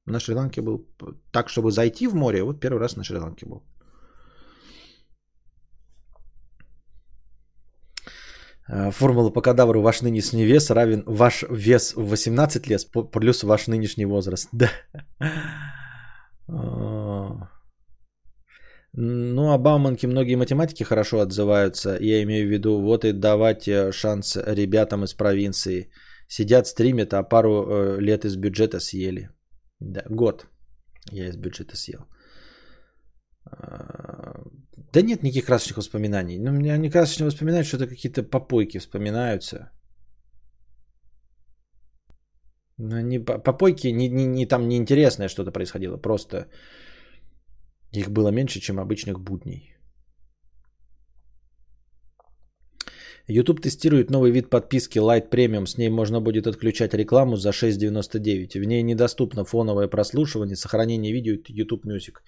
На Шри-Ланке был. Так, чтобы зайти в море, вот первый раз на Шри-Ланке был. А, Формула по кадавру. Ваш нынешний вес равен ваш вес в 18 лет плюс ваш нынешний возраст. [laughs] Да. А. Ну, о Бауманке многие математики хорошо отзываются. Я имею в виду, вот и давать э, шанс ребятам из провинции. Сидят, стримят, а пару э, лет из бюджета съели. Да, год я из бюджета съел. А, Да нет никаких красочных воспоминаний. Ну, у меня не красочные воспоминания, что-то какие-то попойки вспоминаются. Ну, не, по- попойки, не, не, не там неинтересное что-то происходило. Просто их было меньше, чем обычных будней. YouTube тестирует новый вид подписки Light Premium. С ней можно будет отключать рекламу за 6,99. В ней недоступно фоновое прослушивание, сохранение видео и YouTube Music.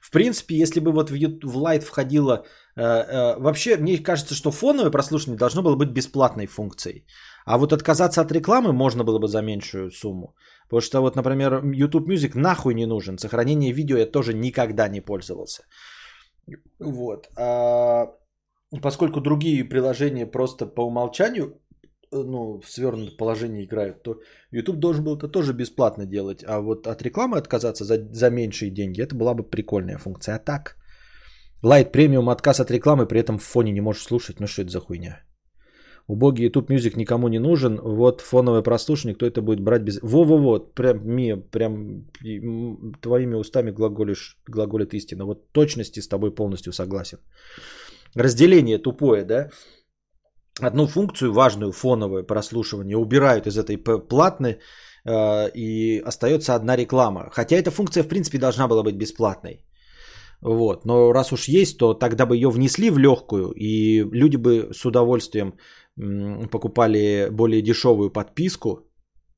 В принципе, если бы вот в, Light входило... э, э, вообще, мне кажется, что фоновое прослушивание должно было быть бесплатной функцией. А вот отказаться от рекламы можно было бы за меньшую сумму. Потому что вот, например, YouTube Music нахуй не нужен. Сохранение видео я тоже никогда не пользовался. Вот. А поскольку другие приложения просто по умолчанию э, ну, в свернутом положении играют, то YouTube должен был это тоже бесплатно делать. А вот от рекламы отказаться за, за меньшие деньги, это была бы прикольная функция. А так, Light Premium отказ от рекламы, при этом в фоне не можешь слушать. Ну что это за хуйня? Убогий YouTube Music никому не нужен. Вот фоновое прослушивание, кто это будет брать без... Во-во-во, прям, Мия, прям твоими устами глаголишь, глаголит истина. Вот точности с тобой полностью согласен. Разделение тупое, да? Одну функцию важную, фоновое прослушивание, убирают из этой платной, э, и остается одна реклама. Хотя эта функция, в принципе, должна была быть бесплатной. Вот. Но раз уж есть, то тогда бы ее внесли в легкую, и люди бы с удовольствием покупали более дешевую подписку,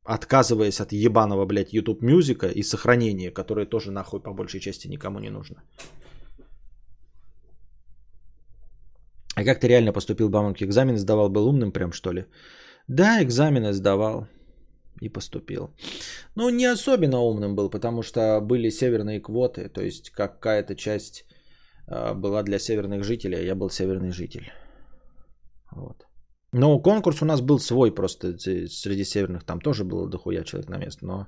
отказываясь от ебаного, блядь, YouTube мюзика и сохранения, которое тоже нахуй по большей части никому не нужно. А как ты реально поступил, Бамонки? Экзамен сдавал, был умным прям, что ли? Да, экзамены сдавал и поступил. Ну, не особенно умным был, потому что были северные квоты, то есть какая-то часть а, была для северных жителей, а я был северный житель. Вот. Но конкурс у нас был свой просто среди северных, там тоже было дохуя человек на место, но,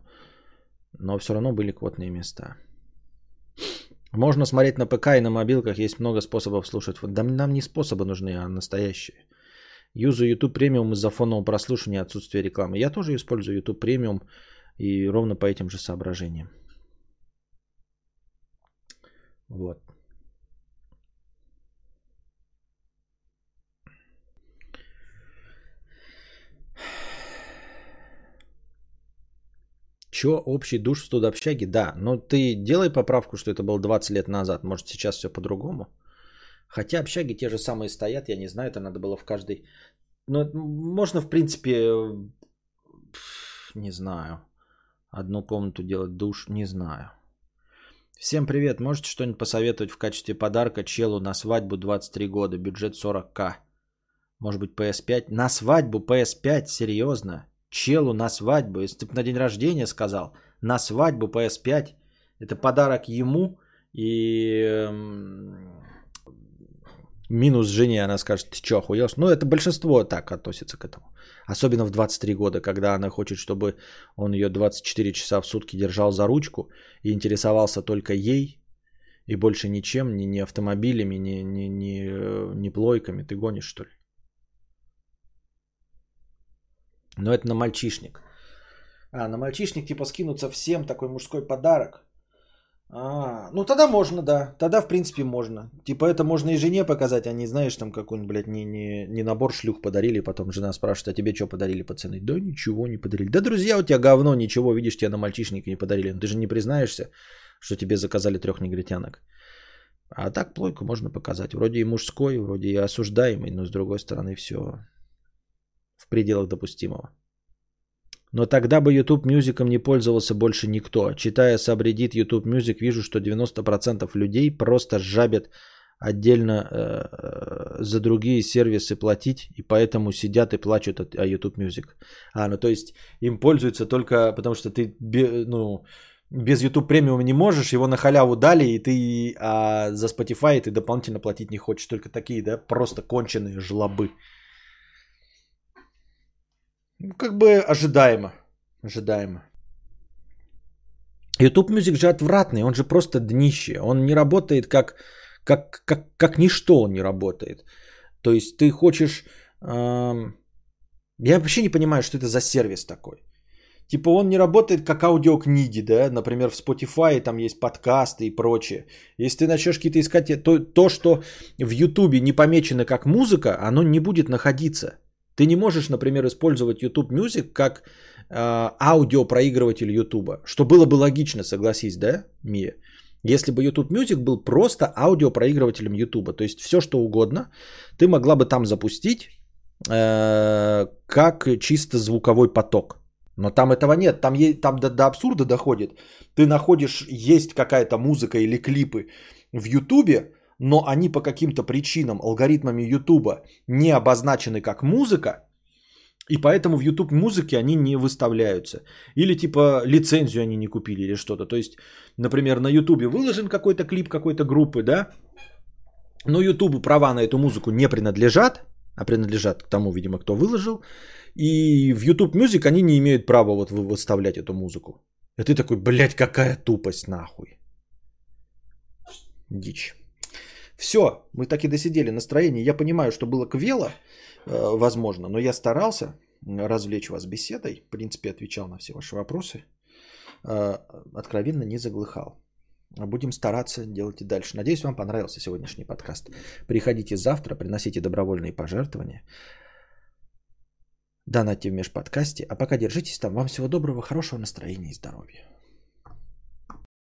но все равно были квотные места. Можно смотреть на ПК и на мобилках, есть много способов слушать. Да нам не способы нужны, а настоящие. Юзаю YouTube премиум из-за фонового прослушивания отсутствия рекламы. Я тоже использую YouTube премиум и ровно по этим же соображениям. Вот. Чё, общий душ в студообщаге? Да, но ты делай поправку, что это было 20 лет назад. Может, сейчас все по-другому. Хотя общаги те же самые стоят, я не знаю, это надо было в каждой... Ну, можно, в принципе, э, не знаю, одну комнату делать душ, не знаю. Всем привет, можете что-нибудь посоветовать в качестве подарка челу на свадьбу 23 года, бюджет 40к? Может быть PS5? На свадьбу PS5? Серьезно? Челу на свадьбу? Если ты б на день рождения сказал, на свадьбу PS5, это подарок ему и эм, минус жене, она скажет, ты что, охуел? Ну, это большинство так относится к этому. Особенно в 23 года, когда она хочет, чтобы он ее 24 часа в сутки держал за ручку и интересовался только ей и больше ничем, ни, ни автомобилями, ни, ни, ни, э, ни плойками. Ты гонишь, что ли? Но это на мальчишник. А, на мальчишник типа скинуться всем такой мужской подарок. А, ну тогда можно, да. Тогда в принципе можно. Типа это можно и жене показать, а не знаешь там какой-нибудь, блядь, не, не, не набор шлюх подарили, потом жена спрашивает, а тебе что подарили, пацаны? Да ничего не подарили. Да друзья у тебя говно, ничего, видишь, тебе на мальчишника не подарили. Ну, ты же не признаешься, что тебе заказали трех негритянок. А так плойку можно показать. Вроде и мужской, вроде и осуждаемый, но с другой стороны все в пределах допустимого. Но тогда бы YouTube Music не пользовался больше никто. Читая сабреддит YouTube Music, вижу, что 90% людей просто жабят отдельно э, за другие сервисы платить, и поэтому сидят и плачут от, о YouTube Music. А, ну то есть им пользуются только потому, что ты ну, без YouTube премиум не можешь, его на халяву дали, и ты а за Spotify ты дополнительно платить не хочешь. Только такие, да, просто конченые жлобы. Ну, как бы ожидаемо. Ожидаемо. YouTube Music же отвратный, он же просто днище. Он не работает как, как, как, как ничто он не работает. То есть ты хочешь... эм, Я вообще не понимаю, что это за сервис такой. Типа он не работает как аудиокниги, да, например, в Spotify там есть подкасты и прочее. Если ты начнешь какие-то искать, то, то что в YouTube не помечено как музыка, оно не будет находиться. Ты не можешь, например, использовать YouTube Music как э, аудиопроигрыватель YouTube, что было бы логично, согласись, да, Мия? Если бы YouTube Music был просто аудиопроигрывателем YouTube, то есть все что угодно, ты могла бы там запустить э, как чисто звуковой поток. Но там этого нет, там, е- там до, до абсурда доходит. Ты находишь, есть какая-то музыка или клипы в Ютубе, но они по каким-то причинам, алгоритмами Ютуба не обозначены как музыка, и поэтому в YouTube музыке они не выставляются. Или типа лицензию они не купили или что-то. То есть, например, на YouTube выложен какой-то клип какой-то группы, да? Но YouTube права на эту музыку не принадлежат, а принадлежат к тому, видимо, кто выложил. И в YouTube Music они не имеют права вот вы- выставлять эту музыку. И ты такой, блядь, какая тупость нахуй. Дичь. Все, мы так и досидели настроение. Я понимаю, что было квело, э, возможно, но я старался развлечь вас беседой. В принципе, отвечал на все ваши вопросы. Э, Откровенно не заглыхал. Будем стараться делать и дальше. Надеюсь, вам понравился сегодняшний подкаст. Приходите завтра, приносите добровольные пожертвования. Донатьте в межподкасте. А пока держитесь там. Вам всего доброго, хорошего настроения и здоровья.